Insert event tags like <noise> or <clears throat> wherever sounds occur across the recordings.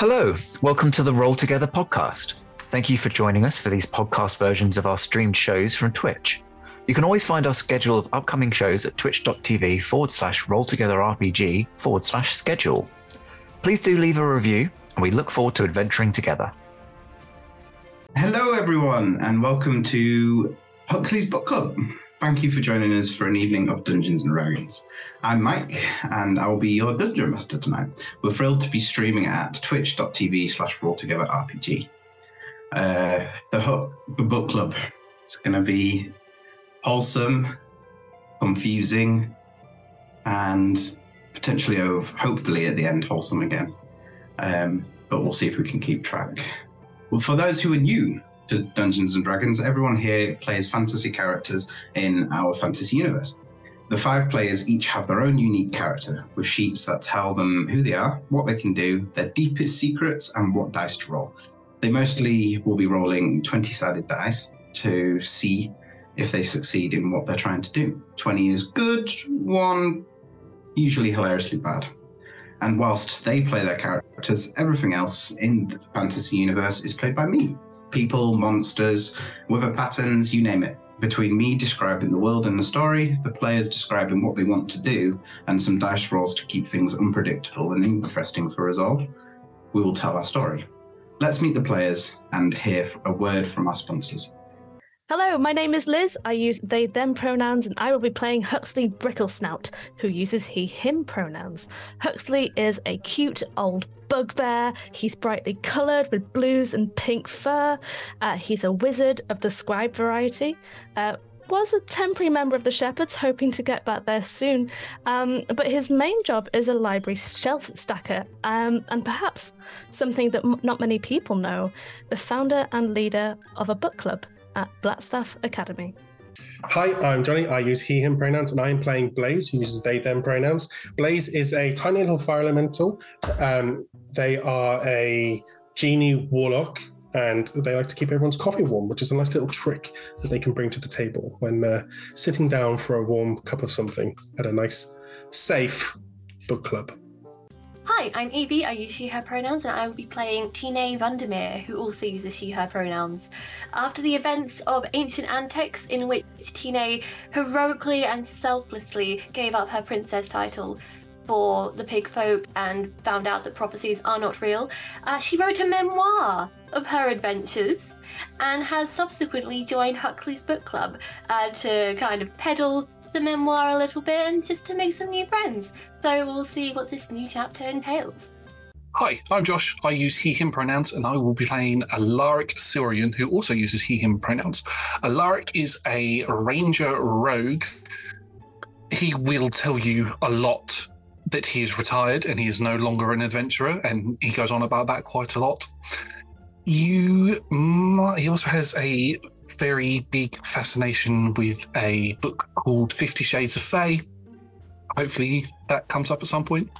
Hello, welcome to the Roll Together podcast. Thank you for joining us for these podcast versions of our streamed shows from Twitch. You can always find our schedule of upcoming shows at twitch.tv forward slash roll together RPG forward slash schedule. Please do leave a review, and we look forward to adventuring together. Hello, everyone, and welcome to Huxley's Book Club. Thank you for joining us for an evening of Dungeons and Dragons. I'm Mike, and I will be your dungeon master tonight. We're thrilled to be streaming at twitch.tv slash rolltogetherrpg. Uh, the, the book club. It's going to be wholesome, confusing, and potentially, hopefully, at the end, wholesome again. Um, but we'll see if we can keep track. Well, for those who are new to Dungeons and Dragons, everyone here plays fantasy characters in our fantasy universe. The five players each have their own unique character, with sheets that tell them who they are, what they can do, their deepest secrets, and what dice to roll. They mostly will be rolling 20 sided dice to see if they succeed in what they're trying to do. 20 is good, one usually hilariously bad. And whilst they play their characters, everything else in the fantasy universe is played by me, people, monsters, weather patterns, you name it. Between me describing the world and the story, the players describing what they want to do, and some dice rolls to keep things unpredictable and interesting for us all, we will tell our story. Let's meet the players and hear a word from our sponsors. Hello, my name is Liz. I use they them pronouns, and I will be playing Huxley Bricklesnout, who uses he him pronouns. Huxley is a cute old bugbear. He's brightly coloured with blues and pink fur. Uh, he's a wizard of the scribe variety. Uh, was a temporary member of the Shepherds, hoping to get back there soon. Um, but his main job is a library shelf stacker, um, and perhaps something that m- not many people know the founder and leader of a book club at Blackstaff Academy. Hi, I'm Johnny. I use he, him pronouns, and I am playing Blaze, who uses they, them pronouns. Blaze is a tiny little fire elemental. Um, they are a genie warlock, and they like to keep everyone's coffee warm, which is a nice little trick that they can bring to the table when uh, sitting down for a warm cup of something at a nice, safe book club. Hi, I'm Evie. I use she, her pronouns, and I will be playing Tine Vandermeer, who also uses she, her pronouns. After the events of Ancient Antics, in which Tine heroically and selflessly gave up her princess title for the pig folk and found out that prophecies are not real, uh, she wrote a memoir of her adventures and has subsequently joined Huxley's book club uh, to kind of peddle the memoir a little bit and just to make some new friends. So we'll see what this new chapter entails. Hi, I'm Josh. I use he, him pronouns, and I will be playing Alaric Saurian, who also uses he, him pronouns. Uh, Alaric is a ranger rogue. He will tell you a lot that he is retired and he is no longer an adventurer, and he goes on about that quite a lot. You, he also has a very big fascination with a book called Fifty Shades of Fey. Hopefully, that comes up at some point.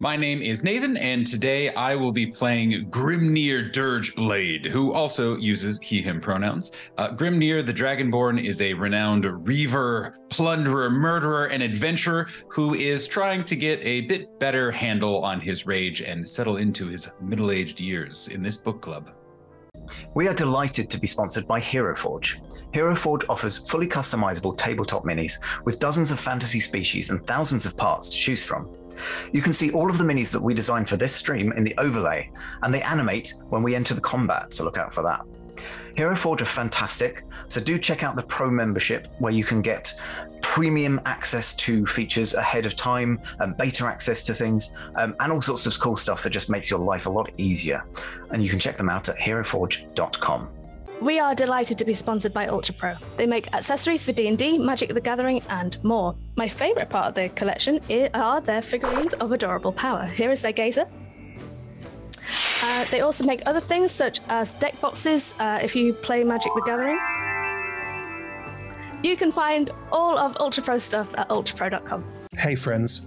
My name is Nathan, and today I will be playing Grimnir Dirgeblade, who also uses he, him pronouns. Uh, Grimnir the Dragonborn is a renowned reaver, plunderer, murderer, and adventurer who is trying to get a bit better handle on his rage and settle into his middle aged years in this book club. We are delighted to be sponsored by Hero Forge. Hero Forge offers fully customizable tabletop minis with dozens of fantasy species and thousands of parts to choose from. You can see all of the minis that we designed for this stream in the overlay, and they animate when we enter the combat, so look out for that. Hero Forge are fantastic, so do check out the Pro membership where you can get premium access to features ahead of time and beta access to things um, and all sorts of cool stuff that just makes your life a lot easier. And you can check them out at heroforge.com. We are delighted to be sponsored by Ultra Pro. They make accessories for D&D, Magic the Gathering, and more. My favorite part of their collection are their figurines of adorable power. Here is their gazer. Uh, they also make other things such as deck boxes uh, if you play Magic the Gathering. You can find all of Ultra Pro stuff at ultrapro.com. Hey, friends.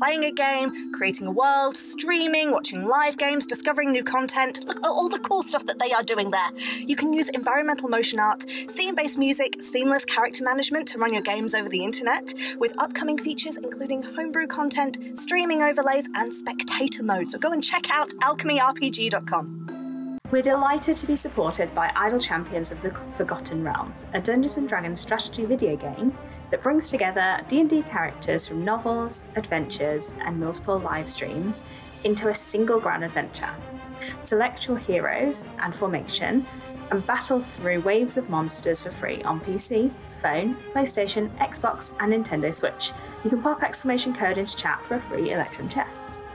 Playing a game, creating a world, streaming, watching live games, discovering new content. Look at all the cool stuff that they are doing there. You can use environmental motion art, scene based music, seamless character management to run your games over the internet, with upcoming features including homebrew content, streaming overlays, and spectator mode. So go and check out alchemyrpg.com. We're delighted to be supported by Idle Champions of the Forgotten Realms, a Dungeons and Dragons strategy video game that brings together D&D characters from novels, adventures, and multiple live streams into a single grand adventure. Select your heroes and formation and battle through waves of monsters for free on PC, phone, PlayStation, Xbox, and Nintendo Switch. You can pop exclamation code into chat for a free Electrum chest.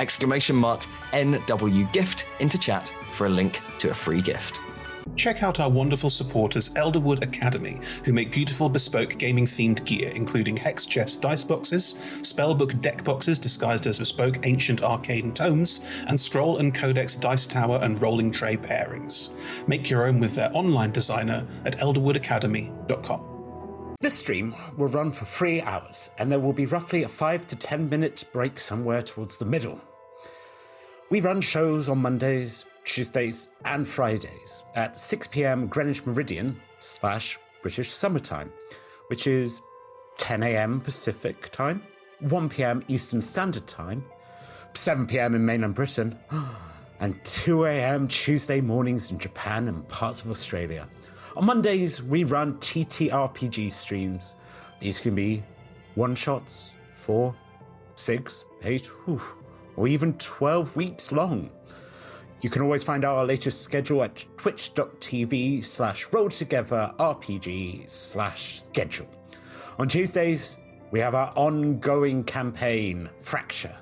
exclamation mark NW gift into chat for a link to a free gift. Check out our wonderful supporters, Elderwood Academy, who make beautiful bespoke gaming themed gear, including hex chest dice boxes, spellbook deck boxes disguised as bespoke ancient arcane tomes, and scroll and codex dice tower and rolling tray pairings. Make your own with their online designer at elderwoodacademy.com. This stream will run for three hours, and there will be roughly a five to ten minute break somewhere towards the middle. We run shows on Mondays, Tuesdays, and Fridays at 6 pm Greenwich Meridian slash British Summertime, which is 10 am Pacific Time, 1 pm Eastern Standard Time, 7 pm in mainland Britain, <gasps> and 2 am Tuesday mornings in Japan and parts of Australia. On Mondays, we run TTRPG streams. These can be one shots, four, six, eight, whew, or even 12 weeks long. You can always find our latest schedule at twitch.tv slash rolltogetherrpg slash schedule. On Tuesdays, we have our ongoing campaign, Fracture.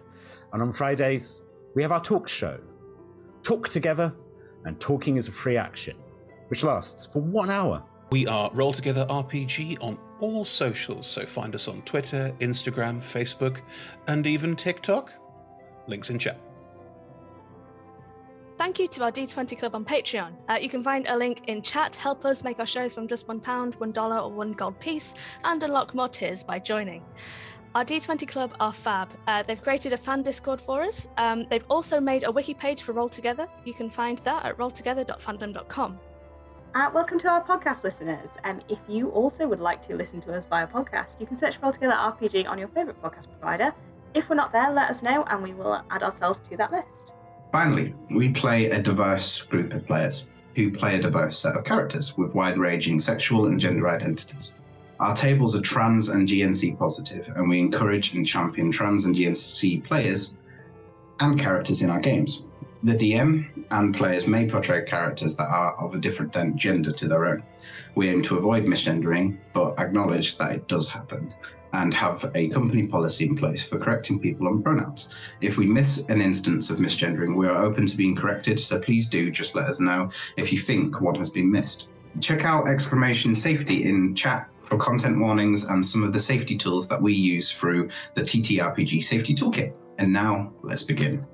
And on Fridays, we have our talk show, Talk Together, and Talking is a Free Action, which lasts for one hour. We are Roll Together RPG on all socials, so find us on Twitter, Instagram, Facebook, and even TikTok. Links in chat. Thank you to our D20 Club on Patreon. Uh, you can find a link in chat. Help us make our shows from just £1, $1, or one gold piece, and unlock more tiers by joining. Our D20 Club are fab. Uh, they've created a fan Discord for us. Um, they've also made a wiki page for Roll Together. You can find that at rolltogether.fandom.com. Uh, welcome to our podcast listeners. Um, if you also would like to listen to us via podcast, you can search for Roll Together RPG on your favourite podcast provider. If we're not there, let us know and we will add ourselves to that list. Finally, we play a diverse group of players who play a diverse set of characters with wide ranging sexual and gender identities. Our tables are trans and GNC positive, and we encourage and champion trans and GNC players and characters in our games. The DM and players may portray characters that are of a different gender to their own. We aim to avoid misgendering, but acknowledge that it does happen and have a company policy in place for correcting people on pronouns. If we miss an instance of misgendering, we are open to being corrected, so please do just let us know if you think one has been missed. Check out exclamation safety in chat for content warnings and some of the safety tools that we use through the TTRPG Safety Toolkit. And now, let's begin.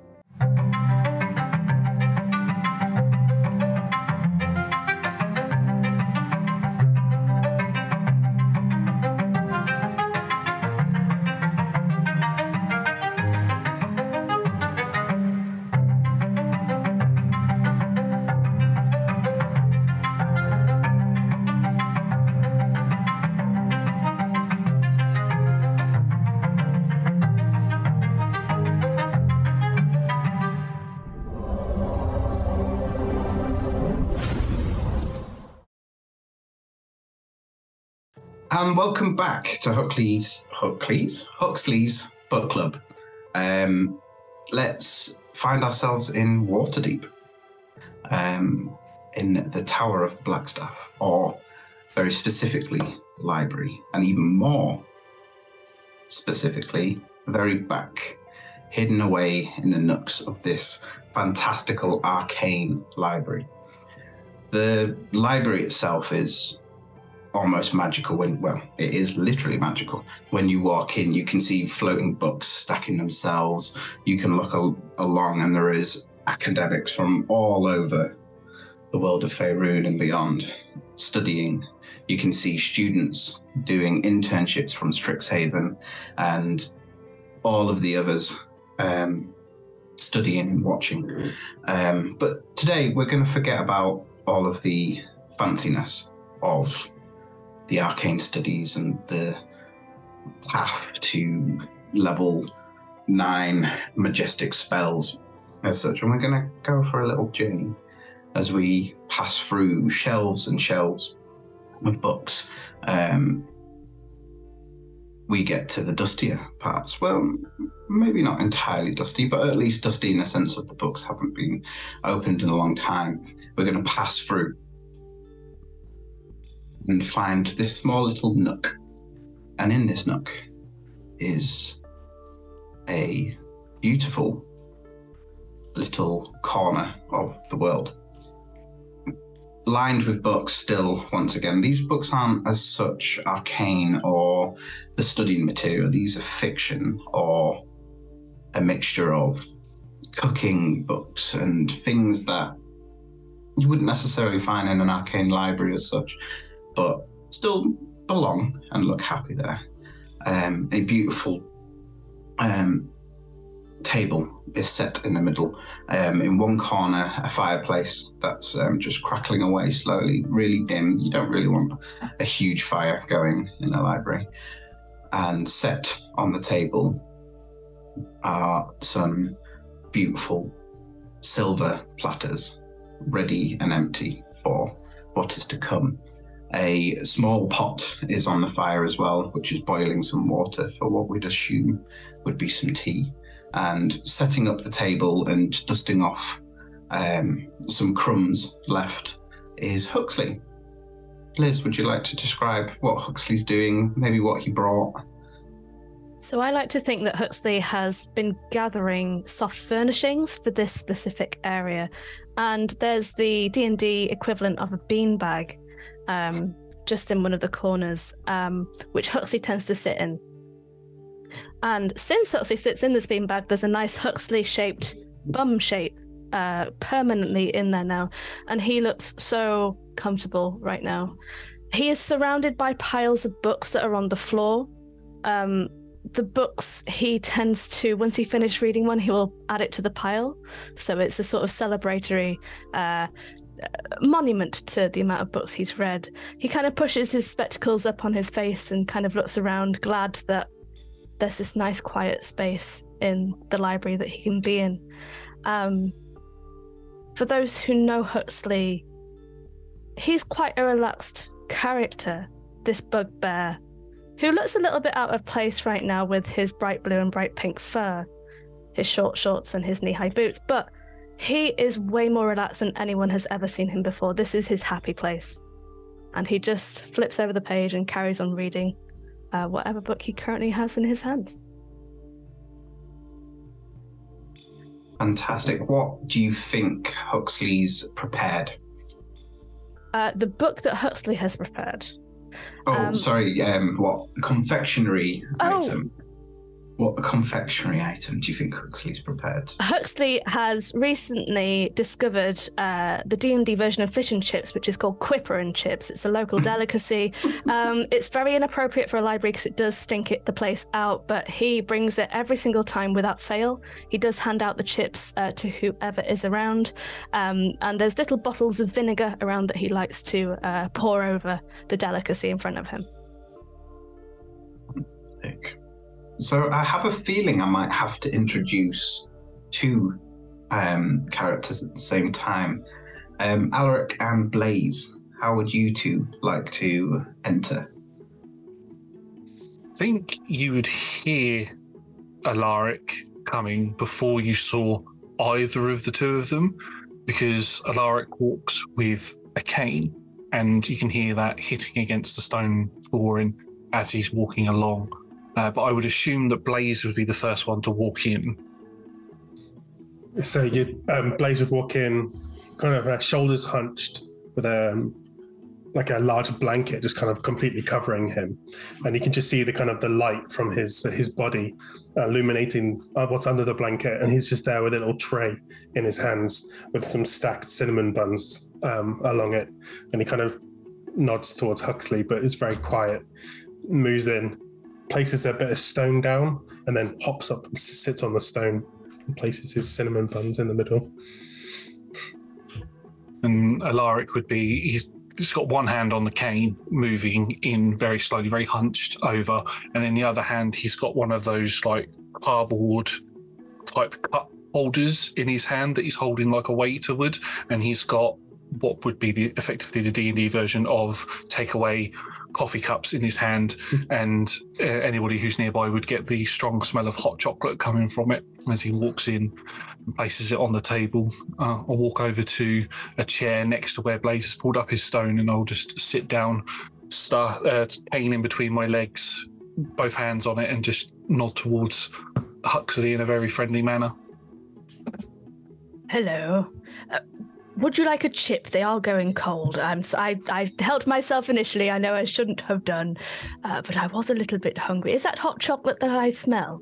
And welcome back to Huxley's Huxley's Huxley's Book Club. Um, let's find ourselves in Waterdeep, um, in the Tower of the Blackstaff, or very specifically, library, and even more specifically, the very back, hidden away in the nooks of this fantastical arcane library. The library itself is almost magical when well it is literally magical. When you walk in you can see floating books stacking themselves. You can look al- along and there is academics from all over the world of Faerun and beyond studying. You can see students doing internships from Strixhaven and all of the others um, studying and watching. Um, but today we're going to forget about all of the fanciness of the arcane studies and the path to level nine majestic spells as such. And we're going to go for a little journey as we pass through shelves and shelves of books. Um, we get to the dustier parts. Well, maybe not entirely dusty, but at least dusty in the sense that the books haven't been opened in a long time. We're going to pass through and find this small little nook. And in this nook is a beautiful little corner of the world. Lined with books, still, once again. These books aren't as such arcane or the studying material. These are fiction or a mixture of cooking books and things that you wouldn't necessarily find in an arcane library as such but still belong and look happy there. Um, a beautiful um, table is set in the middle. Um, in one corner, a fireplace that's um, just crackling away slowly, really dim. You don't really want a huge fire going in a library. And set on the table are some beautiful silver platters, ready and empty for what is to come. A small pot is on the fire as well, which is boiling some water for what we'd assume would be some tea. And setting up the table and dusting off um, some crumbs left is Huxley. Liz, would you like to describe what Huxley's doing, maybe what he brought? So I like to think that Huxley has been gathering soft furnishings for this specific area, and there's the D and D equivalent of a beanbag um, just in one of the corners, um, which Huxley tends to sit in. And since Huxley sits in this beanbag, there's a nice Huxley shaped bum shape uh, permanently in there now. And he looks so comfortable right now. He is surrounded by piles of books that are on the floor. Um, the books he tends to, once he finishes reading one, he will add it to the pile. So it's a sort of celebratory uh, monument to the amount of books he's read. He kind of pushes his spectacles up on his face and kind of looks around, glad that there's this nice quiet space in the library that he can be in. Um, for those who know Huxley, he's quite a relaxed character, this bugbear, who looks a little bit out of place right now with his bright blue and bright pink fur, his short shorts, and his knee high boots. But he is way more relaxed than anyone has ever seen him before. This is his happy place. And he just flips over the page and carries on reading uh, whatever book he currently has in his hands. Fantastic. What do you think Huxley's prepared? Uh, the book that Huxley has prepared. Oh, Um, sorry. Um, what confectionery Oh. item? What confectionery item do you think Huxley's prepared? Huxley has recently discovered uh, the D and D version of fish and chips, which is called Quipper and Chips. It's a local <laughs> delicacy. Um, it's very inappropriate for a library because it does stink it the place out. But he brings it every single time without fail. He does hand out the chips uh, to whoever is around, um, and there's little bottles of vinegar around that he likes to uh, pour over the delicacy in front of him. Sick. So I have a feeling I might have to introduce two um, characters at the same time. Um, Alaric and Blaze. How would you two like to enter I think you would hear Alaric coming before you saw either of the two of them, because Alaric walks with a cane, and you can hear that hitting against the stone flooring as he's walking along. Uh, but I would assume that Blaze would be the first one to walk in. So you, um, Blaze would walk in, kind of uh, shoulders hunched, with a um, like a large blanket just kind of completely covering him, and you can just see the kind of the light from his his body illuminating uh, what's under the blanket, and he's just there with a little tray in his hands with some stacked cinnamon buns um, along it, and he kind of nods towards Huxley, but is very quiet, moves in, places a bit of stone down, and then hops up and sits on the stone and places his cinnamon buns in the middle. and Alaric would be he's, he's got one hand on the cane moving in very slowly very hunched over and in the other hand he's got one of those like cardboard type cup holders in his hand that he's holding like a waiter would and he's got what would be the effectively the D&D version of takeaway coffee cups in his hand <laughs> and uh, anybody who's nearby would get the strong smell of hot chocolate coming from it as he walks in and places it on the table. Uh, I'll walk over to a chair next to where Blaze has pulled up his stone, and I'll just sit down, start uh, pain in between my legs, both hands on it, and just nod towards Huxley in a very friendly manner. Hello. Would you like a chip? They are going cold. I'm. s- I. I held myself initially. I know I shouldn't have done, uh, but I was a little bit hungry. Is that hot chocolate that I smell?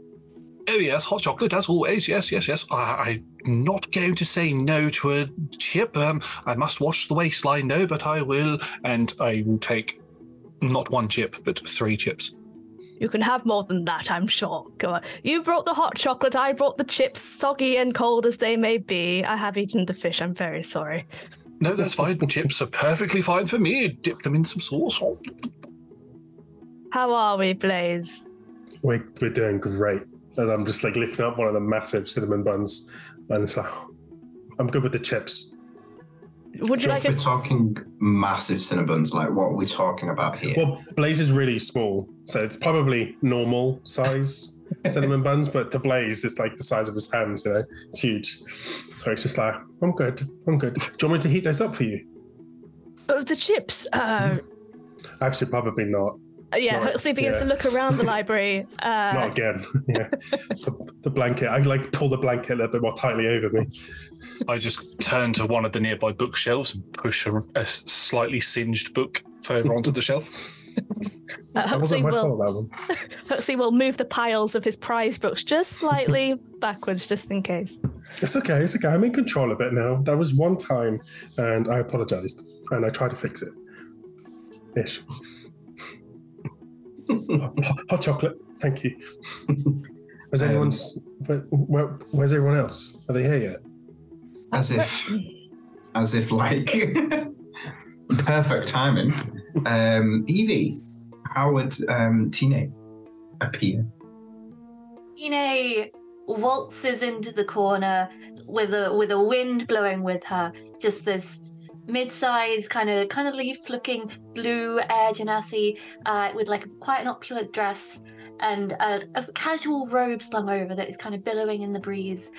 Oh yes, hot chocolate as always. Yes, yes, yes. I, I'm not going to say no to a chip. Um, I must watch the waistline though, but I will, and I will take not one chip, but three chips. You can have more than that, I'm sure. Go on. You brought the hot chocolate. I brought the chips, soggy and cold as they may be. I have eaten the fish. I'm very sorry. No, that's fine. The chips are perfectly fine for me. Dip them in some sauce. How are we, Blaze? We're, we're doing great. And I'm just like lifting up one of the massive cinnamon buns, and it's like, I'm good with the chips. Would you like We're a talking massive Cinnabons. Like, what are we talking about here? Well, Blaze is really small, so it's probably normal size <laughs> cinnamon buns, but to Blaze, it's like the size of his hands. You know, it's huge. So it's just like, I'm good. I'm good. Do you want me to heat those up for you? oh, the chips? Uh, Actually, probably not. yeah. Not- Huxley begins to look around the library. <laughs> Uh, Not again. <laughs> Yeah, the, the blanket. I like pull the blanket a little bit more tightly over me. I just turn to one of the nearby bookshelves and push a, a slightly singed book further onto the shelf. Uh, That Huxley wasn't my will fault. That one. Huxley will move the piles of his prize books just slightly <laughs> backwards, just in case. It's okay. It's okay. I'm in control a bit now. That was one time, and I apologized, and I tried to fix it. Ish. <laughs> hot, hot chocolate. Thank you. <laughs> Has Um, anyone's? Where, where, where's everyone else? Are they here yet? As if, as if like <laughs> perfect timing. Um, Evie, how would um, Tine appear? Tine waltzes into the corner with a with a wind blowing with her. Just this mid-sized kind of kind of leaf-looking blue air genasi uh, with like quite an opulent dress and a, a casual robe slung over that is kind of billowing in the breeze.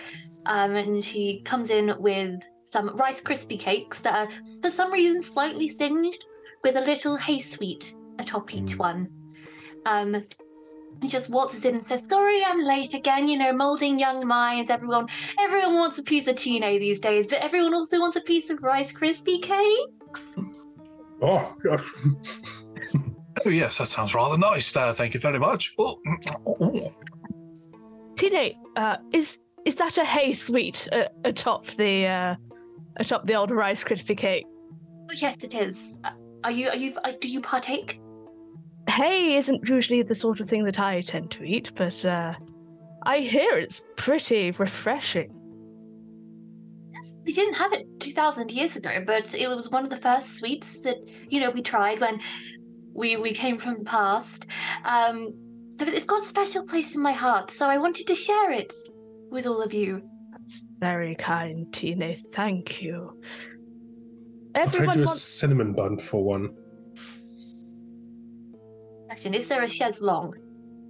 Um, and she comes in with some Rice Krispie cakes that are, for some reason, slightly singed, with a little hay sweet atop each one. Um, he just waltzes in and says, "Sorry, I'm late again. You know, molding young minds. Everyone, everyone wants a piece of Tino these days, but everyone also wants a piece of Rice Krispie cakes." Oh, gosh. <laughs> Oh yes, that sounds rather nice. Uh, thank you very much. Oh, oh, Tine, uh, is is that a hay sweet uh, atop the uh, atop the old Rice Krispie cake? Oh, yes, it is. Uh, are you? Are you? Uh, do you partake? Hay isn't usually the sort of thing that I tend to eat, but uh, I hear it's pretty refreshing. We didn't have it two thousand years ago, but it was one of the first sweets that you know we tried when we we came from the past. Um, so it's got a special place in my heart. So I wanted to share it with all of you. That's very kind, Tine. Thank you. I'll trade Everyone you a cinnamon bun for one. Question: Is there a chaise longue?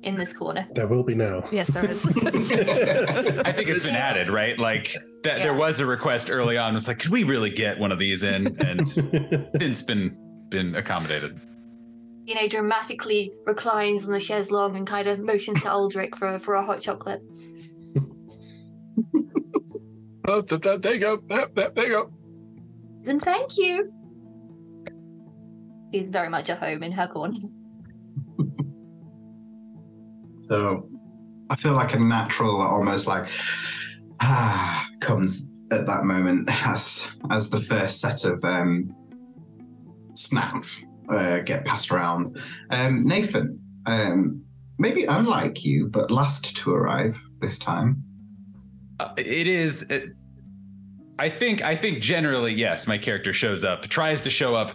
in this corner. There will be now. Yes, there is. <laughs> I think it's been added, right? Like that. There was a request early on. It's like, could we really get one of these in? And <laughs> since been been accommodated. You know, dramatically reclines on the chaise long and kind of motions to Alaric for for a hot chocolate. <laughs> Oh, th- th- there you go. There, there, there you go. And thank you. She's very much at home in her corner. <laughs> So I feel like a natural, almost like ah, comes at that moment as as the first set of um, snacks uh, get passed around. Um, Nathan, um, maybe unlike you, but last to arrive this time. Uh, it is. It, I think. I think generally, yes. My character shows up, tries to show up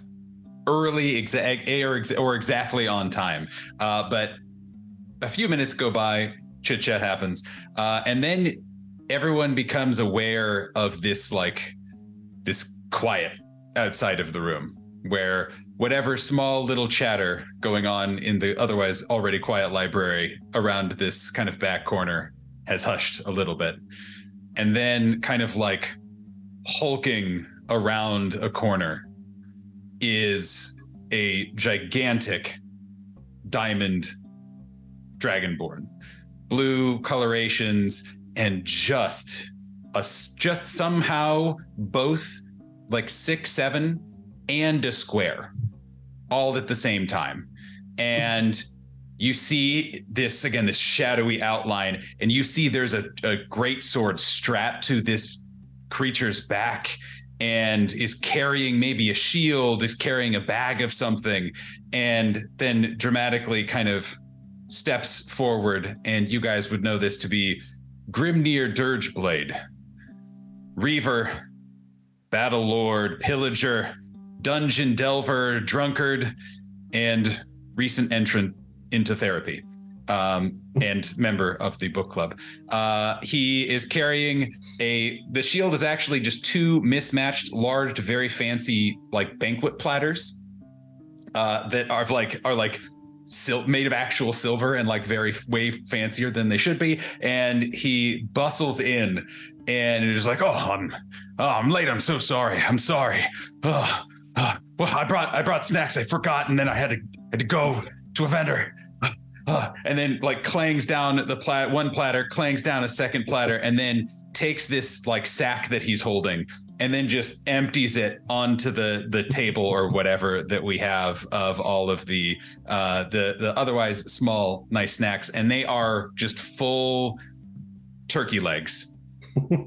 early, exa- or, ex- or exactly on time. Uh, but a few minutes go by, chit chat happens, uh, and then everyone becomes aware of this like this quiet outside of the room, where whatever small little chatter going on in the otherwise already quiet library around this kind of back corner has hushed a little bit. And then, kind of like hulking around a corner, is a gigantic diamond dragonborn, blue colorations, and just a, just somehow both like six seven and a square, all at the same time, and you see this again this shadowy outline and you see there's a, a great sword strapped to this creature's back and is carrying maybe a shield is carrying a bag of something and then dramatically kind of steps forward. And you guys would know this to be grimnir dirgeblade reaver battle lord pillager dungeon delver drunkard and recent entrant into therapy um, and member of the book club. Uh, he is carrying a. The shield is actually just two mismatched, large, very fancy like banquet platters uh, that are like are like sil- made of actual silver and like very way fancier than they should be. And he bustles in and is like, "Oh, I'm, oh, I'm late. I'm so sorry. I'm sorry. Oh, uh, well, I brought I brought snacks. I forgot, and then I had to had to go to a vendor." Uh, and then like clangs down the plat one platter, clangs down a second platter, and then takes this like sack that he's holding and then just empties it onto the the table or whatever that we have of all of the uh the the otherwise small nice snacks and they are just full turkey legs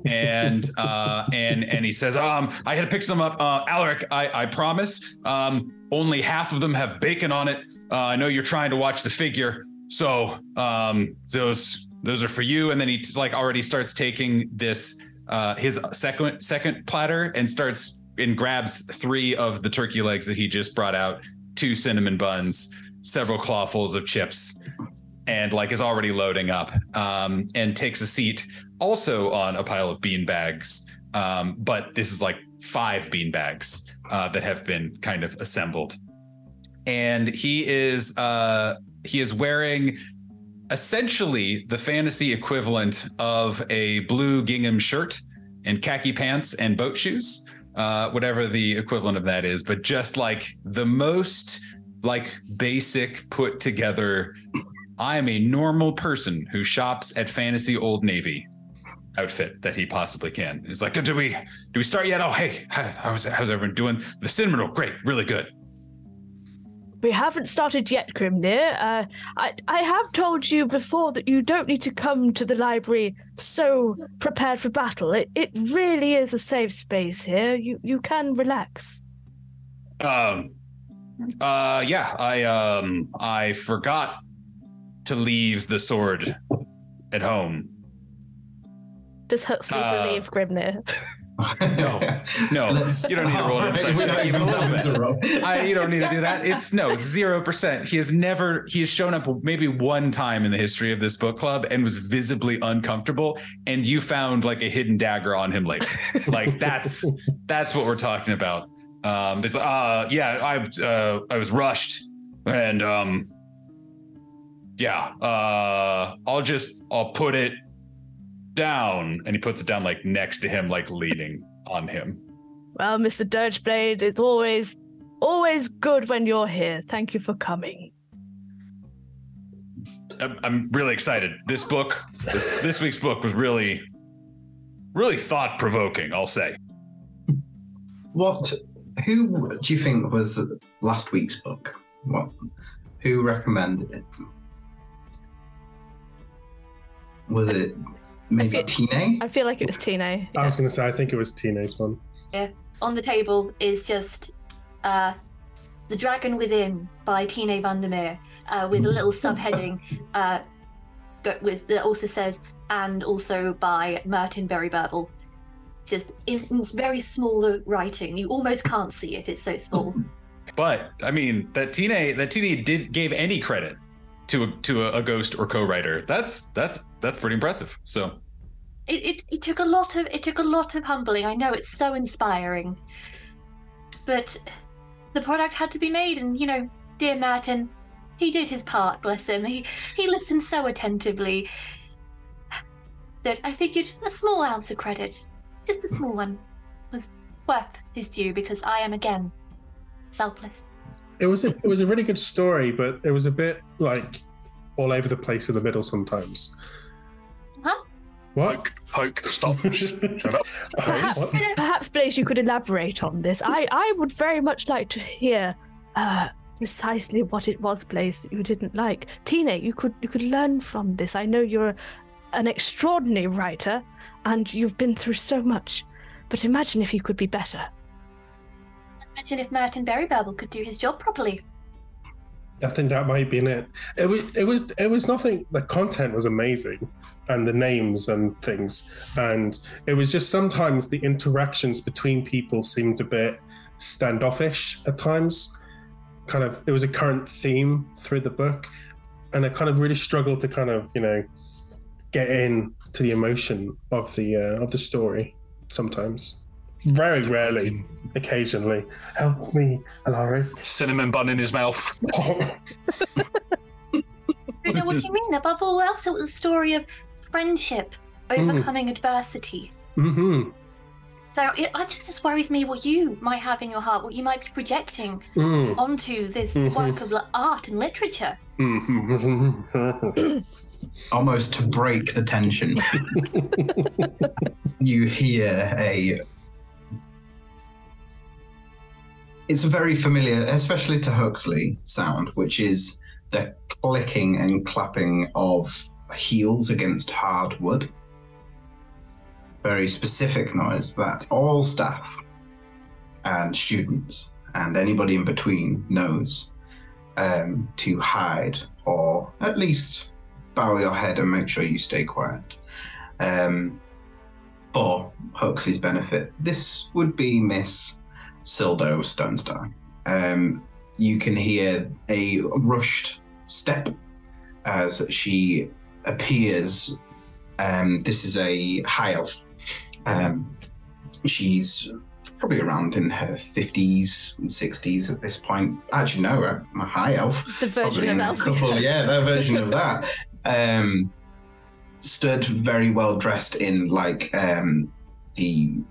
and uh and and he says um i had to pick some up. Uh alaric i i promise um only half of them have bacon on it. Uh, i know you're trying to watch the figure. So um those those are for you. And then he like already starts taking this uh his second second platter and starts and grabs three of the turkey legs that he just brought out two cinnamon buns several clawfuls of chips and like is already loading up um and takes a seat also on a pile of bean bags um but this is like five bean bags uh that have been kind of assembled. And he is uh he is wearing essentially the fantasy equivalent of a blue gingham shirt and khaki pants and boat shoes uh whatever the equivalent of that is but just like the most like basic put together i am a normal person who shops at fantasy old navy outfit that he possibly can He's like do we do we start yet oh hey how's how's everyone doing the cinnamon roll great really good We haven't started yet, Grimnir. Uh, I, I have told you before that you don't need to come to the library so prepared for battle. It, it really is a safe space here. You you can relax. Um. Uh. Yeah. I um. I forgot to leave the sword at home. Does Huxley Uh, believe Grimnir? No. No. <laughs> Let's- you don't need to roll an insight we're check not even even a little bit. to roll. <laughs> I, you don't need to do that. It's no zero percent. He has never. He has shown up maybe one time in the history of this book club and was visibly uncomfortable. And you found like a hidden dagger on him later. Like that's <laughs> that's what we're talking about. Um, it's uh yeah. I uh I was rushed and um Yeah, uh, I'll just I'll put it down, and he puts it down like next to him, like leaning on him. Well, Mr. Dirgeblade, it's always, always good when you're here. Thank you for coming. I'm, I'm really excited. This book, this, this week's book was really, really thought provoking. I'll say. What? Who do you think was last week's book? What? Who recommended it? Was it maybe Tine? I feel like it was Tine. I was going to say, I think it was Tina's one. Yeah. On the table is just uh, The Dragon Within by Tine Vandermeer uh, with a little <laughs> subheading uh, but with that also says and also by Martin Berry Burble. Just in, in very small writing. You almost can't see it, it's so small. But I mean, that Tine, that Tine did gave any credit to a, to a, a ghost or co-writer. That's that's that's pretty impressive. So it, it, it took a lot of it took a lot of humbling. I know it's so inspiring, but the product had to be made, and you know, dear Martin, he did his part. Bless him. He he listened so attentively that I figured a small ounce of credit, just a small one, was worth his due because I am again selfless. It was a, it was a really good story, but it was a bit like all over the place in the middle sometimes. Huh? What? Poke, stop. <laughs> Shut up. Perhaps, perhaps, Blaze, you could elaborate on this. I, I would very much like to hear uh, precisely what it was, Blaze, that you didn't like. Tina, you could you could learn from this. I know you're an extraordinary writer, and you've been through so much. But imagine if you could be better. Imagine if Martin Berrybabble could do his job properly. I think that might be it. It was it was it was nothing the content was amazing and the names and things. And it was just sometimes the interactions between people seemed a bit standoffish at times. Kind of it was a current theme through the book. And I kind of really struggled to kind of, you know, get in to the emotion of the uh, of the story sometimes. Very rarely, occasionally. Help me, Alari. Cinnamon bun in his mouth. <laughs> You know what you mean? Above all else, it was a story of friendship overcoming adversity. Mm-hmm. So it, it just worries me what you might have in your heart, what you might be projecting Mm. onto this Mhm. work of li- art and literature. Mm-hmm. <laughs> Almost to break the tension, <laughs> you hear a. It's a very familiar, especially to Huxley, sound, which is the clicking and clapping of heels against hard wood. Very specific noise that all staff and students and anybody in between knows um, to hide or at least bow your head and make sure you stay quiet. Um, for Huxley's benefit, this would be Miss Sildo Stonestar. Um, you can hear a rushed step as she appears. Um, this is a high elf. Um, she's probably around in her 50s and 60s at this point. Actually, no, a, a high elf. <laughs> The version of elf. couple- yeah, their version of that. Um, stood very well dressed in like um, the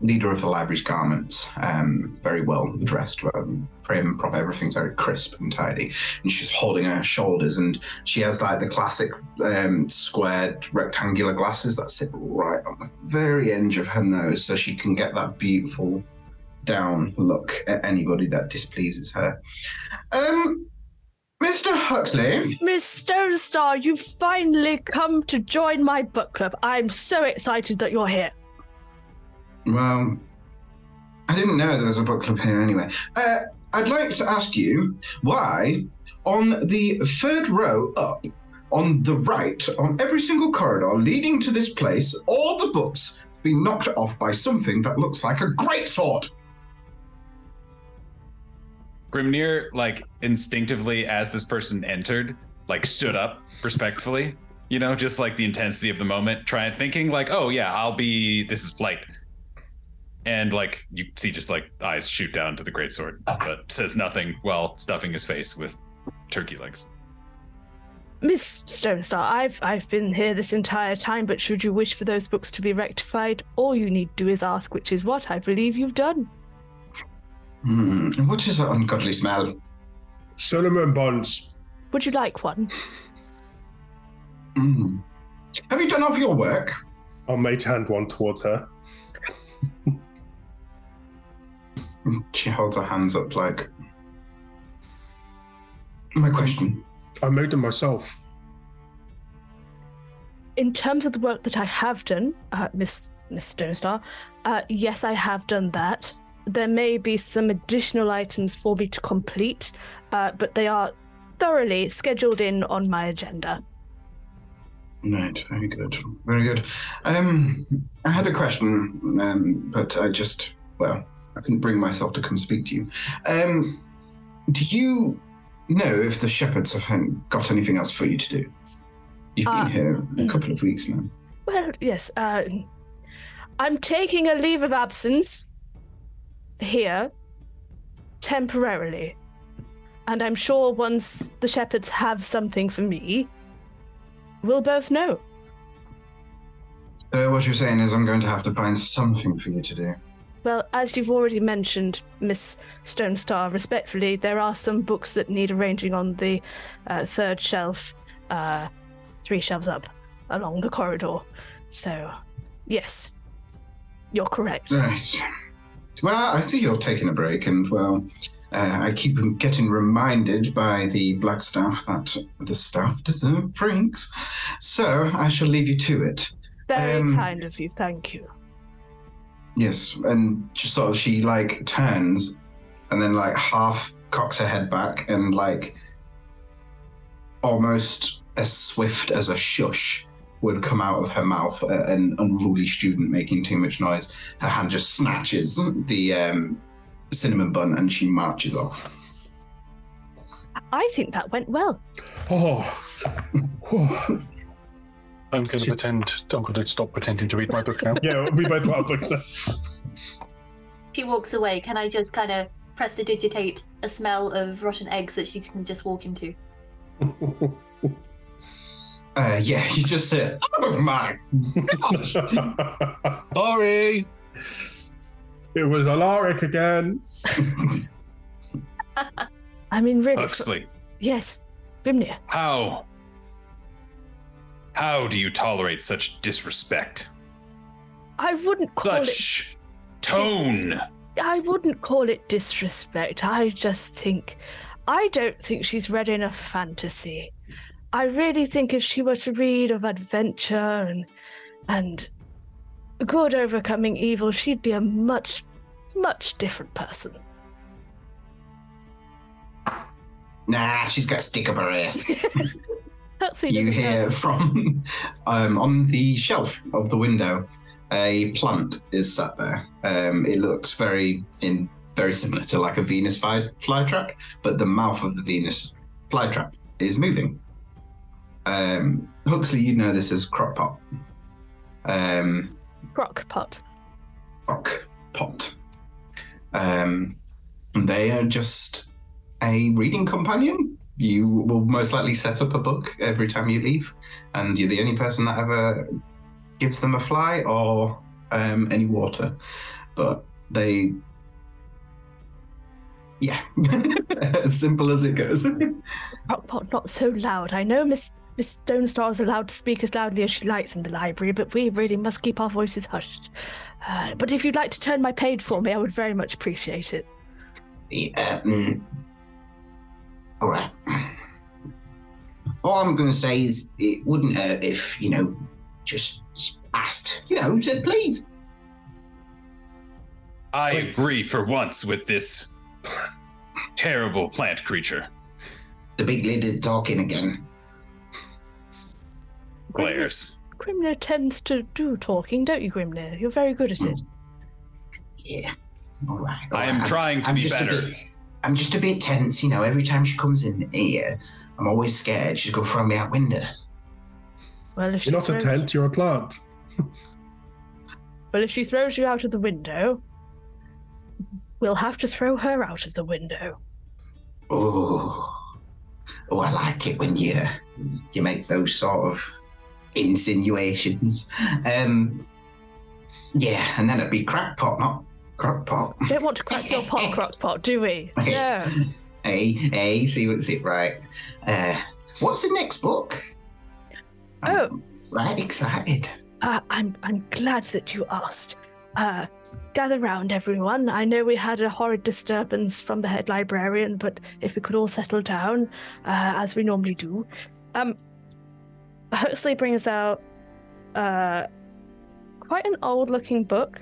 leader of the library's garments. Um, very well dressed, um, prim, proper. Everything's very crisp and tidy. And she's holding her shoulders, and she has like the classic um, squared rectangular glasses that sit right on the very edge of her nose, so she can get that beautiful down look at anybody that displeases her. Um, Mr. Huxley. Miss Stonestar, you've finally come to join my book club. I'm so excited that you're here. Well, I didn't know there was a book club here anyway. Uh, I'd like to ask you why, on the third row up, on the right, on every single corridor leading to this place, all the books have been knocked off by something that looks like a great sword. Grimnir, like instinctively, as this person entered, like stood up respectfully. You know, just like the intensity of the moment, trying thinking like, "Oh yeah, I'll be. This is blight." And like you see, just like eyes shoot down to the greatsword, but says nothing while stuffing his face with turkey legs. Miss Stonestar, I've I've been here this entire time, but should you wish for those books to be rectified, all you need to do is ask, which is what I believe you've done. Hmm. What is that ungodly smell? Cinnamon buns. Would you like one? Hmm. Have you done off your work? I'll mage hand one towards her. <laughs> She holds her hands up like. My question. I made them myself. In terms of the work that I have done, uh, Miss Miss Stonestar, uh, yes, I have done that. There may be some additional items for me to complete, uh, but they are thoroughly scheduled in on my agenda. Right, very good, very good. Um, I had a question, um, but I just, well, I couldn't bring myself to come speak to you. Um, do you know if the shepherds have got anything else for you to do? You've Uh, been here a couple of weeks now. Well, yes. Uh, I'm taking a leave of absence here temporarily. And I'm sure once the shepherds have something for me, we'll both know. So what you're saying is I'm going to have to find something for you to do. Well, as you've already mentioned, Miss Stonestar, respectfully, there are some books that need arranging on the uh, third shelf, uh, three shelves up along the corridor. So, yes, you're correct. Right. Well, I see you're taking a break, and well, uh, I keep getting reminded by the black staff that the staff deserve drinks. So I shall leave you to it. Very Um, kind of you, thank you. Yes, and just sort of she like turns, and then like half cocks her head back, and like almost as swift as a shush would come out of her mouth. uh, An unruly student making too much noise. Her hand just snatches the um, cinnamon bun, and she marches off. I think that went well. Oh. <laughs> I'm going to pretend. I'm going to stop pretending to read my book now. <laughs> yeah, we both got books. She walks away. Can I just kind of prestidigitate a smell of rotten eggs that she can just walk into? <laughs> Uh, yeah, you just said, "Oh my gosh!" <laughs> Sorry. It was Alaric again. I mean, really. Huxley, Yes, Grimnir. how? How do you tolerate such disrespect? I wouldn't call Such tone. it. I wouldn't call it disrespect. I just think. I don't think she's read enough fantasy. I really think if she were to read of adventure and and good overcoming evil, she'd be a much, much different person. Nah, she's got a stick up her ass. <laughs> You hear know. <laughs> from um, on the shelf of the window a plant is sat there. Um, it looks very in very similar to like a venus fly, flytrap but the mouth of the venus flytrap is moving. Um, huxley you know this is crockpot um, Crock pot. crockpot um, and they are just a reading companion you will most likely set up a book every time you leave, and you're the only person that ever gives them a fly or um, any water. But they, yeah, <laughs> as simple as it goes. <laughs> Crock pot, not so loud. I know Miss Miss Stonestar is allowed to speak as loudly as she likes in the library, but we really must keep our voices hushed. Uh, but if you'd like to turn my page for me, I would very much appreciate it. Yeah. All right. All I'm going to say is it wouldn't hurt if, you know, just asked, you know, said please. I agree for once with this terrible plant creature. The big lid is talking again. Glares. Grimnir tends to do talking, don't you, Grimnir? You're very good at it. Yeah. All right. all I am right. trying to I'm be better. bit- I'm just a bit tense, you know. Every time she comes in here, I'm always scared she's going to throw me out window. Well, if she You're not a throws, tent, you're a plant. well, if she throws you out of the window, we'll have to throw her out of the window. Oh, Oh, I like it when you you make those sort of insinuations. Um, yeah, and then it'd be crackpot, not crockpot. Don't want to crack your pot, crockpot, do we? <laughs> Yeah. <laughs> Hey, hey, see what's it right. Uh, what's the next book? Oh, Right, excited. uh, I'm I'm glad that you asked. Uh, gather round, everyone. I know we had a horrid disturbance from the head librarian, but if we could all settle down, uh, as we normally do. Um, Huxley brings out uh, quite an old-looking book.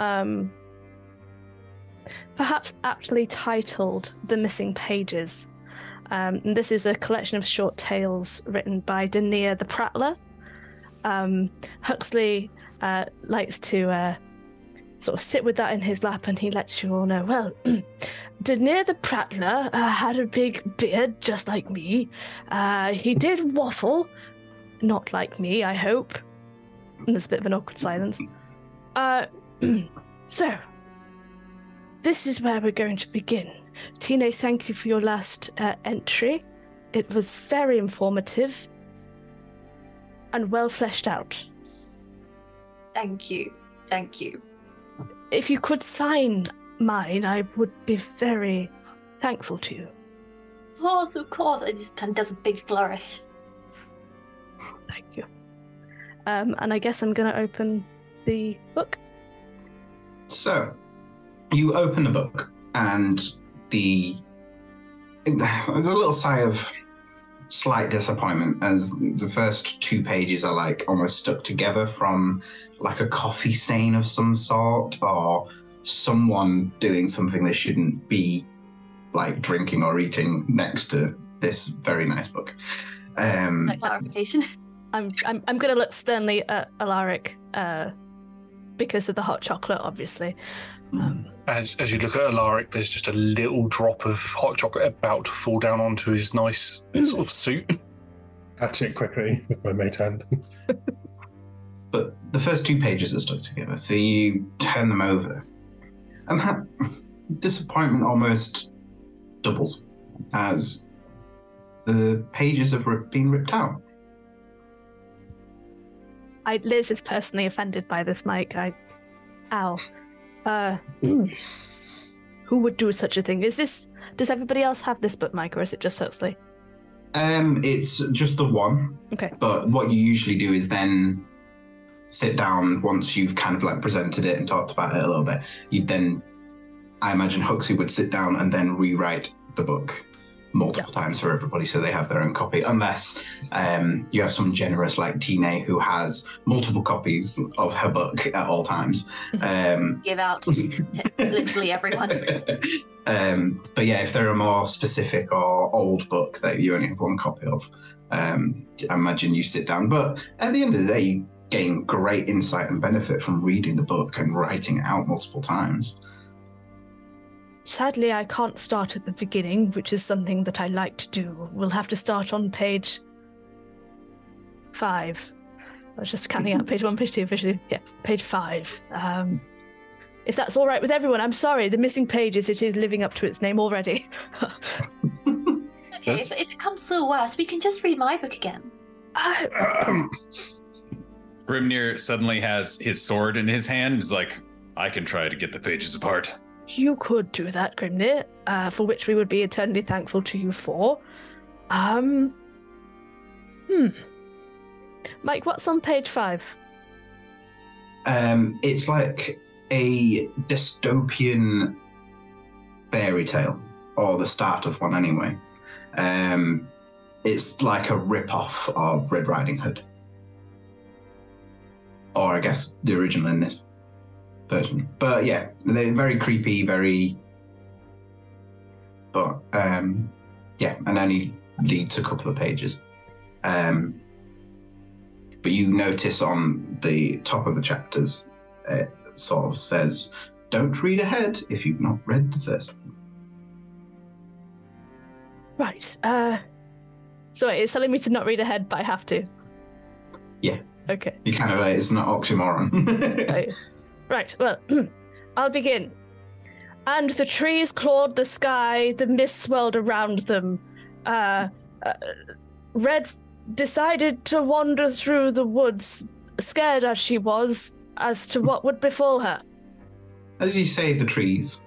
Um, perhaps aptly titled "The Missing Pages." Um, this is a collection of short tales written by Dania the Prattler. Um, Huxley uh, likes to uh, sort of sit with that in his lap and he lets you all know well, <clears throat> Dania the Prattler uh, had a big beard just like me. Uh, he did waffle, not like me, I hope. And there's a bit of an awkward silence. <clears throat> So, this is where we're going to begin. Tine, thank you for your last uh, entry. It was very informative and well fleshed out. Thank you. Thank you. If you could sign mine, I would be very thankful to you. Of course, of course. I just kind of does a big flourish. Thank you. Um, and I guess I'm going to open the book. So, you open the book, and the there's a little sigh of slight disappointment as the first two pages are like almost stuck together from like a coffee stain of some sort or someone doing something they shouldn't be like drinking or eating next to this very nice book. Um, clarification. <laughs> I'm I'm, I'm going to look sternly at Alaric uh, because of the hot chocolate, obviously. Um, as, as you look at Alaric, there's just a little drop of hot chocolate about to fall down onto his nice <clears throat> sort of suit. Catch it quickly with my mage hand. <laughs> but the first two pages are stuck together, so you turn them over, and that disappointment almost doubles as the pages have been ripped out. I Liz is personally offended by this, Mike. I, ow. Uh, who would do such a thing? Is this? Does everybody else have this book, Mike, or is it just Huxley? Um, it's just the one. Okay. But what you usually do is then sit down once you've kind of like presented it and talked about it a little bit. You'd then, I imagine Huxley would sit down and then rewrite the book multiple times for everybody so they have their own copy unless um, you have some generous like Tina who has multiple copies of her book at all times um, Give out to literally everyone. <laughs> um, but yeah, if they're a more specific or old book that you only have one copy of, um, I imagine you sit down. But at the end of the day, you gain great insight and benefit from reading the book and writing it out multiple times. Sadly, I can't start at the beginning, which is something that I like to do. We'll have to start on page five. I was just counting out <laughs> page one, page two, page three. Yeah, page five. Um, if that's all right with everyone, I'm sorry. The missing pages, it is living up to its name already. Okay, <laughs> if, if it comes to the worst, we can just read my book again. <clears throat> Grimnir suddenly has his sword in his hand. He's like, I can try to get the pages apart. You could do that, Grimnir, uh, for which we would be eternally thankful to you for. Um. Hmm. Mike, what's on page five? Um, it's like a dystopian fairy tale, or the start of one anyway. Um, it's like a rip-off of Red Riding Hood, or I guess the original in this version. But yeah, they're very creepy, very. But um, yeah, and only leads a couple of pages. Um, but you notice on the top of the chapters, it sort of says, "Don't read ahead if you've not read the first one." Right. Uh. Sorry, it's telling me to not read ahead, but I have to. Yeah, Okay. you kind of uh, it's not oxymoron. <laughs> right. Right, well, <clears throat> I'll begin. And the trees clawed the sky, the mist swelled around them. uh, uh, Red decided to wander through the woods, scared as she was as to what would befall her. As you say the trees,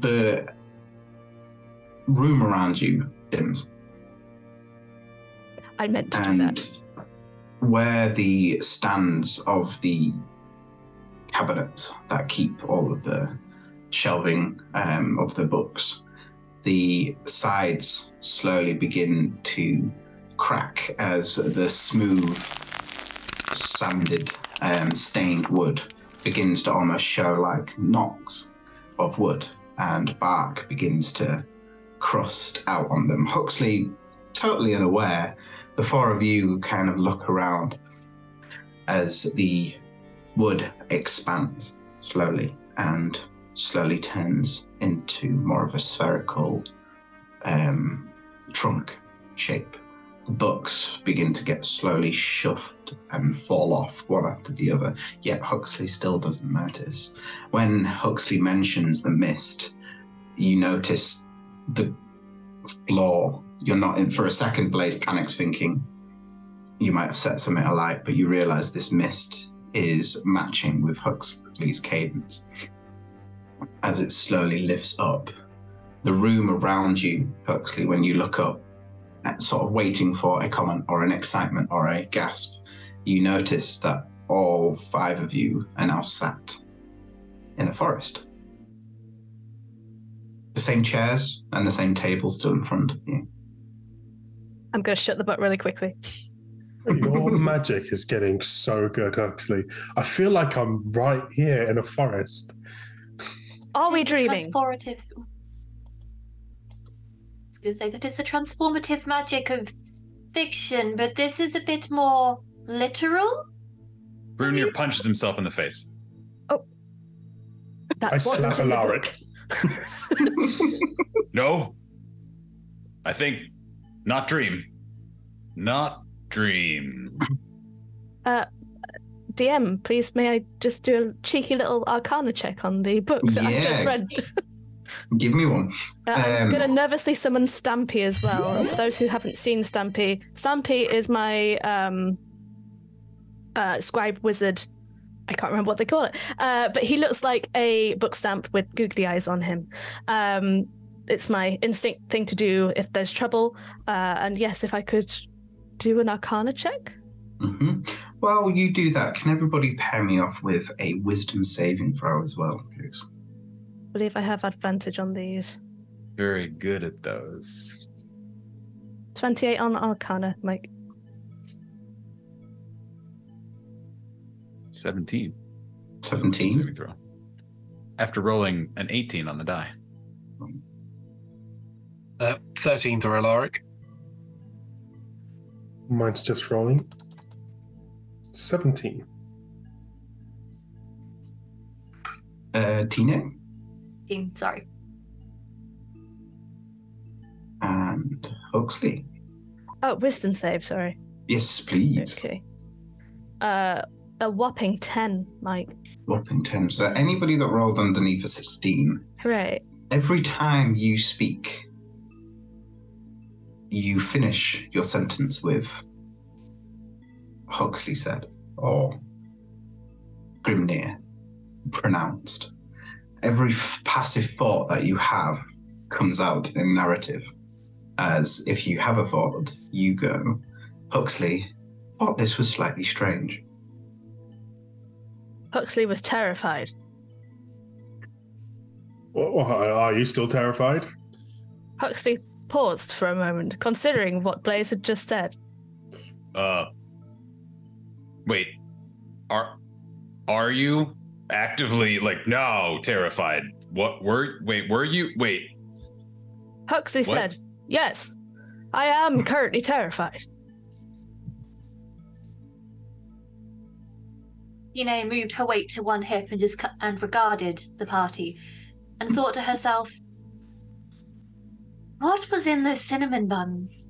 the room around you dims. I meant to do and that. where the stands of the cabinets that keep all of the shelving um, of the books, the sides slowly begin to crack as the smooth, sanded, um, stained wood begins to almost show like knocks of wood, and bark begins to crust out on them. Huxley, totally unaware, the four of you kind of look around as the wood expands slowly and slowly turns into more of a spherical um, trunk shape. The books begin to get slowly shoved and fall off one after the other, yet Huxley still doesn't notice. When Huxley mentions the mist, you notice the floor. You're not in for a second, Blaze panics, thinking you might have set something alight, but you realize this mist is matching with Huxley's cadence as it slowly lifts up. The room around you, Huxley, when you look up, uh, sort of waiting for a comment or an excitement or a gasp, you notice that all five of you are now sat in a forest. The same chairs and the same table still in front of you. I'm going to shut the book really quickly. Your magic is getting so good, Huxley. I feel like I'm right here in a forest. Are we dreaming? Transformative. I was going to say that it's the transformative magic of fiction, but this is a bit more literal. Grimnir punches himself in the face. Oh. That I slap in the Alaric. <laughs> No. I think not dream. Not dream. Uh, DM, please, may I just do a cheeky little arcana check on the book that I just read? <laughs> Give me one. Uh, I'm Um, going to nervously summon Stampy as well. For those who haven't seen Stampy, Stampy is my um, uh, scribe wizard. I can't remember what they call it, uh, but he looks like a book stamp with googly eyes on him. Um, it's my instinct thing to do if there's trouble. Uh, and yes, if I could do an arcana check. hmm While you do that, can everybody pair me off with a wisdom saving throw as well, please? I believe I have advantage on these. Very good at those. 28 on arcana, Mike. 17. 17. Saving throw. After rolling an 18 on the die. Uh, 13 to Alaric. Mine's just rolling. 17. Uh, Tina Mm, Sorry. and Huxley. Oh, wisdom save, sorry. Yes, please. Okay. Uh, a whopping 10, Mike. Whopping 10. So anybody that rolled underneath a 16, Hooray. every time you speak, you finish your sentence with Huxley said or Grimnir pronounced. Every f- passive thought that you have comes out in narrative. As if you have a thought, you go, Huxley thought this was slightly strange. Huxley was terrified. Oh, Are you still terrified? Huxley paused for a moment, considering what Blaze had just said. Uh Wait. Are are you actively like no terrified? What were wait, were you wait. Huxley What? said, Yes, I am currently terrified. Tine moved her weight to one hip and just cu- and regarded the party, and thought to herself, "What was in those cinnamon buns?"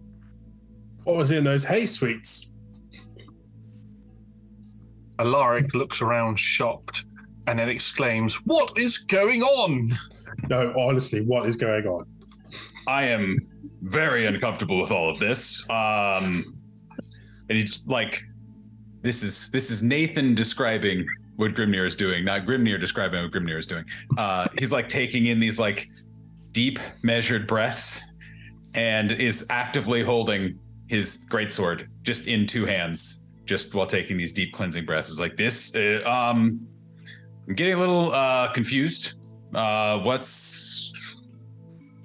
What was in those hay sweets? Alaric looks around shocked and then exclaims, What is going on? No, honestly, what is going on? I am very uncomfortable with all of this. Um, and he's like, this is this is Nathan describing what Grimnir is doing, not Grimnir describing what Grimnir is doing. Uh, he's like taking in these like deep, measured breaths, and is actively holding his greatsword just in two hands, just while taking these deep cleansing breaths. It's like this. Uh, um, I'm getting a little uh, confused. Uh, what's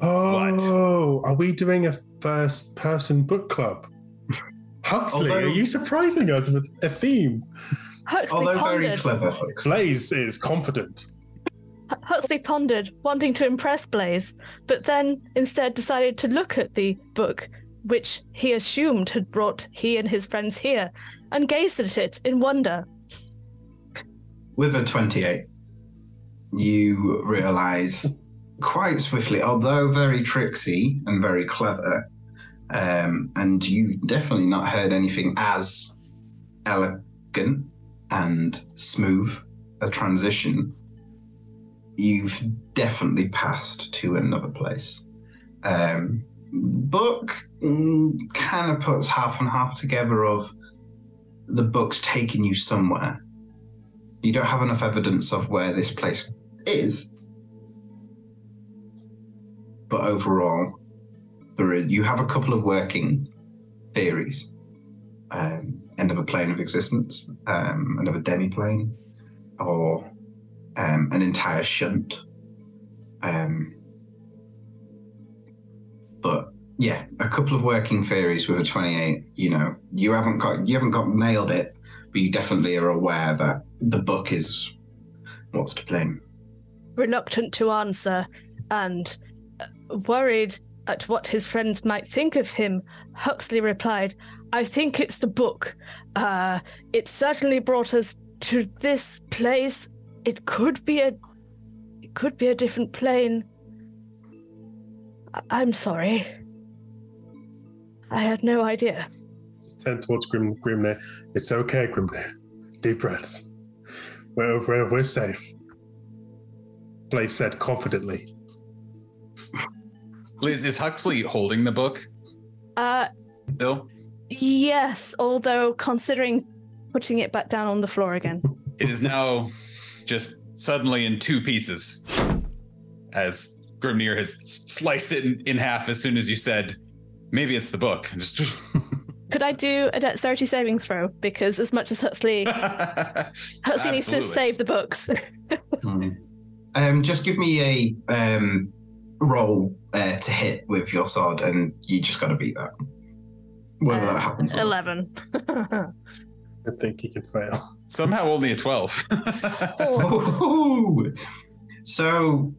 Oh, are we doing a first person book club? Huxley, Although- are you surprising us with a theme? Huxley Although very clever, Huxley. Blaze is confident. Huxley pondered, wanting to impress Blaze, but then instead decided to look at the book, which he assumed had brought he and his friends here, and gazed at it in wonder. With a 28, you realize quite swiftly, although very tricksy and very clever, um, and you definitely not heard anything as elegant and smooth a transition, you've definitely passed to another place. Um, book kind of puts half and half together of the book's taking you somewhere you don't have enough evidence of where this place is. But overall, there is you have a couple of working theories. Um, another plane of existence, um, another demi-plane, or um, an entire shunt. Um, but yeah, a couple of working theories with a 28. You know, you haven't got you haven't got nailed it, but you definitely are aware that the book is what's to blame. reluctant to answer and uh, worried at what his friends might think of him, Huxley replied, I think it's the book. Uh, it certainly brought us to this place. It could be a it could be a different plane. I- I'm sorry. I had no idea. Just turn towards Grim Grimnir. It's okay, Grimnir. Deep breaths. We're, we're, we're safe. Blaze said confidently. Liz? Is Huxley holding the book? Uh Bill? yes, although considering putting it back down on the floor again. It is now just suddenly in two pieces, as Grimnir has sliced it in, in half as soon as you said, "Maybe it's the book." <laughs> Just Could I do a dexterity saving throw? Because as much as Huxley <laughs> Huxley needs to Absolutely. save the books. <laughs> Um, just give me a um, roll uh, to hit with your sword, and you just got to beat that. Whether that happens. or not. Eleven. I think he can fail. <laughs> somehow only a twelve. Ooh. <laughs> <laughs> So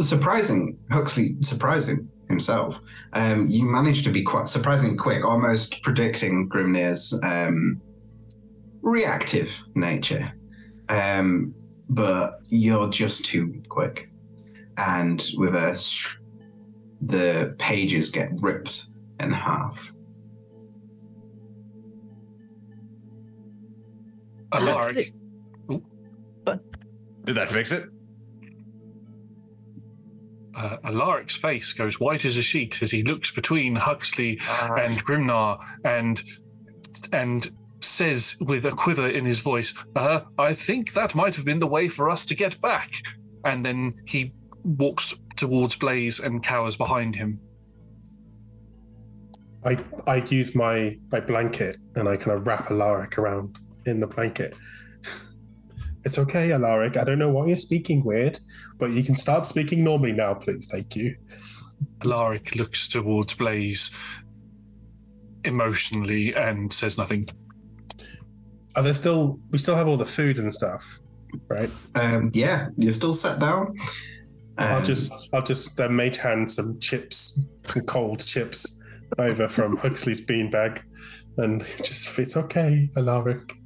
surprising, Huxley surprising himself. Um, you managed to be quite surprisingly quick, almost predicting Grimnir's um, reactive nature. Um, but you're just too quick. And with a sh- the pages get ripped in half. Alaric, Did that fix it? uh, Alaric's face goes white as a sheet as he looks between Huxley and Grimnir and and says with a quiver in his voice, uh, "I think that might have been the way for us to get back." And then he walks towards Blaze and cowers behind him. I I use my my blanket and I kind of wrap Alaric around in the blanket. It's okay, Alaric. I don't know why you're speaking weird, but you can start speaking normally now, please. Thank you. Alaric looks towards Blaze emotionally and says nothing. Are there still? We still have all the food and stuff, right? Um, yeah, you're still sat down. I'll Um, just I'll just uh, mage hand some chips, some cold chips over from Huxley's beanbag, and <laughs> just it's okay, Alaric.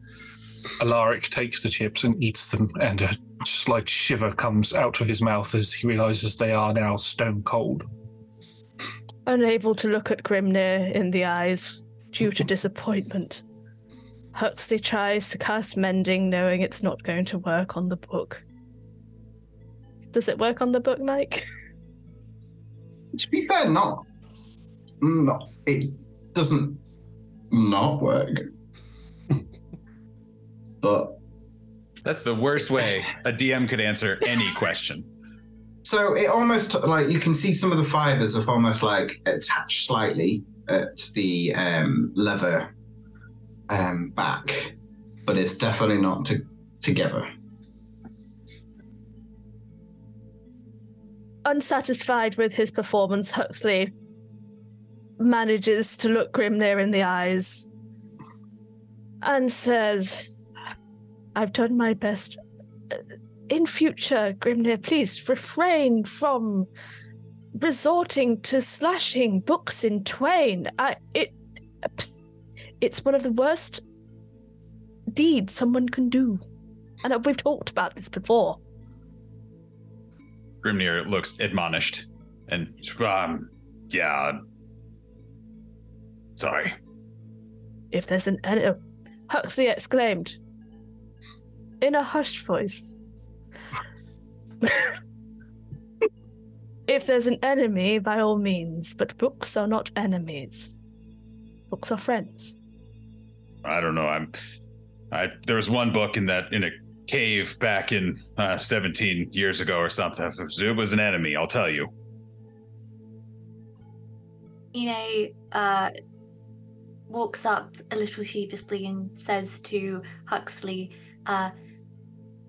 Alaric takes the chips and eats them, and a slight shiver comes out of his mouth as he realizes they are now stone cold. Unable to look at Grimnir in the eyes due to disappointment. Huxley tries to cast mending, knowing it's not going to work on the book. Does it work on the book, Mike? To be fair, not, not it doesn't not work. But That's the worst way a DM could answer any <laughs> question. So it almost like you can see some of the fibers have almost like attached slightly at the um, leather um, back, but it's definitely not to- together. Unsatisfied with his performance, Huxley manages to look Grimnir in the eyes and says, I've done my best. In future, Grimnir, please refrain from resorting to slashing books in twain. I, it, it's one of the worst deeds someone can do. And we've talked about this before. Grimnir looks admonished and, um, yeah. Sorry. If there's an enemy. Huxley exclaimed in a hushed voice. if there's an enemy, by all means, but books are not enemies. Books are friends. I don't know. I'm. I there was one book in that in a cave back in uh, 17 years ago or something. It was an enemy. I'll tell you. You know, uh, walks up a little sheepishly and says to Huxley, uh,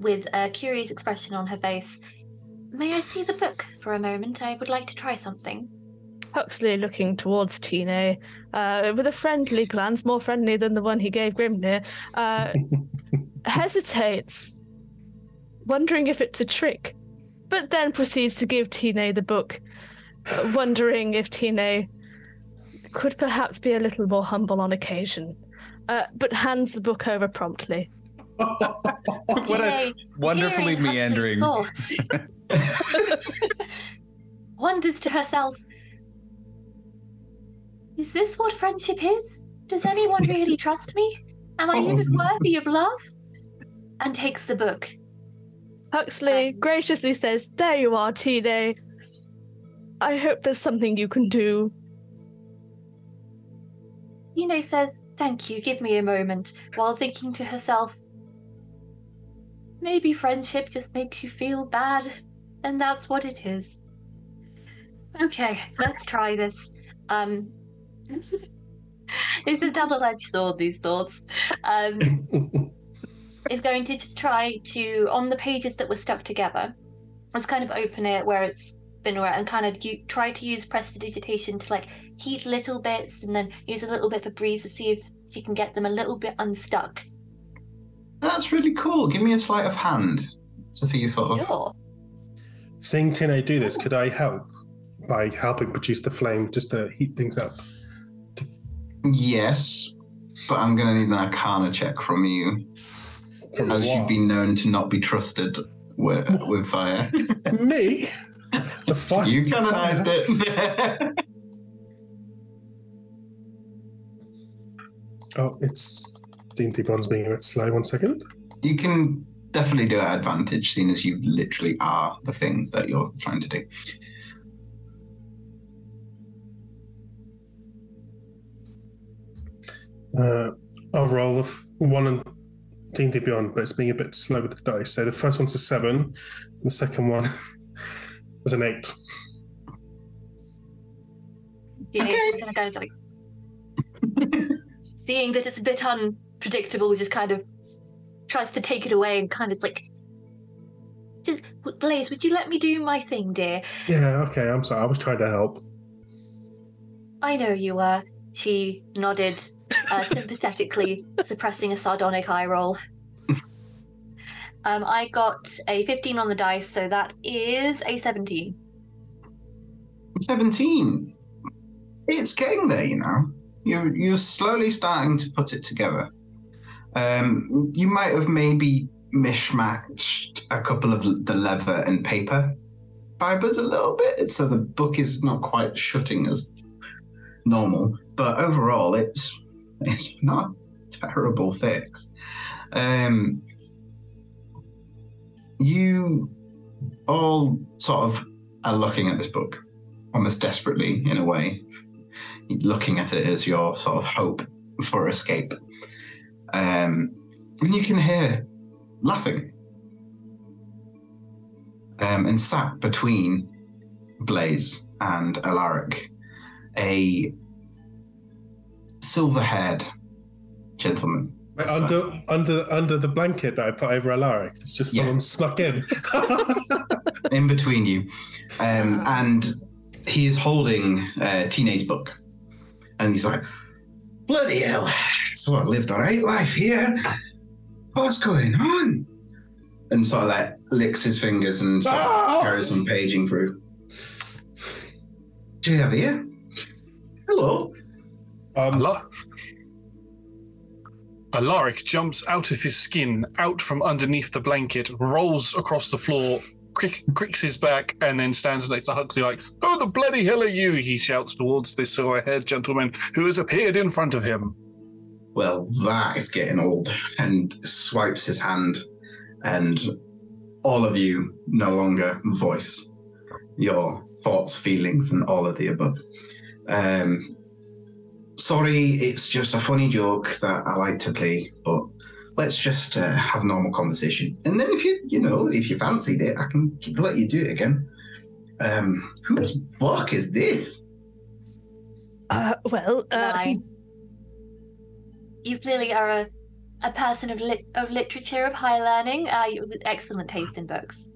with a curious expression on her face, May I see the book for a moment? I would like to try something. Huxley looking towards Tine, uh, with a friendly glance, more friendly than the one he gave Grimnir, uh, <laughs> hesitates, wondering if it's a trick, but then proceeds to give Tine the book, uh, wondering if Tine could perhaps be a little more humble on occasion, uh, but hands the book over promptly. <laughs> what a wonderfully hearing meandering. thoughts, <laughs> wonders to herself, Is this what friendship is? Does anyone really trust me? Am I even oh. worthy of love? And takes the book. Huxley um, graciously says, There you are, Tine. I hope there's something you can do. Tine says, Thank you, give me a moment, while thinking to herself, Maybe friendship just makes you feel bad, and that's what it is. Okay, let's try this. Um, <laughs> it's a double edged sword, these thoughts. Um, <laughs> is going to just try to, on the pages that were stuck together, let's kind of open it where it's been around and kind of you, try to use prestidigitation to like heat little bits and then use a little bit of a breeze to see if she can get them a little bit unstuck. That's really cool. Give me a sleight of hand to see you sort of. Sure. Seeing Tine do this, could I help by helping produce the flame just to heat things up? Yes, but I'm going to need an Arcana check from you, From as what? you've been known to not be trusted with, with fire. <laughs> Me? The fire. you canonized it. <laughs> <laughs> Oh, it's D&D Beyond's being a bit slow. One second. you can definitely do it at advantage, seeing as you literally are the thing that you're trying to do. Uh, I'll roll a f- one and D&D Beyond, but it's being a bit slow with the dice. So the first one's a seven, and the second one <laughs> is an eight. You know, she's gonna kind of like <laughs> seeing that it's a bit unpredictable, just kind of tries to take it away and kind of like just Blaze, would you let me do my thing, dear? Yeah, okay, I'm sorry. I was trying to help. I know you were. She nodded uh, <laughs> sympathetically, suppressing a sardonic eye roll. <laughs> Um, I got a 15 on the dice, so that is a 17. 17. It's getting there, you know. You're, you're slowly starting to put it together. Um, you might have maybe mishmatched a couple of the leather and paper fibers a little bit, so the book is not quite shutting as normal. But overall, it's it's not terrible fix. Um, you all sort of are looking at this book almost desperately in a way, looking at it as your sort of hope for escape. Um, and you can hear laughing. Um, and sat between Blaze and Alaric, a silver-haired gentleman. Wait, under under under the blanket that I put over Alaric, it's just Yeah. someone snuck in. <laughs> in between you, um, and he is holding uh, Teenage book, and he's like, "Bloody hell! So I lived a right life here. What's going on?" And sort of like licks his fingers and sort of carries on paging through. Do you have here? Hello. Um, Alar- Alaric jumps out of his skin, out from underneath the blanket, rolls across the floor, crick, cricks his back, and then stands next to Huxley like, Who the bloody hell are you? He shouts towards this silver-haired gentleman who has appeared in front of him. Well, that is getting old. And swipes his hand, and all of you no longer voice your thoughts, feelings, and all of the above. Um, sorry, it's just a funny joke that I like to play, but let's just uh, have normal conversation. And then if you, you know, if you fancied it, I can let you do it again. Um, whose book is this? Uh, well, uh, he- Nine. You clearly are a, a person of, lit, of literature, of high learning, uh, you- with excellent taste in books.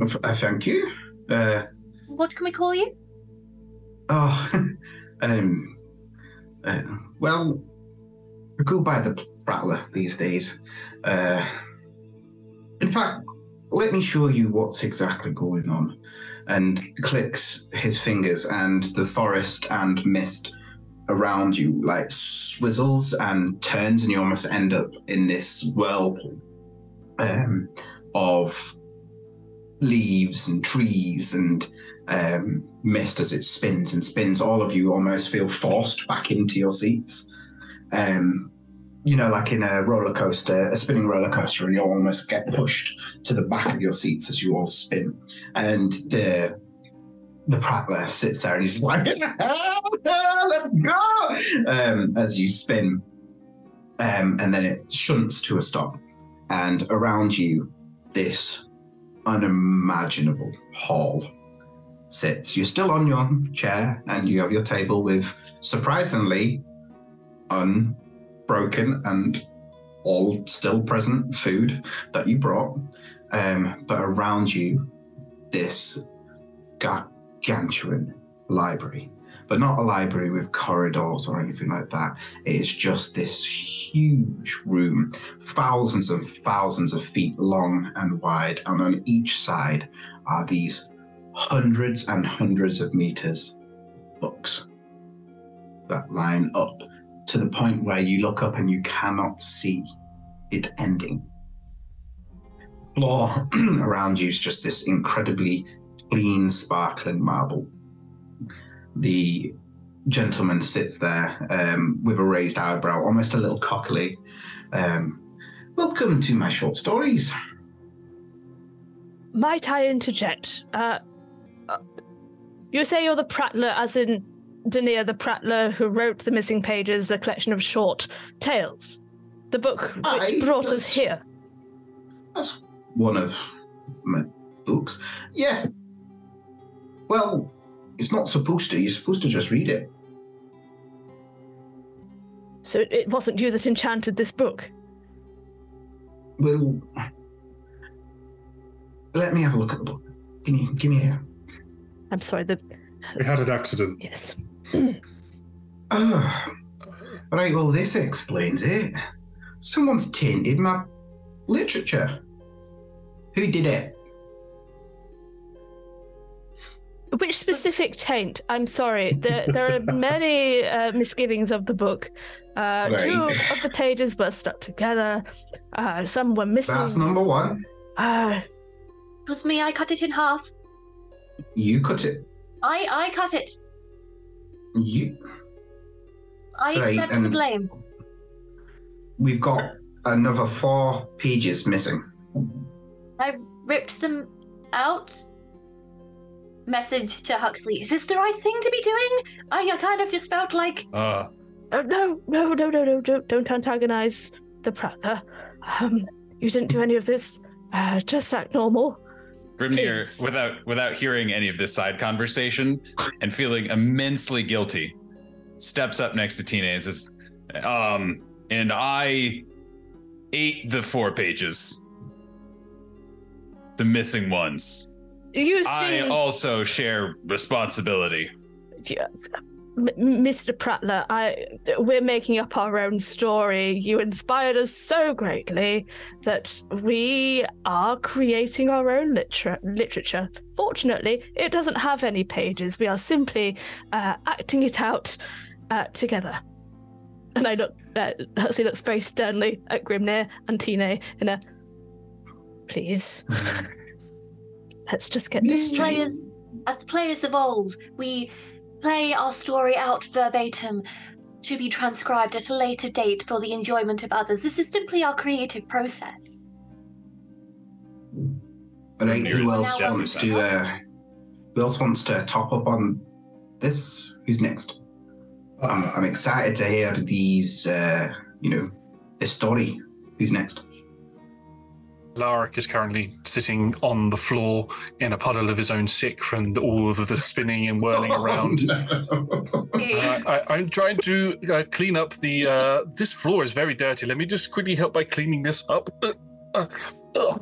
Uh, thank you. Uh, What can we call you? Oh, <laughs> um, uh, well, I go by the Prattler these days. Uh, in fact, let me show you what's exactly going on. And clicks his fingers, and the forest and mist around you like swizzles and turns, and you almost end up in this whirlpool um, of leaves and trees and um, mist as it spins and spins. All of you almost feel forced back into your seats. Um, you know, like in a roller coaster, a spinning roller coaster, and you almost get pushed to the back of your seats as you all spin. And the the prattler sits there and he's like, "Let's go!" Um, as you spin, um, and then it shunts to a stop, and around you, this unimaginable hall sits. You're still on your chair and you have your table with surprisingly unbroken and all still present food that you brought. Um, but around you, this gargantuan library. But not a library with corridors or anything like that. It is just this huge room, thousands and thousands of feet long and wide. And on each side are these hundreds and hundreds of meters books that line up to the point where you look up and you cannot see it ending. The Floor <clears throat> around you is just this incredibly clean, sparkling marble. The gentleman sits there um, with a raised eyebrow, almost a little cockily. Um, Welcome to my short stories. might I interject? Uh, uh, you say you're the prattler, as in Denier the prattler who wrote the missing pages, a collection of short tales. The book which Aye, brought us here. That's one of my books. Yeah. Well, it's not supposed to. You're supposed to just read it. So it- it wasn't you that enchanted this book. Well, let me have a look at the book. Give me, give me here. I'm sorry, the we had an accident. yes. Oh, right. Well, this explains it. Someone's tainted my literature. Who did it? Which specific taint? I'm sorry. There, there are many uh, misgivings of the book. Uh, Two of the pages were stuck together. Uh, some were missing. That's number one. Uh, It was me, I cut it in half. You cut it. I, I cut it. You. I Right, accept the blame. We've got another four pages missing. I ripped them out. Message to Huxley. Is this the right thing to be doing? I, I kind of just felt like Uh, Oh, no, no, no, no, no, don't, don't antagonize the Prattler. Um, you didn't do any of this. Uh, just act normal. Grimnir, Please. without without hearing any of this side conversation and feeling immensely guilty, steps up next to Tine and says, "Um, and I ate the four pages, the missing ones. You I also share responsibility." Yeah, M- Mr. Prattler, I we're making up our own story. You inspired us so greatly that we are creating our own liter- literature. Fortunately, it doesn't have any pages. We are simply uh, acting it out uh, together. And I look, uh, Huxley looks very sternly at Grimnir and Tine in a, please, <laughs> let's just get this as straight. players, as players of old, we play our story out verbatim to be transcribed at a later date for the enjoyment of others. This is simply our creative process. All right, who else wants to? Uh, who else wants to top up on this? Who's next? I'm, I'm excited to hear these. Uh, you know, this story. Who's next? Lark is currently sitting on the floor in a puddle of his own sick from the, all of the spinning and whirling <laughs> around. Oh, Uh, I, I'm trying to uh, clean up the. Uh, this floor is very dirty. Let me just quickly help by cleaning this up. Uh, uh, uh,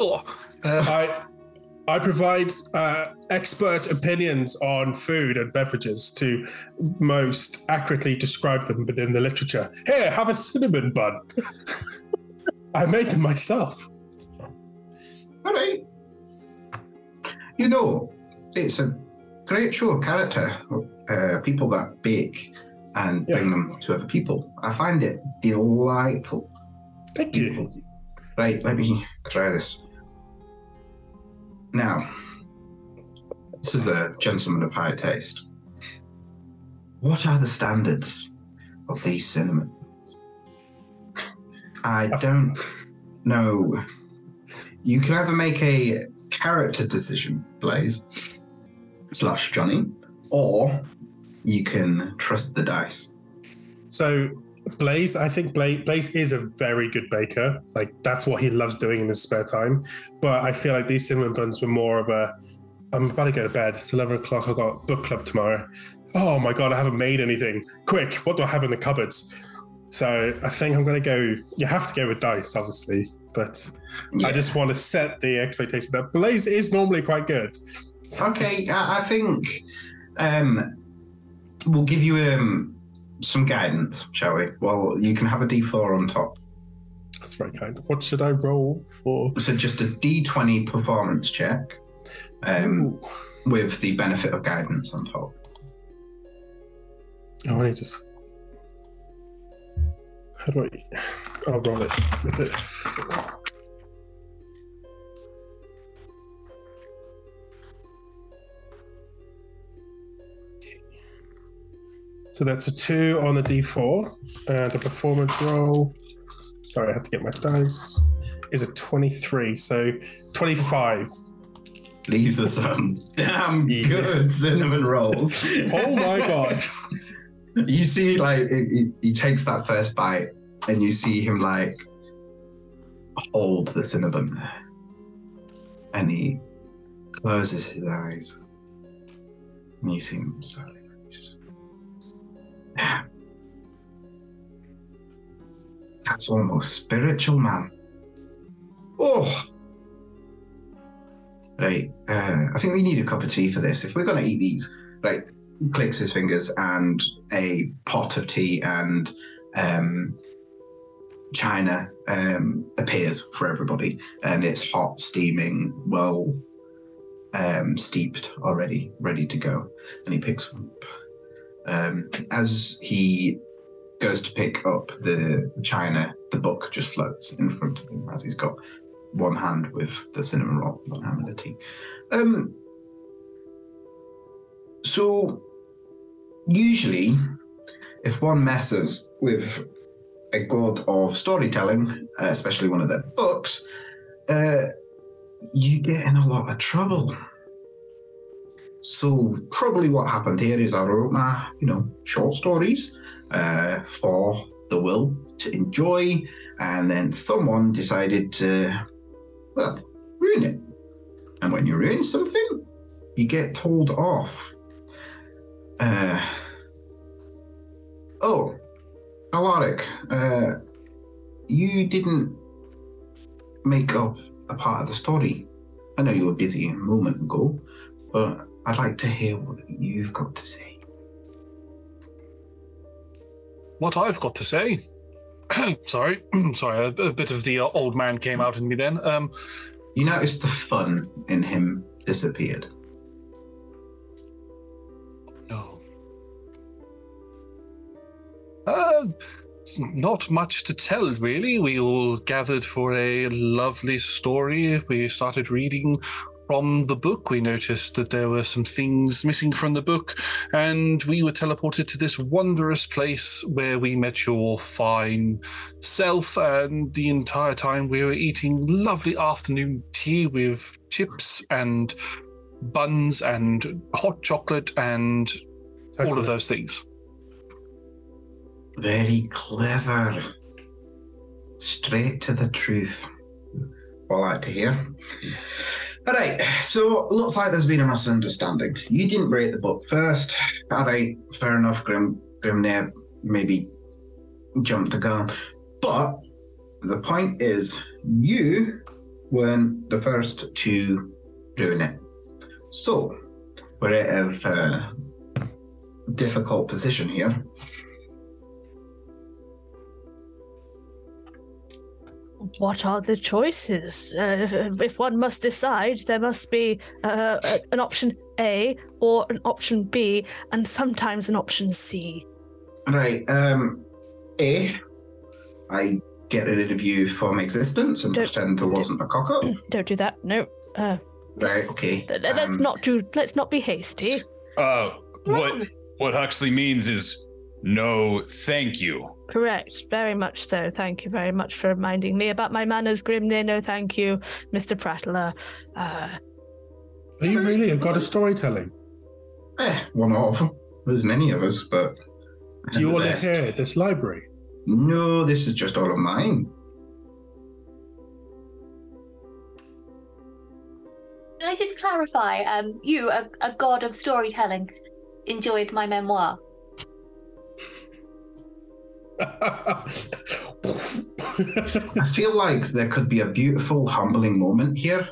uh, uh, I I provide uh, expert opinions on food and beverages to most accurately describe them within the literature. Here, have a cinnamon bun. <laughs> I made them myself. All right. You know, it's a great show of character. Uh, people that bake and Yeah. bring them to other people. I find it delightful. Thank you. Right, let me try this. Now, this is a gentleman of high taste. What are the standards of these cinnamons? I don't know. You can either make a character decision, Blaze, slash Johnny, or you can trust the dice. So Blaze, I think Blaze, is a very good baker. Like that's what he loves doing in his spare time. But I feel like these cinnamon buns were more of a. I'm about to go to bed. It's eleven o'clock. I got book club tomorrow. Oh my god, I haven't made anything. Quick, what do I have in the cupboards? So I think I'm gonna go. You have to go with dice, obviously, but I just want to set the expectation that Blaze is normally quite good. Okay, I, I think um, we'll give you um, some guidance, shall we? Well, you can have a D4 on top. That's very kind. What should I roll for? So just a D20 performance check um, with the benefit of guidance on top. Oh, I want to just. How do I? I'll roll it with it. So that's a two on the d4, and the performance roll. Sorry, I have to get my dice. Is a 23, so 25. These are some damn Yeah. good cinnamon rolls. Oh my god. <laughs> you see, like, he, takes that first bite, and you see him, like, hold the cinnamon there. And he closes his eyes. And you see him slowly. just- That's almost spiritual, man. Oh. Right. Uh, I think we need a cup of tea for this. If we're going to eat these, right, clicks his fingers and a pot of tea and um, china um, appears for everybody, and it's hot, steaming, well um, steeped already, ready to go. And he picks up. Um, as he goes to pick up the china, the book just floats in front of him as he's got one hand with the cinnamon roll, one hand with the tea. Um, so usually, if one messes with a god of storytelling, uh, especially one of their books, uh, you get in a lot of trouble. So probably what happened here is I wrote my, you know, short stories uh, for the will to enjoy, and then someone decided to, well, ruin it. And when you ruin something, you get told off. Uh, oh, Alaric, uh, you didn't make up a part of the story. I know you were busy a moment ago, but I'd like to hear what you've got to say. What I've got to say. <clears throat> sorry, <clears throat> sorry, a, a, bit of the uh, old man came out in me then. Um, you noticed the fun in him disappeared. Uh, not much to tell, really. We all gathered for a lovely story. We started reading from the book. We noticed that there were some things missing from the book, and we were teleported to this wondrous place where we met your fine self. And the entire time we were eating lovely afternoon tea with chips and buns and hot chocolate and all of those things. Very clever. Straight to the truth. All like to hear. All right, so looks like there's been a misunderstanding. You didn't break the book first. All right, fair enough, Grim. Grimnir maybe jumped the gun. But the point is, you weren't the first to ruin it. So, we're at a uh, difficult position here. What are the choices? Uh, if one must decide, there must be uh, an option A or an option B, and sometimes an option C. Right. Um, A, I get rid of you from existence and don't, pretend there wasn't a cock up. <clears throat> Don't do that. No. Uh, right. Okay. Let's um, not do. Let's not be hasty. Uh, what what Huxley means is no, thank you. Correct. Very much so. Thank you very much for reminding me about my manners, Grimnir. No, thank you, Mr. Prattler. Uh, Are you really a god of storytelling? Eh, one of. There's many of us, but. Do you want to hear this library? No, this is just all of mine. Can I just clarify? Um, you, a, a god of storytelling, enjoyed my memoir. I feel like there could be a beautiful, humbling moment here,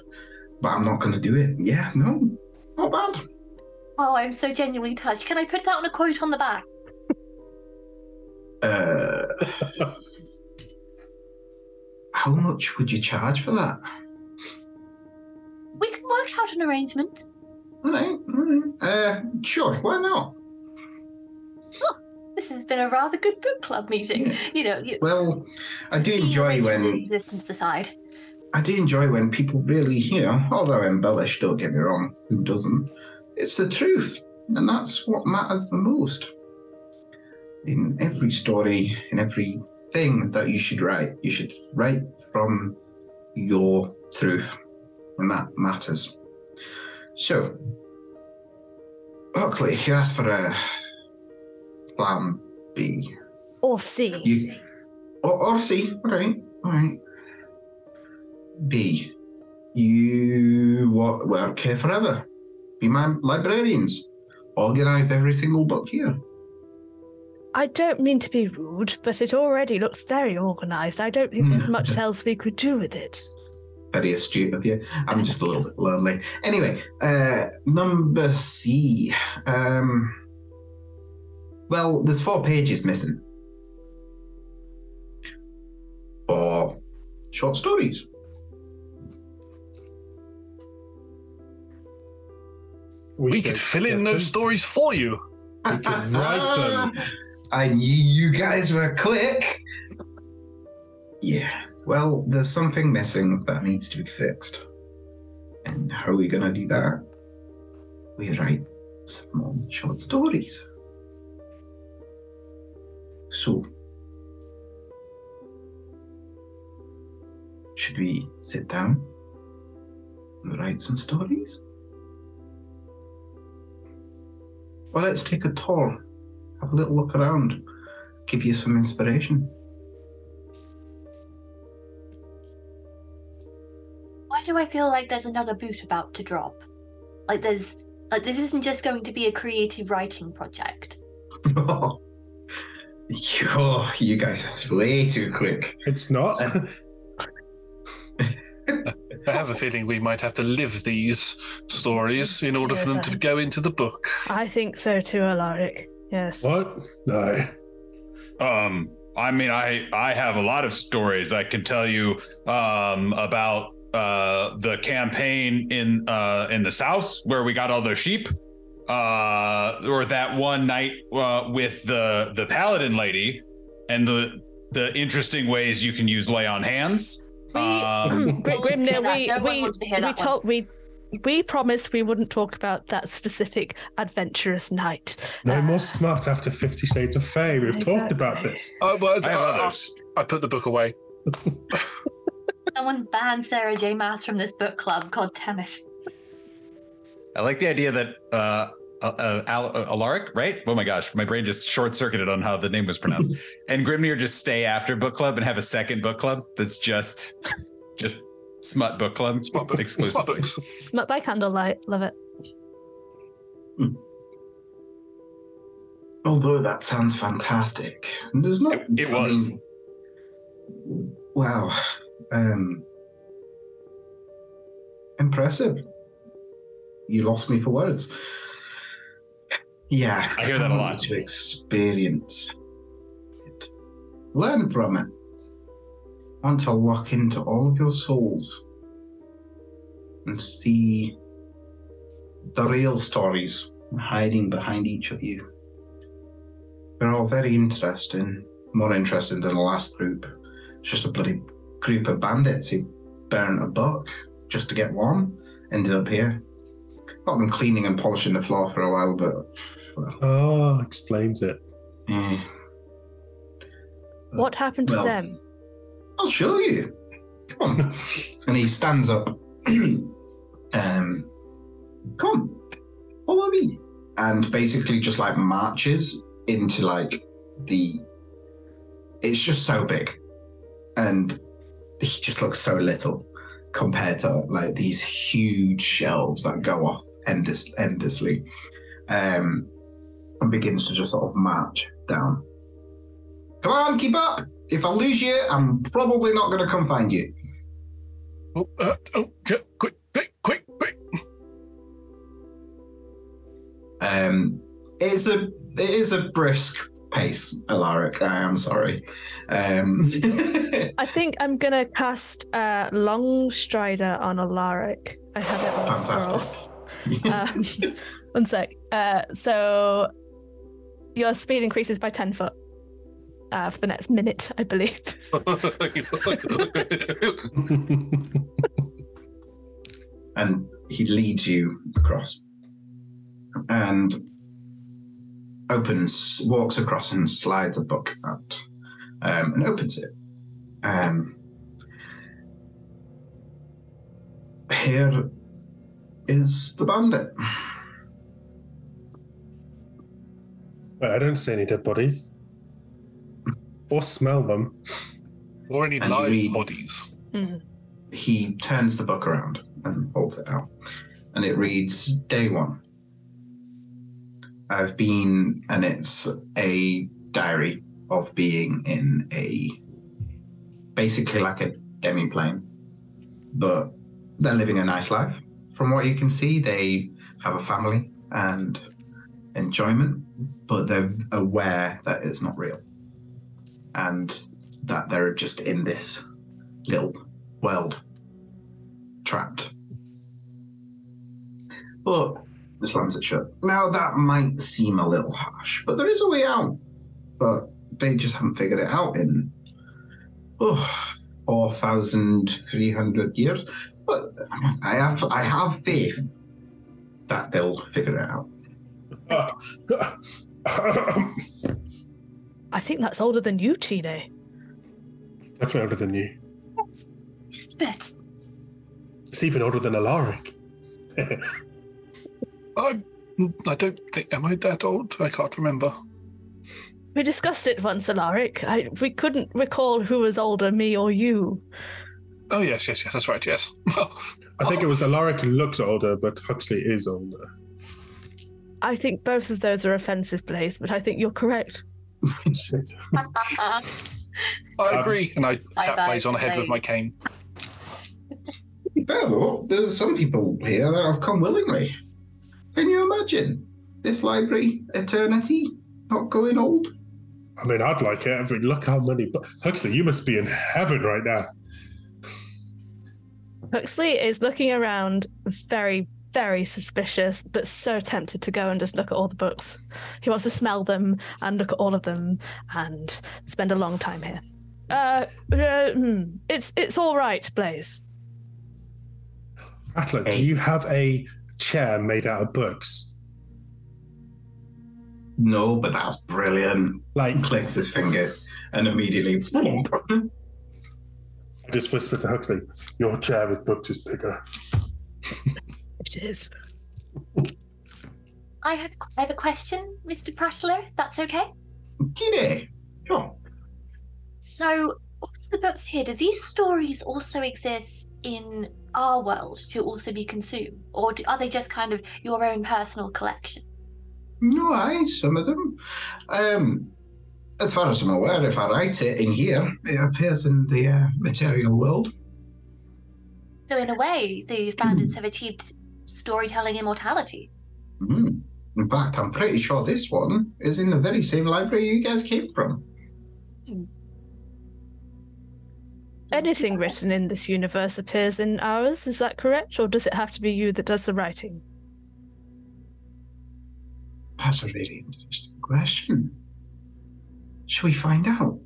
but I'm not going to do it. Yeah, no, not bad. Oh, I'm so genuinely touched. Can I put that on a quote on the back? Uh, how much would you charge for that? We can work out an arrangement. All right, all right. Uh, sure, why not? Oh, this has been a rather good book club meeting. Hmm. You know. You, well, I do enjoy when existence aside. I do enjoy when people really, you know, although embellished, Don't get me wrong. Who doesn't? It's the truth, and that's what matters the most. In every story, in every thing that you should write, you should write from your truth, and that matters. So, Huxley, you asked for a plan B. Or C. You, or, or C, all right, all right. B. You work here forever. Be my librarians. Organize every single book here. I don't mean to be rude, but it already looks very organized. I don't think there's much else we could do with it. Very astute of you. I'm just a little bit lonely. Anyway, uh, number C. Um, well, there's four pages missing. Four short stories. We, we could fill in those stories for you. We could <laughs> write them. I knew you guys were quick. Yeah. Well, there's something missing that needs to be fixed. And how are we going to do that? We write some more short stories. So, should we sit down? And write some stories. Well, let's take a tour, have a little look around, give you some inspiration. Why do I feel like there's another boot about to drop? Like there's like this isn't just going to be a creative writing project. <laughs> oh, you guys are way too quick. It's not. <laughs> I have a feeling we might have to live these stories in order for them to go into the book. I think so too, Alaric. Yes. What? No. Um, I mean, I I have a lot of stories I can tell you um, about uh, the campaign in uh, in the south where we got all those sheep, uh, or that one night uh, with the the paladin lady, and the the interesting ways you can use lay on hands. Um, <clears throat> Grim- Grimnir, we No we wants to hear we told we we promised we wouldn't talk about that specific adventurous night. No more smut after Fifty Shades of Fey. We've talked about this. Uh, well, I have uh, others. I put the book away. <laughs> Someone banned Sarah J. Maas from this book club. God damn it. I like the idea that uh, uh, uh, Al- uh, Alaric, right? Oh my gosh, my brain just short circuited on how the name was pronounced. <laughs> and Grimnir just stay after book club and have a second book club that's just just smut book club, Smut book- exclusive. smut books. Smut by candlelight. Love it. Although that sounds fantastic, there's not. It- it I was. mean, wow, um, impressive. You lost me for words. Yeah, I hear that a lot. To experience it, learn from it. Want to lock into all of your souls and see the real stories hiding behind each of you. They're all very interesting, more interesting than the last group. It's just a bloody group of bandits who burnt a book just to get one. Ended up here. Got them cleaning and polishing the floor for a while, but well, Oh, explains it. What happened to Well, them? I'll show you. Come on. <laughs> and he stands up. <clears throat> um, come, follow me. And basically just like marches into like the. It's just so big. And he just looks so little compared to like these huge shelves that go off endless, endlessly. Um, and begins to just sort of march down. Come on, keep up. If I lose you, I'm probably not going to come find you. Oh, uh, oh, quick, quick, quick, quick. Um, it's a it is a brisk pace, Alaric. I am sorry. Um, <laughs> I think I'm gonna cast uh, Long Strider on Alaric. I have it on Fantastic. scroll. <laughs> Um, one sec. Uh, so your speed increases by ten foot uh, for the next minute, I believe. <laughs> and he leads you across and opens, walks across and slides a book out um, and opens it. Um, here is the bandit. Wait, I don't see any dead bodies. Or smell them. or any And live read- bodies. Mm-hmm. he turns the book around and holds it out. And it reads Day one. I've been, and it's a diary of being in a basically like a demi plane, but they're living a nice life. From what you can see, they have a family and enjoyment, but they're aware that it's not real and that they're just in this little world trapped. But slams it shut. Now that might seem a little harsh, but there is a way out. But they just haven't figured it out in oh, four thousand three hundred years. But I have I have faith that they'll figure it out. I think that's older than you, Tine. Definitely older than you. Just a bit. It's even older than Alaric. <laughs> I, I don't think am I that old? I can't remember. We discussed it once, Alaric. I, we couldn't recall who was older, me or you. Oh yes, yes, yes. That's right. Yes. I think it was Alaric who looks older, but Huxley is older. I think both of those are offensive, Blaze, but I think you're correct. Shit. <laughs> I um, agree, and I tap Bye-bye, Blaze on the head with my Blaze. cane. Fair though, there's some people here that have come willingly. Can you imagine this library eternity not going old? I mean, I'd like it. I mean, look how many. bu- Huxley, you must be in heaven right now. Huxley is looking around very, very suspicious, but so tempted to go and just look at all the books. He wants to smell them and look at all of them and spend a long time here. Uh, uh hmm, it's it's all right, Blaze. Prattler, do you have a chair made out of books? No, but that's brilliant. Like, clicks his finger and immediately. <laughs> I just whispered to Huxley, your chair with books is bigger. <laughs> It is. I have I have a question, Mr. Prattler. if That's okay. G'day. Sure. So, what's the books here? Do these stories also exist in our world to also be consumed, or do, are they just kind of your own personal collection? No, I some of them. Um, as far as I'm aware, if I write it in here, it appears in the uh, material world. So, in a way, the founders have achieved storytelling immortality. Mm. In fact, I'm pretty sure this one is in the very same library you guys came from. Anything written in this universe appears in ours, is that correct? Or does it have to be you that does the writing? That's a really interesting question. Shall we find out?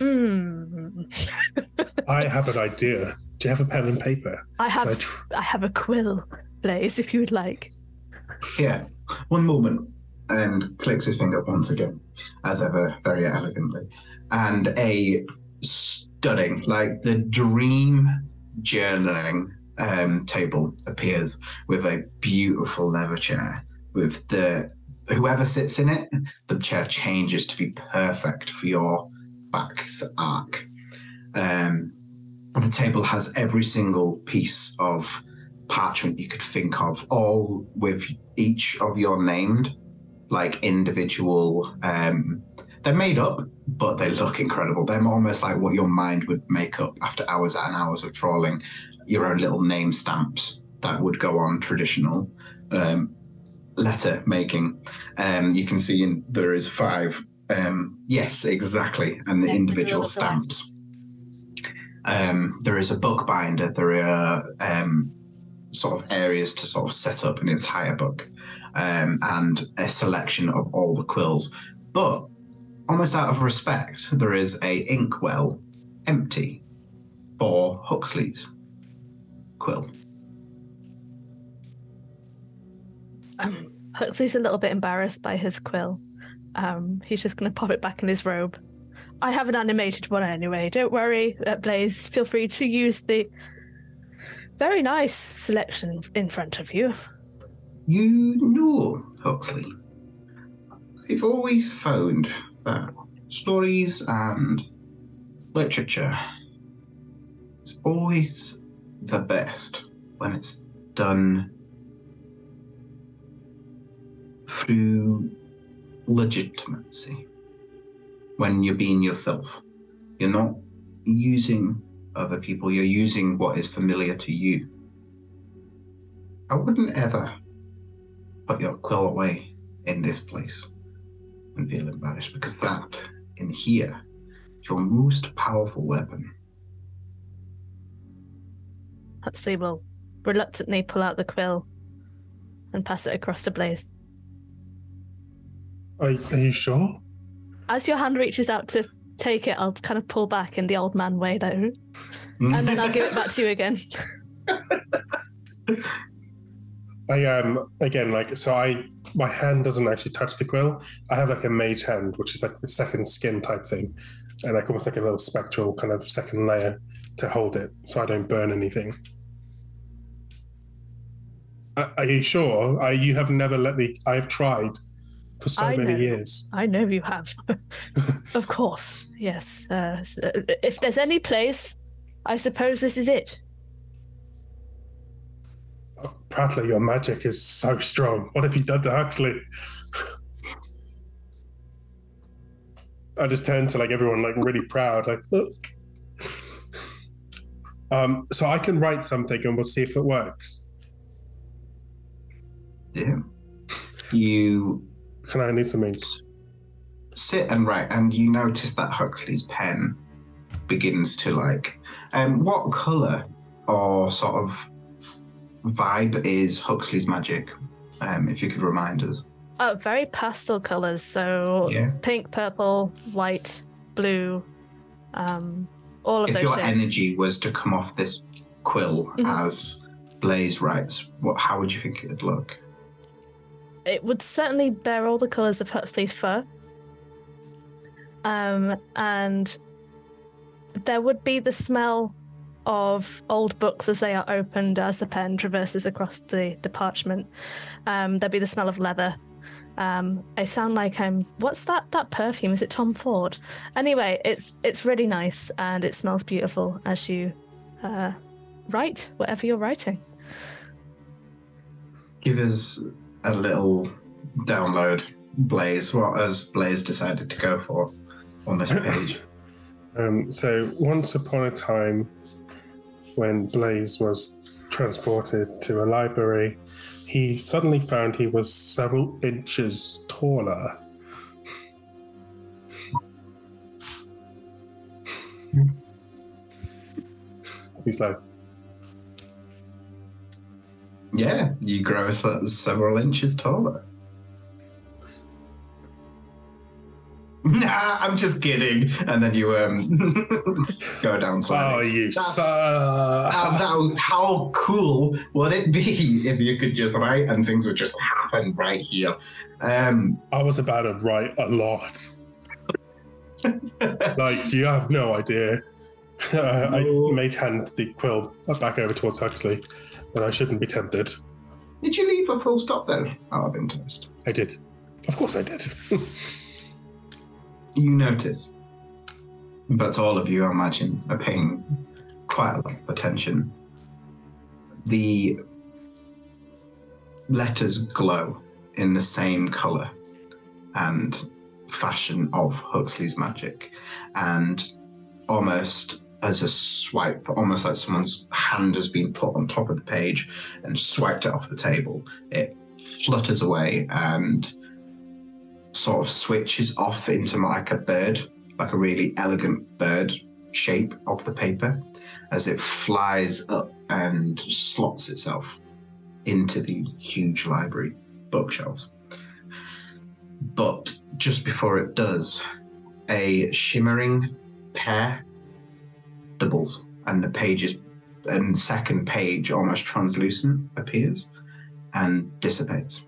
Hmm. I have an idea. Do you have a pen and paper? I Can I have tr- I have a quill, Blaze, if you would like. Yeah, one moment. And clicks his finger once again, as ever, very elegantly. And a stunning, like the dream journaling um, table appears with a beautiful leather chair. With the whoever sits in it, the chair changes to be perfect for your back's arc. Um, the table has every single piece of parchment you could think of, all with each of your named, like individual. Um, they're made up, but they look incredible. They're almost like what your mind would make up after hours and hours of trawling. Your own little name stamps that would go on traditional um, letter making. Um, you can see in, there is five. Um, yes, exactly, and the Yeah, individual stamps. Um, there is a book binder. There are um, sort of areas to sort of set up an entire book, um, and a selection of all the quills. But almost out of respect, there is a inkwell empty for Huxley's quill. Um, Huxley's a little bit embarrassed by his quill. Um, he's just going to pop it back in his robe. I have an animated one anyway. Don't worry, uh, Blaze. Feel free to use the very nice selection in front of you. You know, Huxley, I've always found that stories and literature is always the best when it's done through legitimacy. When you're being yourself, you're not using other people, you're using what is familiar to you. I wouldn't ever put your quill away in this place and feel embarrassed because that in here is your most powerful weapon. Huxley will reluctantly pull out the quill and pass it across to Blaze. Are, are you sure? As your hand reaches out to take it, I'll kind of pull back in the old man way, though, and then I'll give it back to you again. <laughs> I um again like so I my hand doesn't actually touch the quill. I have like a mage hand, which is like the second skin type thing, and like almost like a little spectral kind of second layer to hold it, so I don't burn anything. Are, are you sure? I, you have never let me. I have tried for so I many know. years. I know you have. <laughs> of course, yes. Uh, if there's any place, I suppose this is it. Prattler, your magic is so strong. What have you done to Huxley? I just turned to like everyone, like really proud, like look. Um, so I can write something and we'll see if it works. Yeah. You Can I need something? sit and write, and you notice that Huxley's pen begins to like. Um, what color or sort of vibe is Huxley's magic? Um, if you could remind us. Oh, very pastel colors. So Yeah. pink, purple, white, blue, um, all of if those your shades. energy was to come off this quill Mhm. as Blaze writes, what? How would you think it would look? It would certainly bear all the colours of Huxley's fur. Um, and there would be the smell of old books as they are opened as the pen traverses across the, the parchment. Um, there'd be the smell of leather. Um, I sound like I'm. What's that? That perfume? Is it Tom Ford? Anyway, it's it's really nice and it smells beautiful as you uh, write whatever you're writing. Give us a little download, Blaze. What has Blaze decided to go for on this <laughs> page? Um, so once upon a time, when Blaze was transported to a library, he suddenly found he was several inches taller. He's like, yeah, you grow several inches taller. Nah, I'm just kidding. And then you um <laughs> go down "Oh, you suck!" Uh, that, how cool would it be <laughs> if you could just write and things would just happen right here? Um, I was about to write a lot. <laughs> like you have no idea. Uh, I made hand the quill back over towards Huxley, and I shouldn't be tempted. did you leave a full stop there? Out of interest. I did. Of course, I did. <laughs> You notice, but all of you, I imagine, are paying quite a lot of attention. The letters glow in the same color and fashion of Huxley's magic, and almost as a swipe, almost like someone's hand has been put on top of the page and swiped it off the table. It flutters away and sort of switches off into like a bird, like a really elegant bird shape of the paper as it flies up and slots itself into the huge library bookshelves. But just before it does, a shimmering pair doubles and the pages and second page almost translucent appears and dissipates.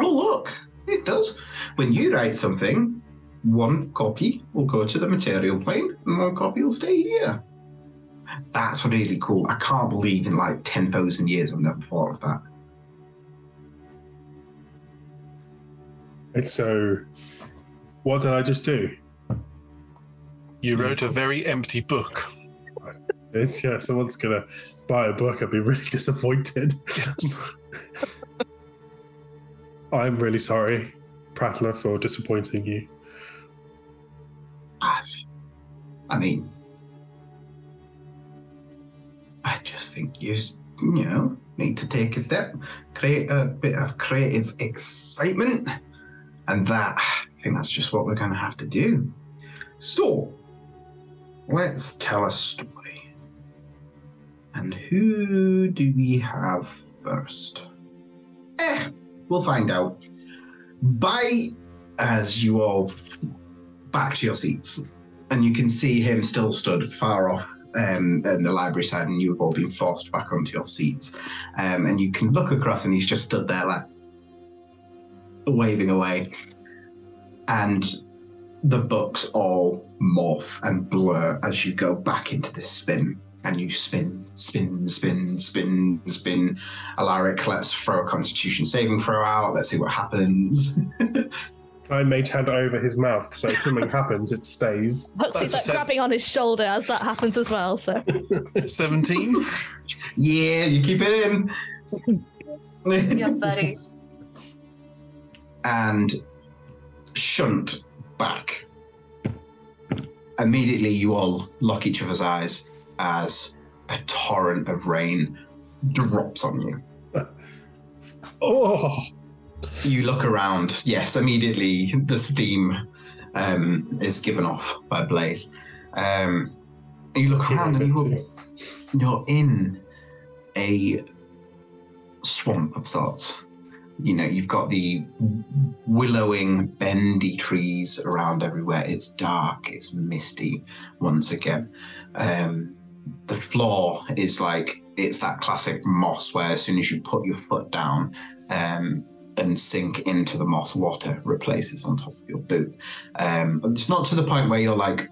Oh look, it does. When you write something, one copy will go to the material plane and one copy will stay here. That's really cool. I can't believe in like 10,000 years I've never thought of that. and so, what did I just do? You wrote a very empty book. It's yeah, someone's gonna buy a book and be really <laughs> disappointed. <laughs> I'm really sorry, Prattler, for disappointing you. I mean, I just think you, you know, need to take a step, create a bit of creative excitement, and that, I think that's just what we're going to have to do. So, let's tell a story. And who do we have first? Eh, we'll find out. Bye, as you all back to your seats and you can see him still stood far off um, in the library side, and you've all been forced back onto your seats. Um, and you can look across, and he's just stood there, like waving away. And the books all morph and blur as you go back into this spin. and you spin, spin, spin, spin, spin. Alaric, let's throw a constitution saving throw out. Let's see what happens. <laughs> I mage hand over his mouth, so if something happens, it stays. Huxley's like grabbing on his shoulder as that happens as well. So <laughs> 17. yeah, you keep it in. yeah, buddy. <laughs> and shunt back. Immediately, you all lock each other's eyes as a torrent of rain drops on you. <laughs> Oh, You look around. Yes, immediately the steam um, is given off by Blaze. Um, you look around and you're, you're in a swamp of sorts. You know, you've got the willowing, bendy trees around everywhere. It's dark, it's misty once again. Um, the floor is like it's that classic moss where as soon as you put your foot down um, and sink into the moss, water replaces on top of your boot. Um, it's not to the point where you're like,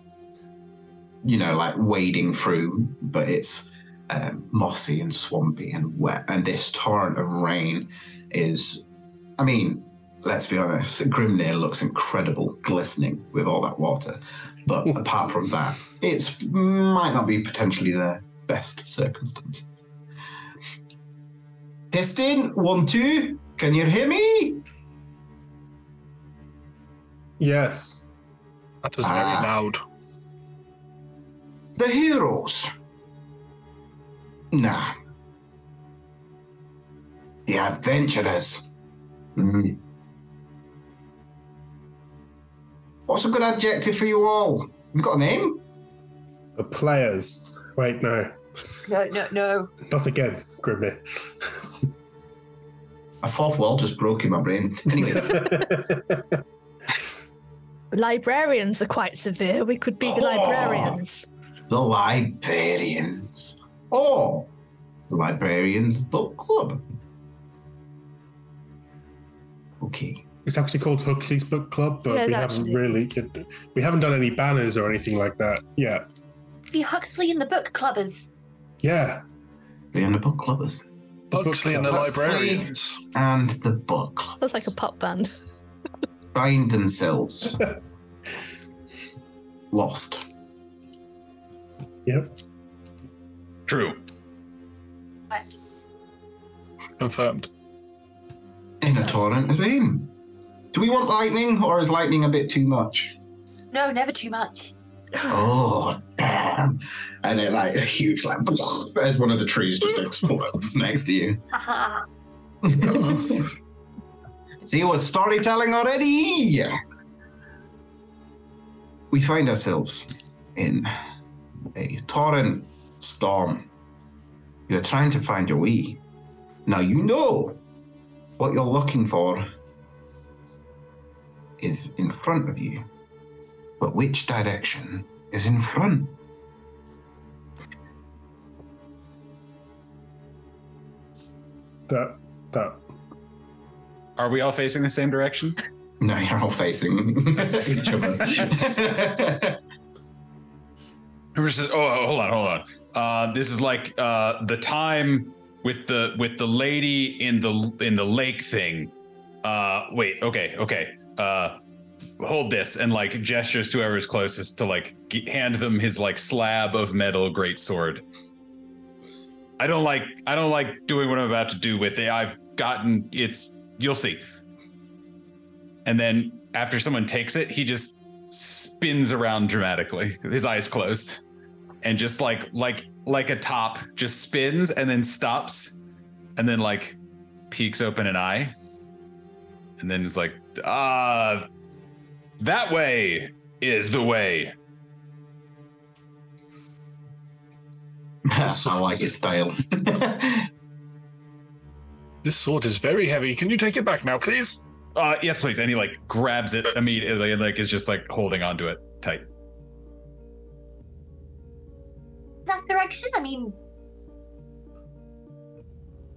you know, like wading through, but it's um, mossy and swampy and wet. And this torrent of rain is, I mean, let's be honest, Grimnir looks incredible, glistening with all that water. But <laughs> apart from that, it's might not be potentially the best circumstances. Testing one two. Can you hear me? yes. That was very Ah. loud. The heroes. Nah. The adventurers. Mhm. What's a good adjective for you all? You got a name? The players. Wait, no. No, no, no. Not again, Grimnir. A fourth wall just broke in my brain. Anyway, <laughs> librarians are quite severe. We could be the Oh. librarians. the librarians. Or the librarians book club. Okay. It's actually called Huxley's Book Club, but Yeah, we haven't actually- really we haven't done any banners or anything like that yet. The Huxley and the Book Clubbers. Yeah. The book clubbers. Huxley and the Huxley. librarians. And the book club That's like a pop band. find themselves <laughs> lost. Yep. True. But Confirmed. In a torrent of rain. Do we want lightning, or is lightning a bit too much? no, never too much. Oh, damn. And it like, a huge, like, <laughs> as one of the trees just explodes <laughs> next to you. <laughs> See what's storytelling already? We find ourselves in a torrent storm. You're trying to find your way. Now you know what you're looking for is in front of you. But which direction is in front? That that Are we all facing the same direction? <laughs> No, you're all facing <laughs> each other. Who says, "Oh, hold on, hold on. Uh, this is like uh, the time with the with the lady in the in the lake thing. Uh, wait, okay, okay. Uh, hold this and like gestures to whoever's closest to like g- hand them his like slab of metal great sword. I don't like I don't like doing what I'm about to do with it. I've gotten it's you'll see. And then after someone takes it, he just spins around dramatically, his eyes closed, and just like like like a top, just spins and then stops, and then like peeks open an eye, and then it's like, ah, that way is the way. I like his style. <laughs> This sword is very heavy. Can you take it back now, please? Uh, yes, please. And he like grabs it immediately, and like is just like holding onto it tight. Direction? I mean,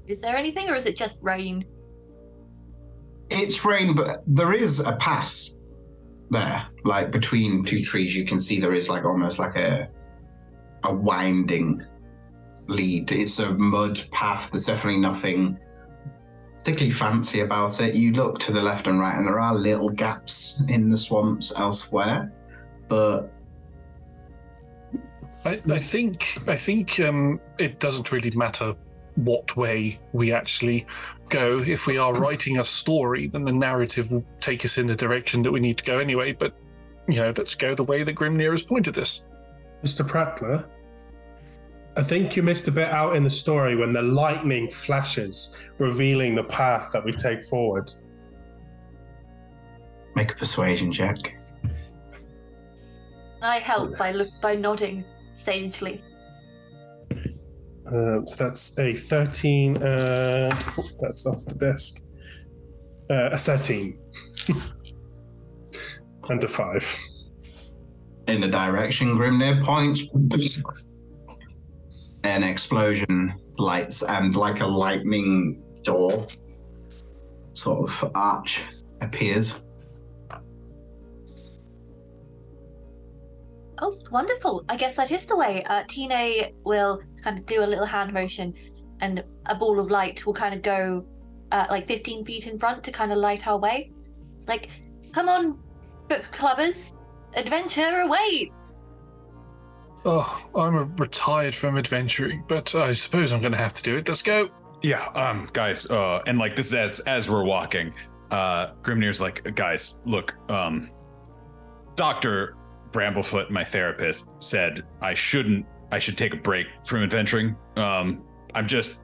is there anything, or is it just rain? It's rain, but there is a pass there. Like between two trees, you can see there is like almost like a a winding lead. It's a mud path. There's definitely nothing particularly fancy about it. You look to the left and right, and there are little gaps in the swamps elsewhere, but I, I think I think um, it doesn't really matter what way we actually go. If we are writing a story, then the narrative will take us in the direction that we need to go anyway. But you know, let's go the way that Grimnir has pointed us. Mr. Prattler, I think you missed a bit out in the story when the lightning flashes, revealing the path that we take forward. make a persuasion check. I help by look by nodding sagely. Um, so that's a 13, and oh, that's off the desk. Uh, a 13. <laughs> and a 5. In the direction Grimnir points, an explosion lights and like a lightning door sort of arch appears. Oh, wonderful. I guess that is the way. Uh, Tine will kind of do a little hand motion, and a ball of light will kind of go uh, like 15 feet in front to kind of light our way. It's like, come on, book clubbers, adventure awaits. Oh, I'm retired from adventuring, but I suppose I'm going to have to do it. Let's go. Yeah, um, guys, uh, and like this is as as we're walking, uh, Grimnir's like, guys, look, um, Doctor Bramblefoot, my therapist, said I shouldn't, I should take a break from adventuring. Um, I'm just,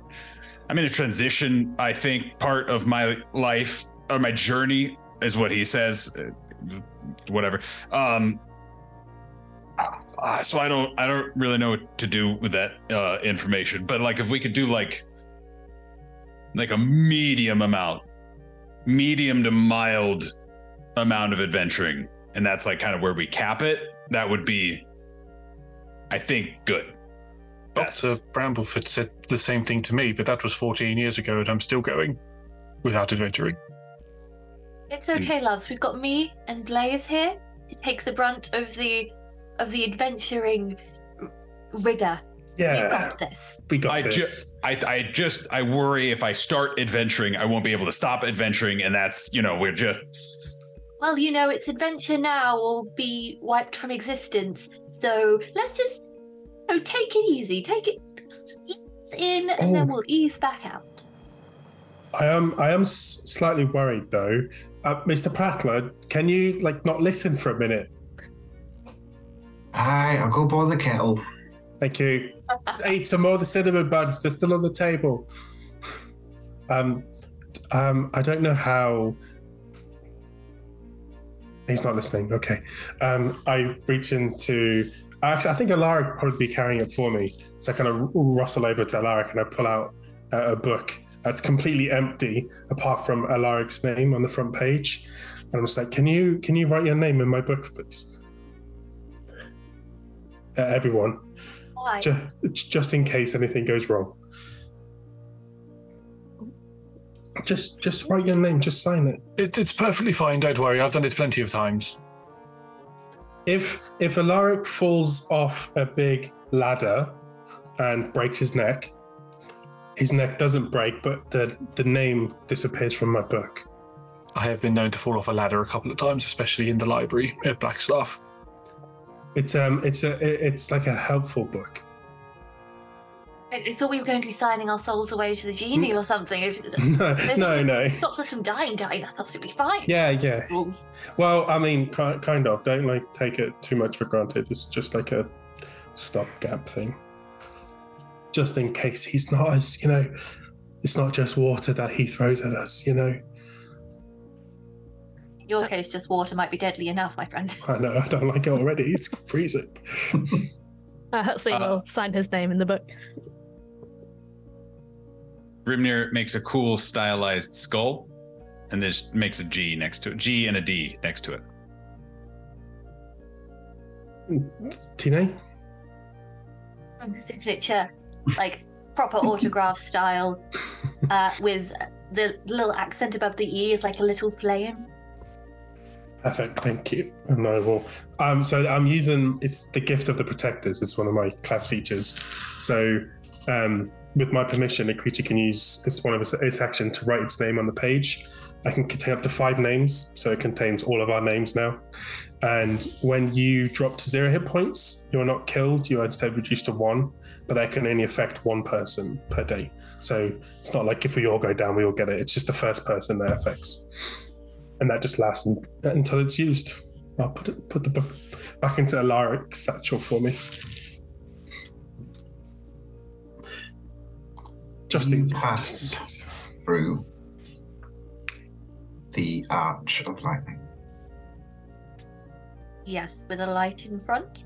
I'm in a transition. I think part of my life or my journey is what he says. uh, Whatever. Um, uh, so I don't, I don't really know what to do with that uh, information. But like, if we could do like, like a medium amount, medium to mild amount of adventuring, and that's like kind of where we cap it. That would be, I think, good. Doctor Bramblefoot said the same thing to me, but that was 14 years ago, and I'm still going without adventuring. It's okay, loves. We've got me and Blaze here to take the brunt of the of the adventuring r- rigor. You Yeah, got this. we got I this. just, I, I just, I worry if I start adventuring, I won't be able to stop adventuring, and that's, you know, we're just. Well, you know, it's adventure now or be wiped from existence. So let's just, you know, take it easy. Take it ease in, and then Oh. we'll ease back out. I am I am slightly worried though. Uh, Mr. Prattler, can you like not listen for a minute? Aye, I'll go boil the kettle. Thank you. <laughs> Eat some more of the cinnamon buns. They're still on the table. Um, um, I don't know how. He's not listening. Okay. Um, I reach into. Actually, I think Alaric would probably be carrying it for me. So I kind of rustle over to Alaric and I pull out uh, a book that's completely empty, apart from Alaric's name on the front page. And I'm just like, "Can you can you write your name in my book, please?" Uh, everyone. Why? Just, just in case anything goes wrong. Just just write your name, just sign it. It, it's perfectly fine, don't worry. I've done it plenty of times. If if Alaric falls off a big ladder and breaks his neck, his neck doesn't break, but the the name disappears from my book. I have been known to fall off a ladder a couple of times, especially in the library at Blackstaff. It's um it's a it's like a helpful book. I I thought we were going to be signing our souls away to the genie or something. If, <laughs> No, if no, no. Stops us from dying, dying. That's absolutely fine. Yeah, yeah. Well, I mean, kind of. Don't like take it too much for granted. It's just like a stopgap thing, just in case he's not as you know. It's not just water that he throws at us, you know. In your case, just water might be deadly enough, my friend. I know I don't like it already. It's freezing. <laughs> Uh, Huxley Uh, will sign his name in the book. Grimnir makes a cool stylized skull and this makes a G next to it. G and a D next to it. Tine, Signature, like proper autograph <laughs> style, uh, with the little accent above the E is like a little flame. perfect. Thank you. And I will. Um, so I'm using it's the gift of the protectors. It's one of my class features. So Um, with my permission, a creature can use this one of its, its action to write its name on the page. I can contain up to five names, so it contains all of our names now. And when you drop to zero hit points, you're not killed. You are instead reduced to one, but that can only affect one person per day. So it's not like if we all go down, we all get it. It's just the first person that affects, and that just lasts until it's used. I'll put it, put the book back into Alaric's satchel for me. Just you in, pass just through the arch of lightning. Yes, with a light in front.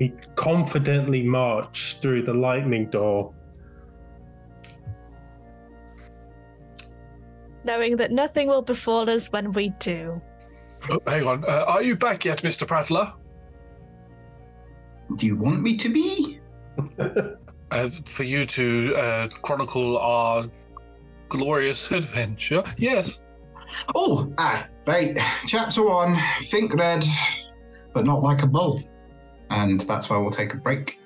we confidently march through the lightning door. Knowing that nothing will befall us when we do. Oh, hang on. Uh, are you back yet, Mr. Prattler? Do you want me to be? <laughs> Uh, for you to uh, chronicle our glorious <laughs> adventure? Yes. Oh, ah, right. Chapter one. Think red, but not like a bull. And that's why we'll take a break.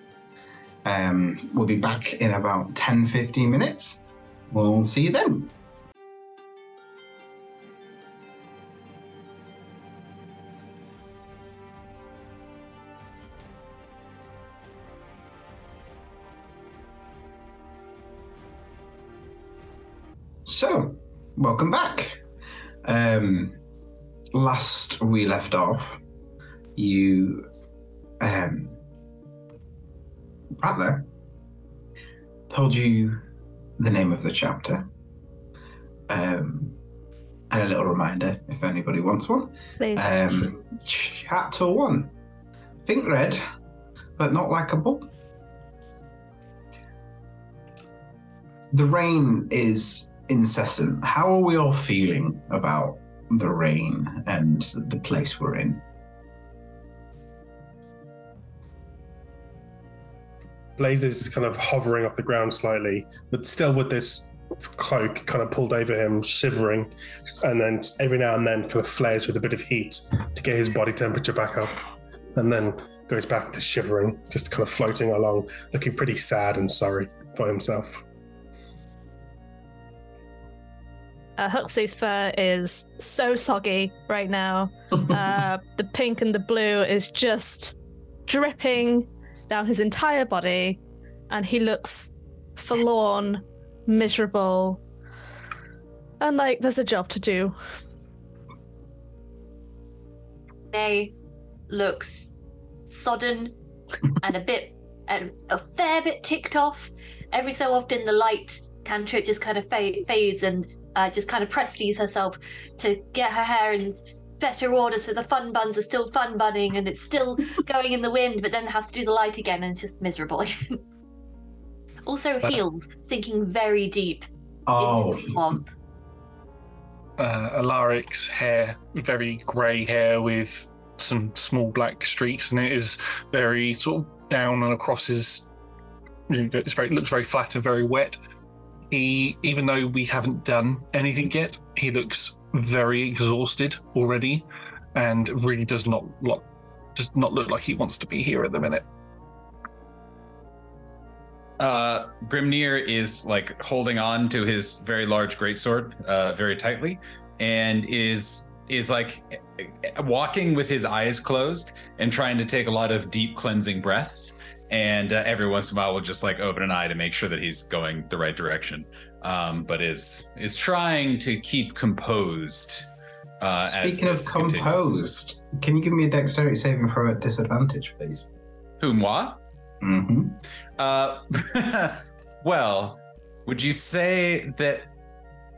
Um, we'll be back in about 10 15 minutes. We'll see you then. So, welcome back. Um, last we left off, you, um, Prattler, told you the name of the chapter. Um, and a little reminder if anybody wants one. Please. Um, chapter one. Think red, but not like a bull. The rain is incessant. How are we all feeling about the rain and the place we're in? Blaze is kind of hovering off the ground slightly, but still with this cloak kind of pulled over him, shivering, and then every now and then kind of flares with a bit of heat to get his body temperature back up, and then goes back to shivering, just kind of floating along, looking pretty sad and sorry for himself. Uh, Huxley's fur is so soggy right now. <laughs> Uh, the pink and the blue is just dripping down his entire body, and he looks forlorn, miserable, and like there's a job to do. Nay looks sodden and a bit, a, a fair bit ticked off. Every so often, the light cantrip just kind of fa- fades and uh, just kind of presties herself to get her hair in better order so the fun buns are still fun bunning and it's still <laughs> going in the wind, but then has to do the light again and it's just miserable. <laughs> also, heels sinking very deep Oh, the uh, Alaric's hair, very grey hair with some small black streaks, and it is very sort of down and across his. It's very looks very flat and very wet. He, even though we haven't done anything yet, he looks very exhausted already, and really does not look does not look like he wants to be here at the minute. Uh, Grimnir is like holding on to his very large greatsword uh, very tightly, and is is like walking with his eyes closed and trying to take a lot of deep cleansing breaths. And uh, every once in a while, will just like open an eye to make sure that he's going the right direction. Um, but is is trying to keep composed. Uh, speaking of this continues. composed, can you give me a dexterity saving throw at disadvantage, please? Who moi? Mm-hmm. Uh, <laughs> well, would you say that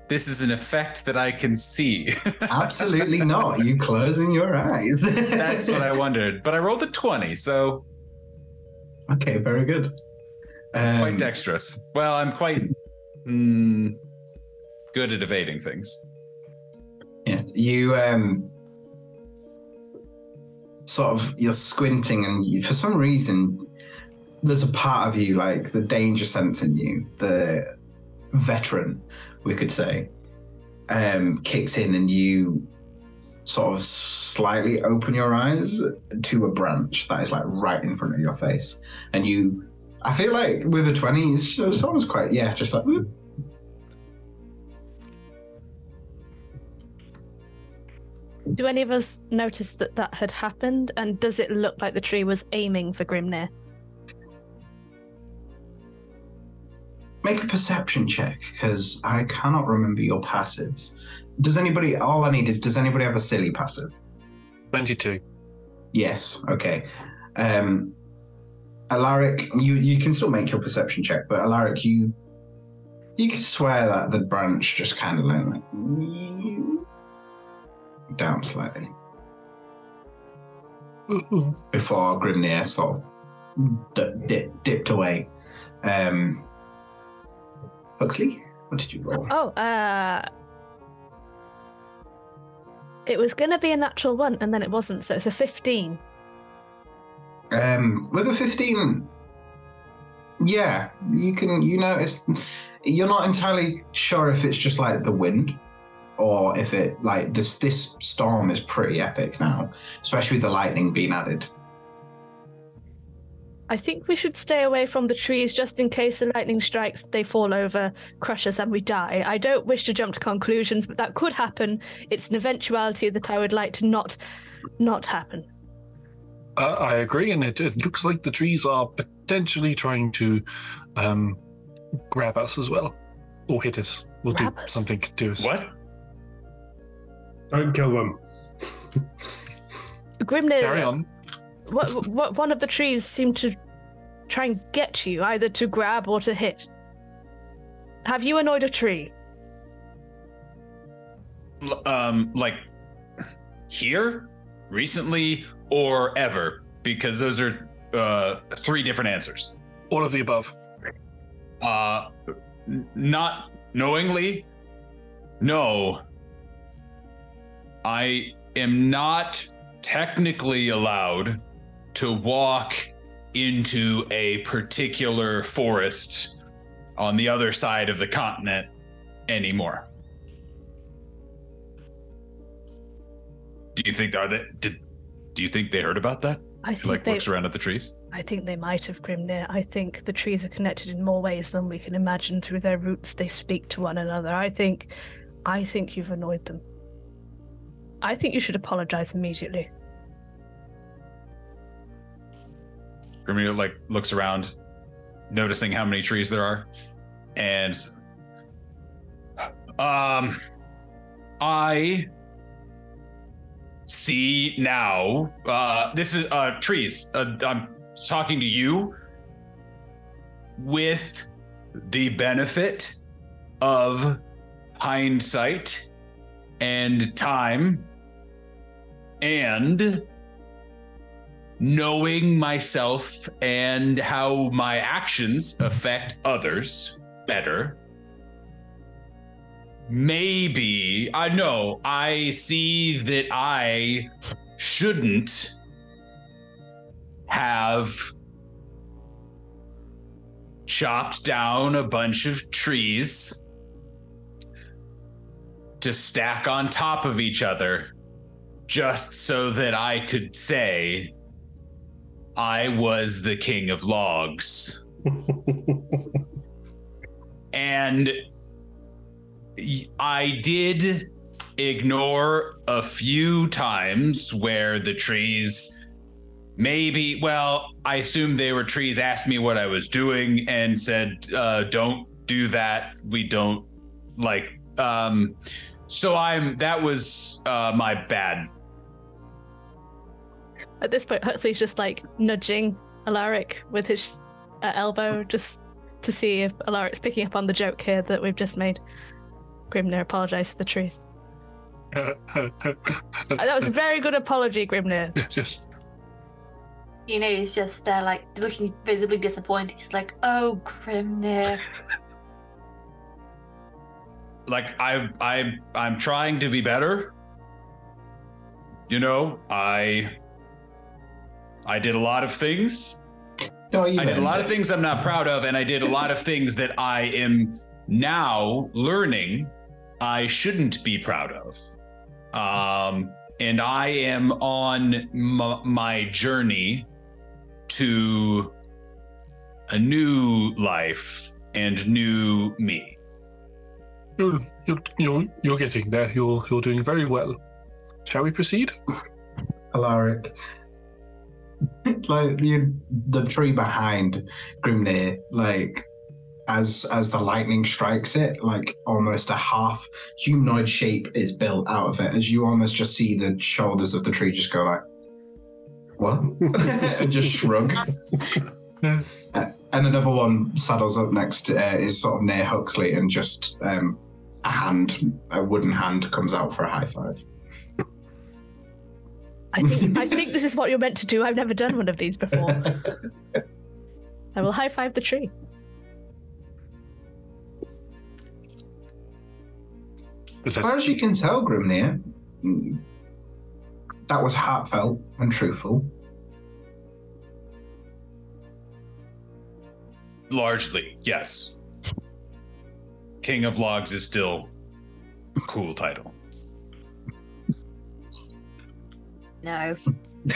this is an effect that I can see? <laughs> Absolutely not. You closing your eyes. That's what I wondered. But I rolled a 20, so Okay, very good. Um, quite dexterous. Well, I'm quite mm, good at evading things. Yes, you um, sort of you're squinting, and you, for some reason, there's a part of you, like the danger sense in you, the veteran, we could say, um, kicks in, and you sort of slightly open your eyes to a branch that is like right in front of your face, and you I feel like with a 20, it's, almost quite, yeah, just like, whoop. Do any of us notice that that had happened? And does it look like the tree was aiming for Grimnir? Make a perception check because I cannot remember your passives. Does anybody, all I need is, does anybody have a silly passive? 22. Yes, okay. Um, Alaric, you, you can still make your perception check, but Alaric, you you can swear that the branch just kind of like, like down slightly before Grimnir sort of d- dip, dipped away. Um, Huxley, what did you roll? Oh, uh. It was going to be a natural one, and then it wasn't, so it's a 15. Um, with a 15, yeah, you can, you notice, you're not entirely sure if it's just like the wind or if it, like, this, this storm is pretty epic now, especially with the lightning being added. I think we should stay away from the trees just in case the lightning strikes, they fall over, crush us, and we die. I don't wish to jump to conclusions, but that could happen. It's an eventuality that I would like to not not happen. Uh, I agree, and it, it looks like the trees are potentially trying to um, grab us as well, or hit us. We'll Grab do us? something to us. What? Don't kill them. Grimnir, Carry on. What, what, one of the trees seemed to try and get you, either to grab or to hit. Have you annoyed a tree? L- Um, like here, recently, or ever? Because those are uh, three different answers. All of the above. Uh, n- not knowingly. No. I am not technically allowed to walk into a particular forest on the other side of the continent anymore. Do you think are they did do you think they heard about that? I think like they, looks around at the trees. I think they might have Grimnir. I think the trees are connected in more ways than we can imagine. Through their roots, they speak to one another. I think, I think you've annoyed them. I think you should apologize immediately. Grimnir like looks around, noticing how many trees there are, and um, I see now. Uh, this is uh trees. Uh, I'm talking to you with the benefit of hindsight and time and knowing myself and how my actions affect others better. Maybe I know I see that I shouldn't have chopped down a bunch of trees to stack on top of each other just so that I could say I was the king of logs. and I did ignore a few times where the trees maybe well i assume they were trees asked me what i was doing and said uh, don't do that we don't like um so i'm that was uh my bad At this point, Huxley's just like nudging Alaric with his uh, elbow just to see if Alaric's picking up on the joke here that we've just made. Grimnir apologized for the truth. <laughs> Uh, that was a very good apology, Grimnir. Just You know, he's just there, like looking visibly disappointed, just like, oh, Grimnir. like I I I'm trying to be better. You know, I I did a lot of things. No, you I did a lot of things I'm not proud of, and I did a lot of things that I am now learning I shouldn't be proud of. Um, and I am on m- my journey to a new life and new me. You're, you're, you're, you're getting there. You're, you're doing very well. Shall we proceed? Alaric. <laughs> like the the tree behind Grimnir, like as as the lightning strikes it, like almost a half humanoid shape is built out of it. As you almost just see the shoulders of the tree just go like, what? <laughs> and just shrug. <laughs> Uh, and another one saddles up next, uh, is sort of near Huxley, and just um, a hand, a wooden hand, comes out for a high five. I think I think this is what you're meant to do. I've never done one of these before. <laughs> I will high five the tree. As far as you can tell, Grimnir, that was heartfelt and truthful. Largely, yes. King of Logs is still a cool title. No. <laughs>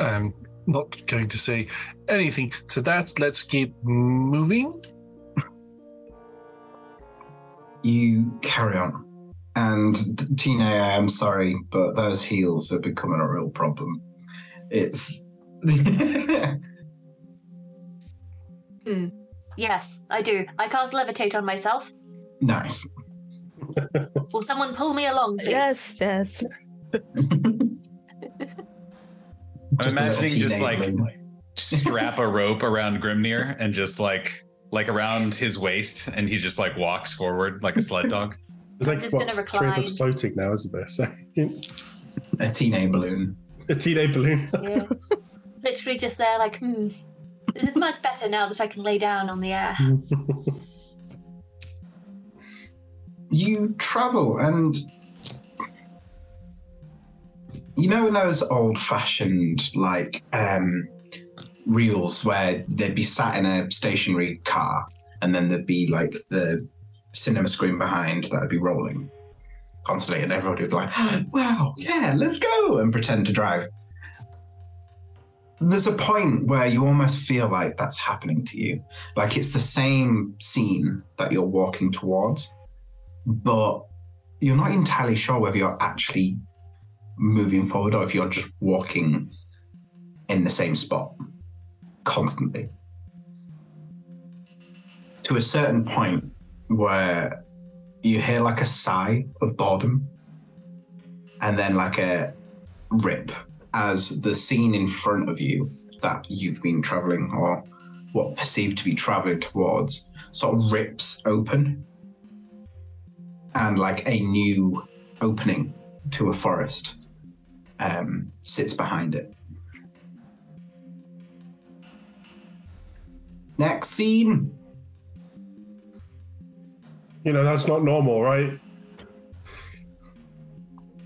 I'm not going to say anything to that. Let's keep moving. You carry on. And Tine, I am sorry, but those heels are becoming a real problem. It's <laughs> Hmm. Yes, I do. I cast levitate on myself. nice. Will someone pull me along, please? Yes, yes. I'm Just imagining just like lady. strap a rope around Grimnir and just like like around his waist, and he just like walks forward like a sled dog. It's like just what, gonna three of us floating now, isn't there? <laughs> So a teenage balloon. a teenage balloon. <laughs> Yeah. Literally just there, like, hmm. It's much better now that I can lay down on the air. <laughs> You travel and you know in those old fashioned like um reels where they'd be sat in a stationary car and then there'd be like the cinema screen behind that'd be rolling constantly and everybody would be like <gasps> wow yeah let's go and pretend to drive. There's a point where you almost feel like that's happening to you. Like it's the same scene that you're walking towards but you're not entirely sure whether you're actually moving forward or if you're just walking in the same spot constantly. To a certain point where you hear like a sigh of boredom and then like a rip as the scene in front of you that you've been traveling or what perceived to be traveling towards sort of rips open and like a new opening to a forest um, sits behind it. Next scene. You know, that's not normal, right?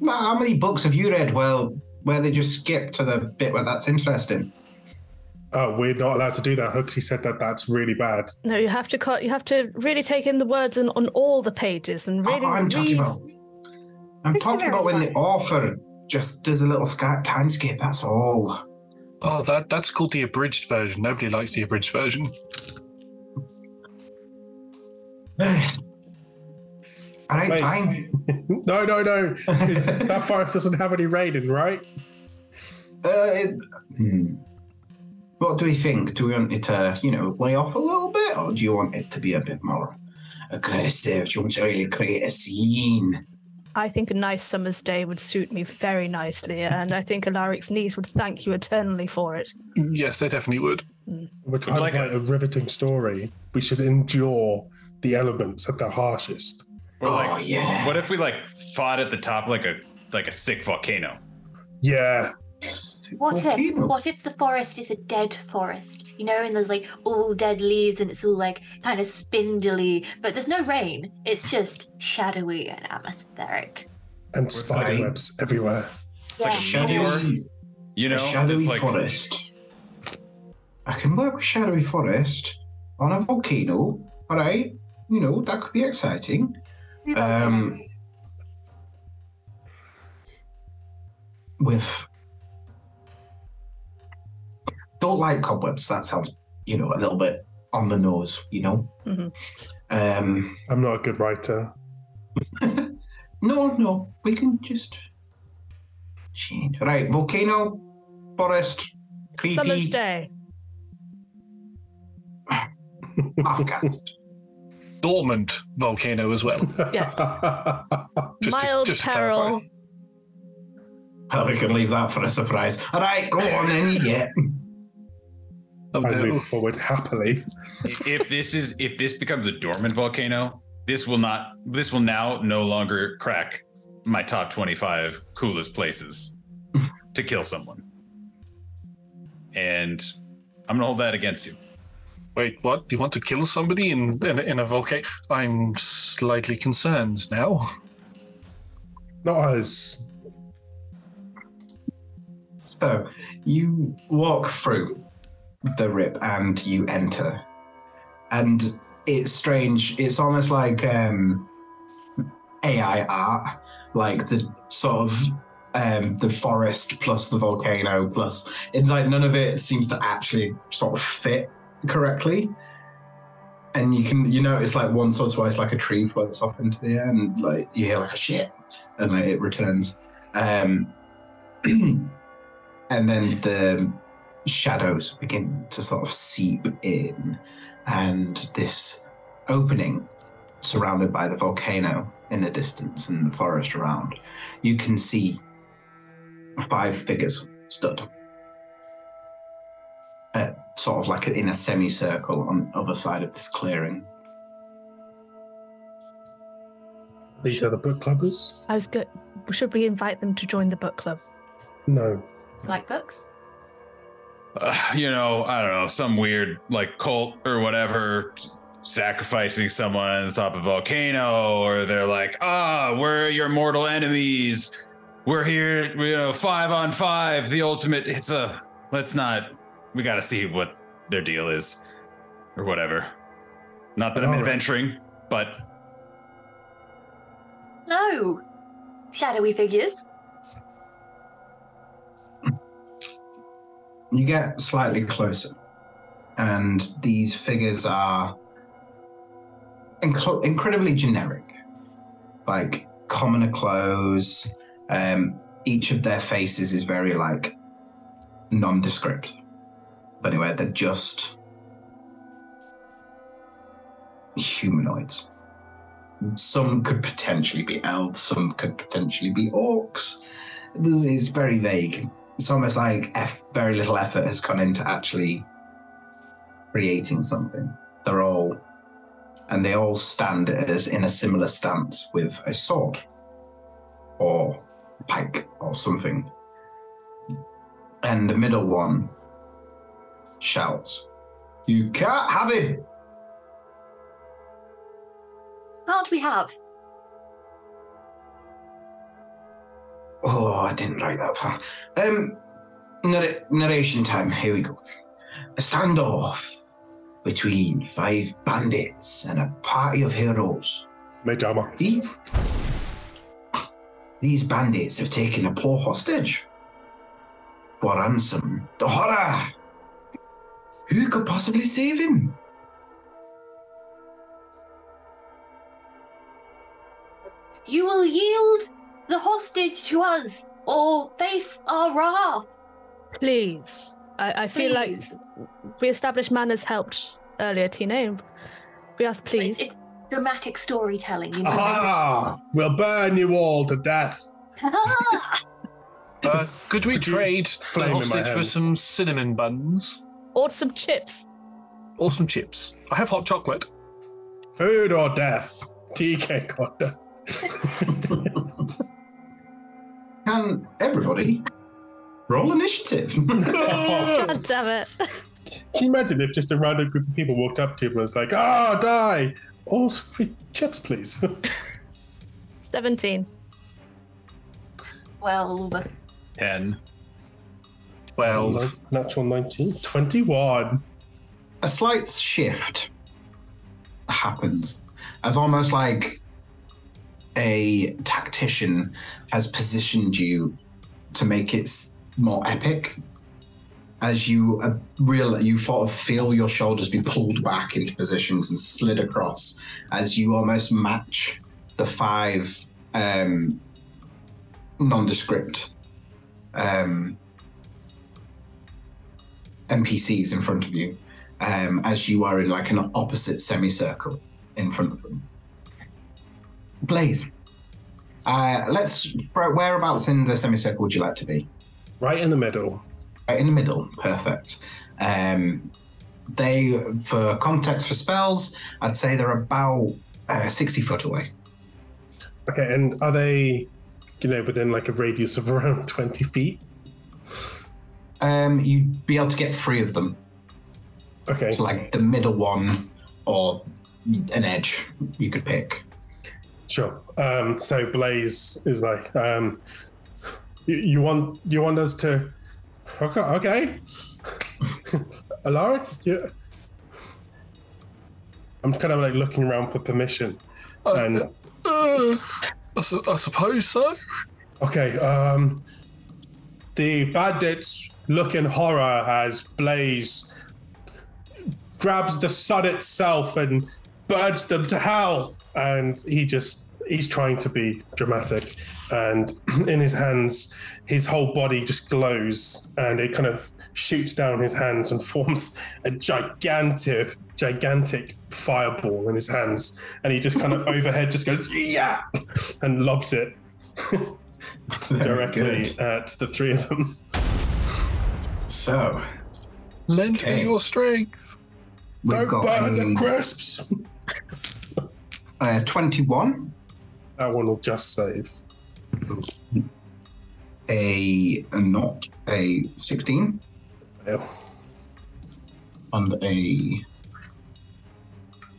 Well, How many books have you read? Well, where they just skip to the bit where that's interesting. Oh, we're not allowed to do that. Huxley said that that's really bad. No, you have to cut. You have to really take in the words on, on all the pages and really Oh, I'm talking read. about. I'm This talking about when the author just does a little sky time skip. That's all. Oh, that that's called the abridged version. Nobody likes the abridged version. <sighs> all right, Wait. fine. <laughs> no, no, no. <laughs> that forest doesn't have any rain, right? Uh, it, hmm. What do we think? Do we want it to, you know, lay off a little bit, or do you want it to be a bit more aggressive? Do you want to really create a scene? I think a nice summer's day would suit me very nicely, and I think Alaric's niece would thank you eternally for it. Yes, they definitely would. We're trying Like to write a riveting story. We should endure the elements at their harshest. Or like, Oh, yeah. What if we like fought at the top like a like a sick volcano? Yeah. What if? What if the forest is a dead forest? You know, and there's like all dead leaves and it's all like kind of spindly, but there's no rain. It's just shadowy and atmospheric. And What's spider that? webs everywhere. It's like Yeah. a Shadowy, you know, a shadowy it's like forest. I can work with shadowy forest on a volcano. All right, you know that could be exciting. Um, with don't like cobwebs. That sounds, you know, a little bit on the nose, you know. Mhm. Um, I'm not a good writer. <laughs> no, no, we can just change. Right, volcano, forest, creepy, Summer's day. <laughs> half-cast. Dormant volcano as well. Yes. <laughs> Just to- Mild just to peril. Oh, we can leave that for a surprise. All right, go on then, you get. Oh, I no. move forward happily. if this is if this becomes a dormant volcano, this will not this will now no longer crack my top 25 coolest places to kill someone. And I'm gonna hold that against you. Wait, what? You want to kill somebody in in, in a volcano? I'm slightly concerned now. Not us. So you walk through the rip and you enter, and it's strange. It's almost like um, AI art, like the sort of um, the forest plus the volcano plus. It's like none of it seems to actually sort of fit correctly. And you can you notice like once or twice like a tree floats off into the air and like you hear like a shit and like, it returns. Um, <clears throat> and then the shadows begin to sort of seep in, and this opening surrounded by the volcano in the distance and the forest around, you can see five figures stood. At sort of like in a semicircle on the other side of this clearing. These are the book clubbers? I was good. Should we invite them to join the book club? No. Like books? Uh, <sighs> you know, I don't know, some weird like cult or whatever sacrificing someone on the top of a volcano, or they're like, ah, we're your mortal enemies. We're here, you know, five on five, the ultimate. It's a, let's not, we got to see what their deal is or whatever. Not that I'm All right. adventuring, but No. Shadowy figures. You get slightly closer, and these figures are inc- incredibly generic, like commoner clothes. Um, each of their faces is very like nondescript. But anyway, they're just humanoids. Some could potentially be elves, some could potentially be orcs. It's, it's very vague. It's almost like very little effort has gone into actually creating something. They're all, and they all stand as in a similar stance with a sword or a pike or something. And the middle one shouts, You can't have him! Can't we have? Oh, I didn't write that far. Um, narr- narration time. Here we go. A standoff between five bandits and a party of heroes. Medama. These, these bandits have taken a poor hostage for ransom. The horror! Who could possibly save him? You will yield the hostage to us or face our wrath. Please. I, I feel Please. like we established manners helped earlier, Tine. We ask please. It's, it's dramatic storytelling. You know. Ah, we'll burn you all to death. <laughs> Uh, could we Could trade the flame in my hostage for some cinnamon buns or some chips. or some chips? I have hot chocolate. Food or death? Tea cake or death? Can everybody roll initiative? <laughs> <laughs> God damn it. Can you imagine if just a random group of people walked up to you and was like, "Oh, die! All free chips, please." <laughs> 17. Well, 10. 12. Natural 19. 21. a slight shift happens as almost like a tactician has positioned you to make it more epic as you uh, real you sort of feel your shoulders be pulled back into positions and slid across as you almost match the five um, nondescript um, NPCs in front of you, um, as you are in like an opposite semicircle in front of them. Blaze, uh, let's whereabouts in the semicircle would you like to be? Right in the middle. Right in the middle, perfect. Um, they, for context for spells, I'd say they're about uh, sixty foot away. Okay, and are they, you know, within like a radius of <laughs> around twenty feet? Um, you'd be able to get three of them. Okay. So like the middle one or an edge you could pick. Sure. Um, so Blaze is like, um, you, you want you want us to? Okay. okay. <laughs> Alaric, yeah. I'm kind of like looking around for permission, and Uh, I, su- I suppose so. Okay, um, the bandits look in horror as Blaze grabs the sun itself and burns them to hell. And he just, he's trying to be dramatic. And <clears throat> in his hands, his whole body just glows and it kind of shoots down his hands and <laughs> forms a gigantic, gigantic fireball in his hands. And he just kind of <laughs> overhead just goes, yeah, <laughs> and lobs it directly at the three of them. So, Lend Okay. me your strength. we've Don't got burn the crisps. A 21, That one will just save. a, a not, a 16, Fail. and a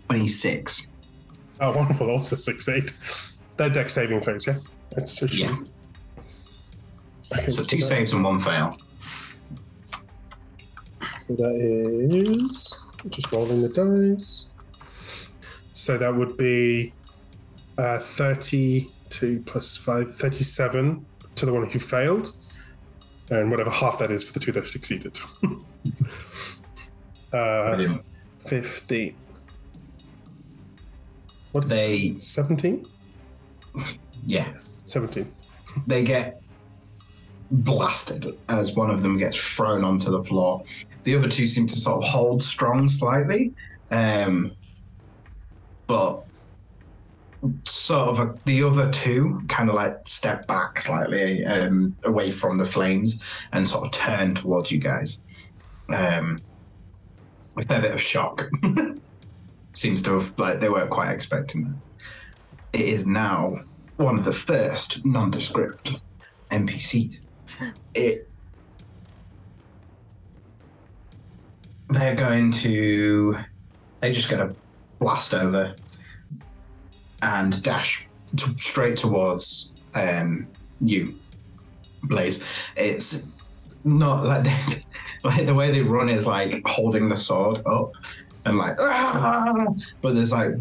26. That one will also succeed. They're Dex saving throws, yeah? That's for sure. Yeah. Okay, So two that- saves and one fail. So that is just rolling the dice. So that would be uh, 32 plus 5, 37 to the one who failed. And whatever half that is for the two that succeeded. <laughs> uh, Brilliant. 50. What is They, 17? yeah, 17. they get blasted as one of them gets thrown onto the floor. The other two seem to sort of hold strong slightly, um, but sort of a, the other two kind of like step back slightly um, away from the flames and sort of turn towards you guys. Um, with a bit of shock. <laughs> Seems to have like they weren't quite expecting that. It is now one of the first nondescript NPCs. It they're going to they're just going to blast over and dash t- straight towards um, you, Blaze. It's not like <laughs> they, like the way they run is like holding the sword up and like, "Ah!" but there's like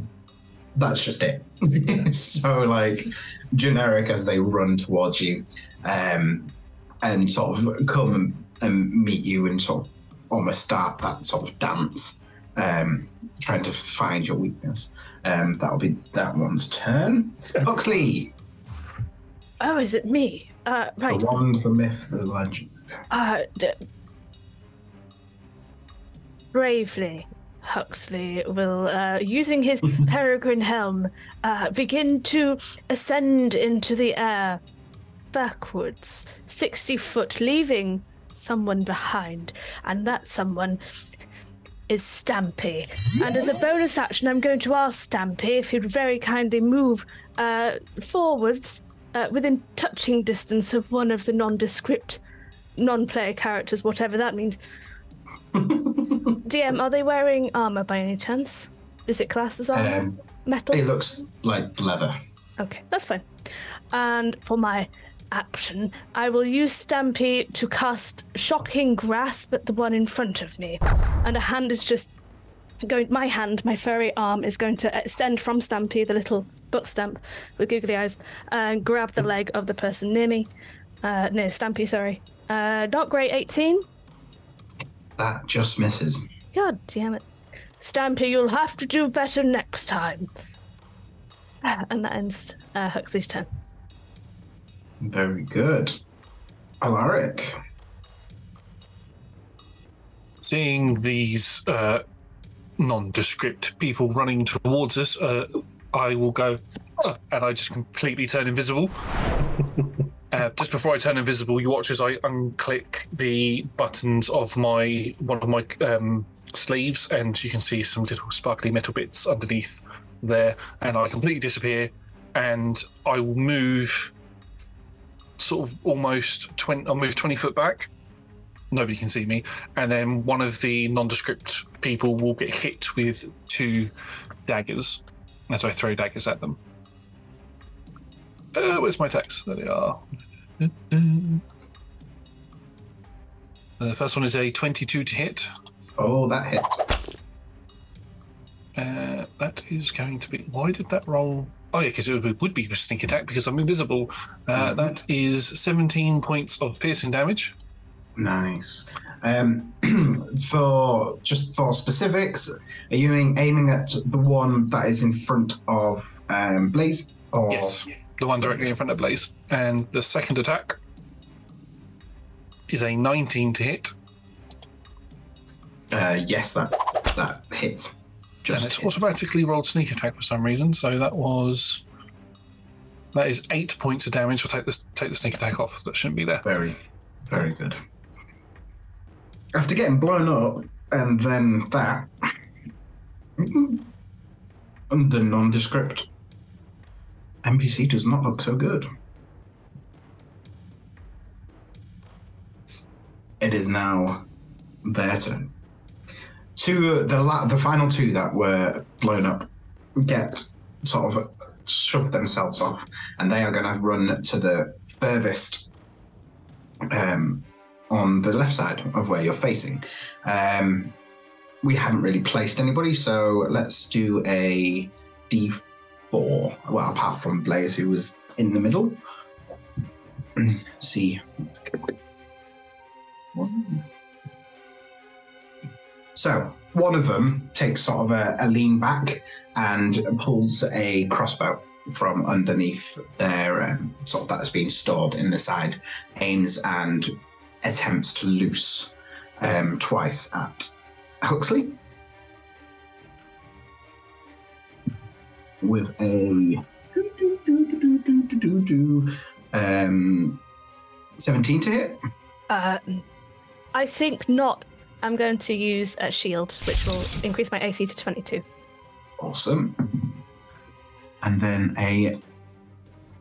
that's just it. <laughs> so like generic as they run towards you, um, and sort of come and, and meet you and sort of almost start that sort of dance, um, trying to find your weakness. Um, that'll be that one's turn. Huxley, Oh, is it me? Uh, right. the wand, the myth, the legend. Uh, d- bravely, Huxley will, uh, using his <laughs> peregrine helm, uh, begin to ascend into the air backwards, 60 foot, leaving someone behind. And that someone is Stampy. And as a bonus action, I'm going to ask Stampy if he'd very kindly move uh, forwards uh, within touching distance of one of the nondescript non-player characters, whatever that means. <laughs> DM, are they wearing armor by any chance? Is it classed as armor? Um, Metal? it looks like leather. Okay, that's fine. And for my action, I will use Stampy to cast Shocking Grasp at the one in front of me. And a hand is just going, my hand, my furry arm is going to extend from Stampy, the little book stamp with googly eyes, and grab the leg of the person near me. Uh, near Stampy, sorry. Uh, not great, 18. That just misses. God damn it. Stampy, you'll have to do better next time. <sighs> And that ends uh, Huxley's turn. Very good. Alaric. Seeing these uh, nondescript people running towards us, uh, I will go, "Oh," and I just completely turn invisible. <laughs> uh, just before I turn invisible, you watch as I unclick the buttons of my one of my um, sleeves, and you can see some little sparkly metal bits underneath there, and I completely disappear, and I will move sort of almost 20 I'll move 20 foot back. Nobody can see me. And then one of the nondescript people will get hit with two daggers as I throw daggers at them. Uh, where's my text there they are. The first one is a 22 to hit. Oh, that hits. uh, that is going to be why did that roll Oh yeah, because it would, would be a sneak attack because I'm invisible. Uh, that is 17 points of piercing damage. Nice. Um, <clears throat> for just for specifics, are you aiming, aiming at the one that is in front of um, Blaze? Or Yes, the one directly in front of Blaze. And the second attack is a 19 to hit, Uh, yes, that that hits. And Just it's automatically rolled sneak attack for some reason. So that was that is eight points of damage. We'll take this take the sneak attack off. That shouldn't be there. Very, very good. After getting blown up and then that, and the nondescript NPC does not look so good. It is now their turn. Two, the la- the final two that were blown up get sort of shove themselves off, and they are going to run to the furthest um, on the left side of where you're facing. Um, we haven't really placed anybody, so let's do a D4. Well, apart from Blaze, who was in the middle. <clears throat> See. So, one of them takes sort of a, a lean back and pulls a crossbow from underneath their um, sort of that's being stored in the side, aims and attempts to loose um, twice at Huxley with a um, 17 to hit. Uh, I think not. I'm going to use a shield, which will increase my AC to 22. Awesome. And then a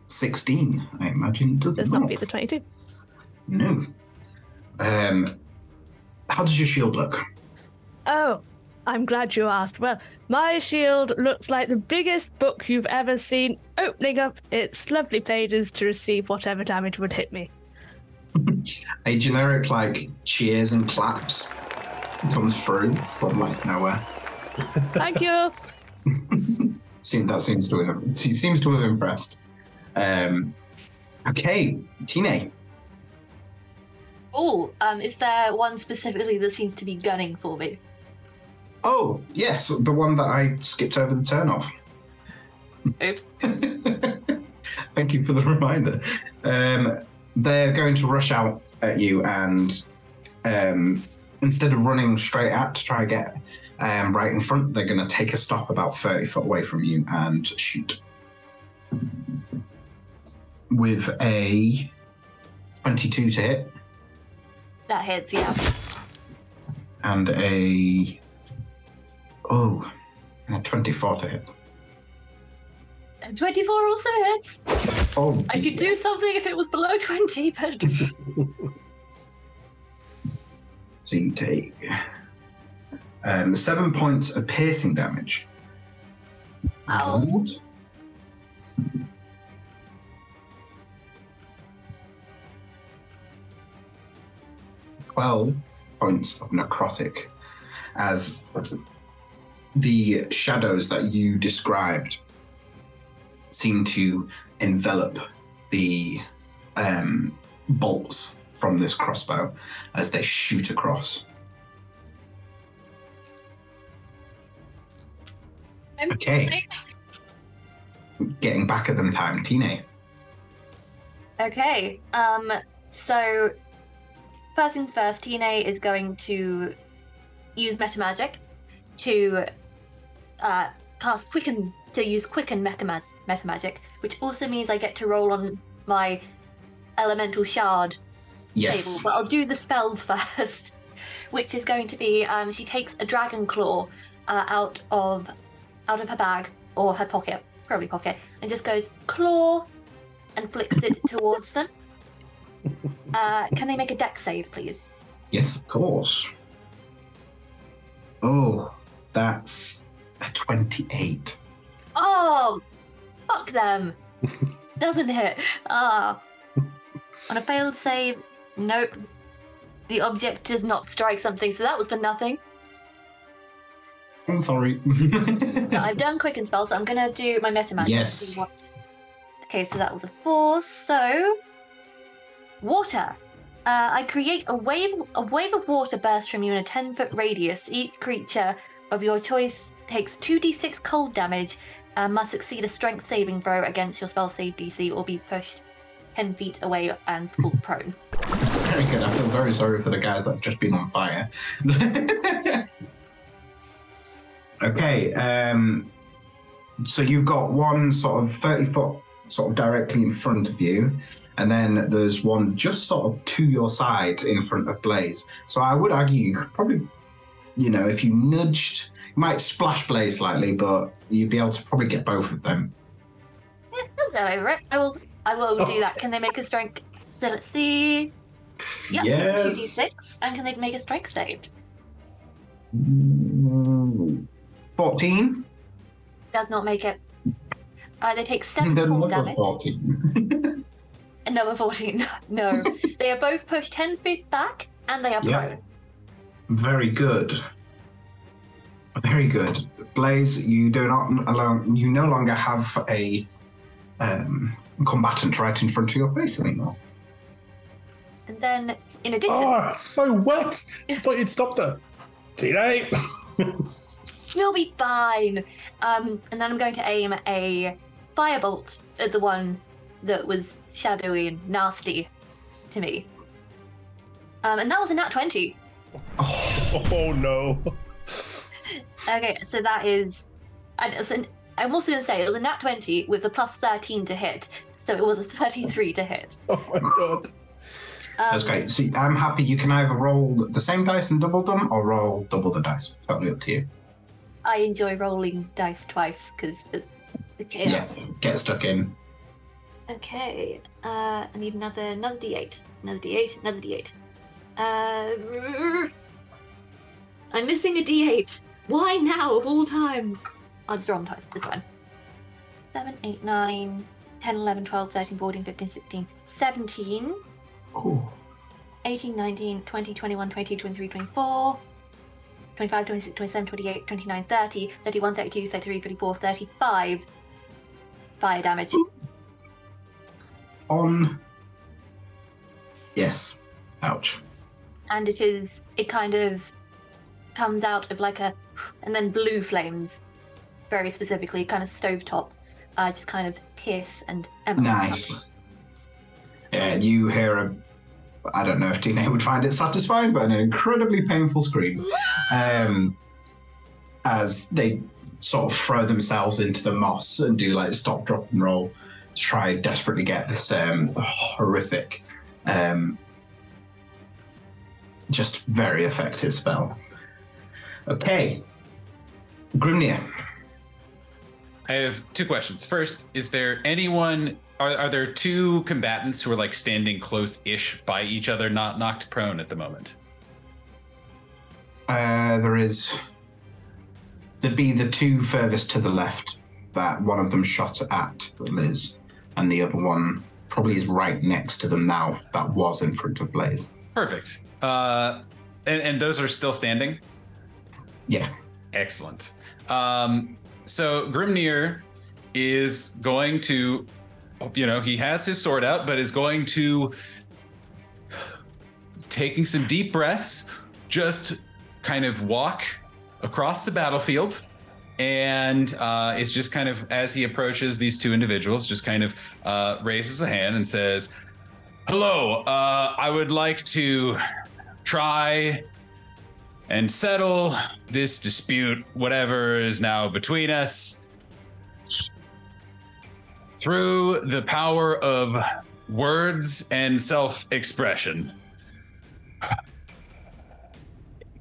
16, I imagine, does Does not. not beat the 22. No. Um, how does your shield look? Oh, I'm glad you asked. Well, my shield looks like the biggest book you've ever seen, opening up its lovely pages to receive whatever damage would hit me. <laughs> A generic like cheers and claps comes through from like nowhere. Thank you. <laughs> Seems that seems to have seems to have impressed. Um, okay, Tine. Oh, um, is there one specifically that seems to be gunning for me? Oh yes, the one that I skipped over the turn off. Oops. <laughs> Thank you for the <laughs> reminder. Um, they're going to rush out at you, and um, instead of running straight at to try to get um, right in front, they're going to take a stop about 30 foot away from you and shoot. With a 22 to hit That hits, yeah. and a. Oh, and a 24 to hit. And 24 also hits. Oh, I could do something if it was below 20, but <laughs> So you take um, seven points of piercing damage. Ow. Twelve points of necrotic, as the shadows that you described seem to envelop the um, bolts from this crossbow as they shoot across. I'm okay. Fine. Getting back at them time, Tina. Okay. Um so first things first, Tina is going to use meta magic to uh, cast quicken to use quicken meta magic, which also means I get to roll on my elemental shard Yes. table. But I'll do the spell <laughs> first, which is going to be um, she takes a dragon claw uh, out of out of her bag or her pocket, probably pocket, and just goes claw and flicks it <laughs> towards them. Uh, can they make a Dex save, please? Yes, of course. Oh, that's a 28. Oh, fuck them! <laughs> Doesn't hit. Ah. On a failed save, nope. The object did not strike something, so that was for nothing. I'm sorry. But I've <laughs> done quicken spell, so I'm gonna do my meta magic. Yes. What... Okay, so that was a four. So water. Uh, I create a wave. A wave of water bursts from you in a ten foot radius. Each creature of your choice takes two d6 cold damage and must succeed a strength saving throw against your spell save DC or be pushed ten feet away and <laughs> fall prone. Very good. I feel very sorry for the guys that have just been on fire. <laughs> okay, um, so you've got one sort of 30 foot sort of directly in front of you, and then there's one just sort of to your side in front of Blaze. So I would argue you could probably, you know, if you nudged, you might splash Blaze slightly, but you'd be able to probably get both of them. Yeah, I'll go over it. I will. I will do that. Can they make a strength? So let's see. Yep, Yes. six. And can they make a strength save? 14? Does not make it. Uh, they take <laughs> seven Then cold damage. 14. <laughs> Another 14. <laughs> no. they are both pushed 10 feet back and they are Yep. prone. Very good. Very good. Blaze, you do not alone you no longer have a um, combatant right in front of your face anymore. And then, in addition, Oh, it's so wet. I thought you'd stopped her. Teenage. <laughs> you'll be fine. Um, and then I'm going to aim a firebolt at the one that was shadowy and nasty to me. Um, and that was a nat 20. <laughs> oh no. Okay, so that is. And it's an, I'm also going to say it was a nat 20 with a plus 13 to hit. So it was a 33 to hit. <laughs> Oh my god. Um, That's great. So I'm happy you can either roll the same dice and double them or roll double the dice. Totally up to you. I enjoy rolling dice twice because it's the chaos. Yes. Get stuck in. Okay, uh, I need another another d8, another d8, another d8. Uh, I'm missing a d8. Why now of all times? I'll just roll them twice. It's fine. 7, 8, 9, 10, 11, 12, 13, 14, 15, 16, 17, Ooh. 18, 19, 20, 21, 22, 23, 24, 25, 26, 27, 28, 29, 30, 31, 32, 33, 34, 35 fire damage. On. Yes. Ouch. and it is it kind of comes out of like a and then blue flames very specifically kind of stovetop uh, just kind of pierce and emanate Nice. Yeah, you hear a. I don't know if Tina would find it satisfying, but an incredibly painful scream um, as they sort of throw themselves into the moss and do like stop, drop, and roll to try desperately get this um, horrific, um, just very effective spell. Okay, Grimnir. I have two questions. First, is there anyone? Are, are there two combatants who are like standing close-ish by each other, not knocked prone at the moment? Uh, there is. There'd be the two furthest to the left. That one of them shot at Liz, and the other one probably is right next to them now. That was in front of Blaze. Perfect. Uh, and, and those are still standing. Yeah. Excellent. Um, so Grimnir is going to, you know, he has his sword out, but is going to taking some deep breaths, just kind of walk across the battlefield and uh, it's just kind of as he approaches these two individuals, just kind of uh, raises a hand and says, "Hello, uh, I would like to try and settle this dispute, whatever is now between us, through the power of words and self-expression."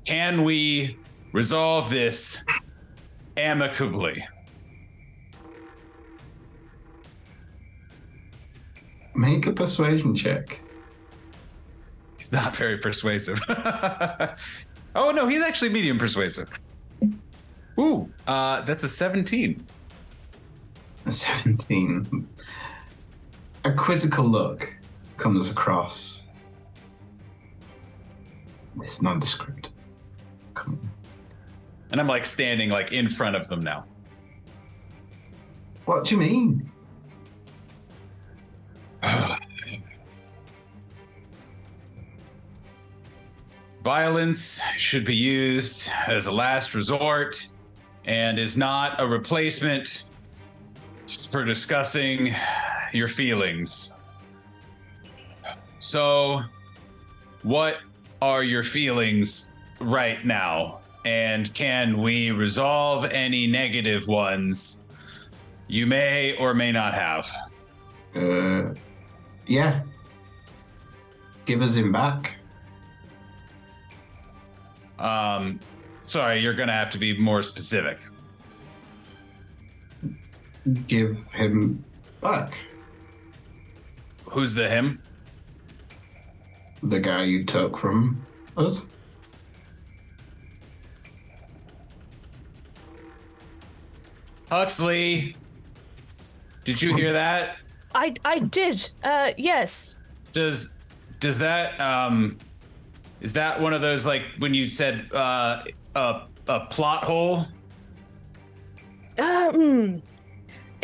Can we resolve this amicably? Make a persuasion check. He's not very persuasive. <laughs> oh no, he's actually medium persuasive. Ooh, uh, that's a 17. A <laughs> 17. A quizzical look comes across this nondescript. Come on. And I'm like standing like in front of them now. What do you mean? <sighs> Violence should be used as a last resort and is not a replacement for discussing your feelings. So, what are your feelings right now? And can we resolve any negative ones you may or may not have? Uh, yeah. Give us him back. Um, sorry, you're gonna have to be more specific. Give him back. Who's the him? The guy you took from us. Huxley, did you hear that? I I did. Uh, yes. Does does that um is that one of those like when you said uh a a plot hole? Hmm.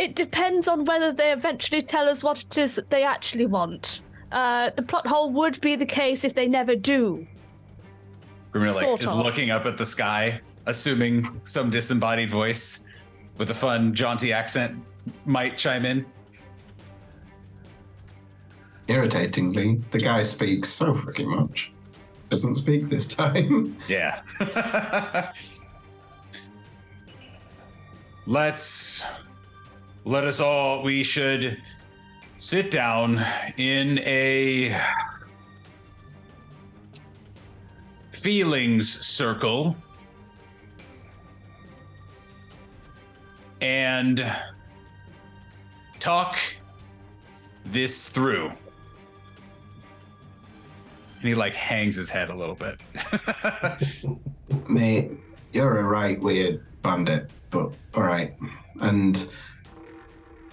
It depends on whether they eventually tell us what it is that they actually want. Uh, the plot hole would be the case if they never do. Grimnir like Sort is of. looking up at the sky, assuming some disembodied voice with a fun jaunty accent might chime in. Irritatingly, the guy speaks so freaking much. Doesn't speak this time. <laughs> Yeah. <laughs> Let's let us all we should sit down in a feelings circle and talk this through. And he like hangs his head a little bit. <laughs> Mate, you're a right weird bandit, but all right. And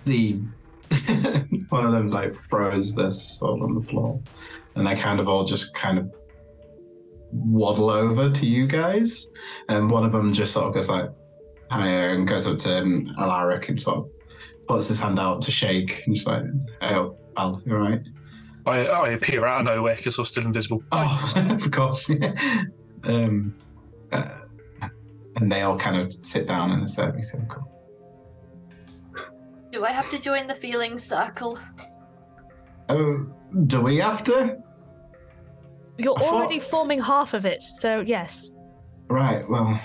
the <laughs> one of them like throws this sword on the floor, and they kind of all just kind of waddle over to you guys, and one of them just sort of goes like, "Hi," and goes up to um, Alaric and sort of puts his hand out to shake, and just like, "Hey, pal, you all right?" I, I appear out of nowhere because I'm still invisible. Oh, <laughs> of course. Yeah. Um, uh, and they all kind of sit down in a semicircle. Do I have to join the feeling circle? Oh, do we have to? You're I thought- already forming half of it, so yes. Right. Well,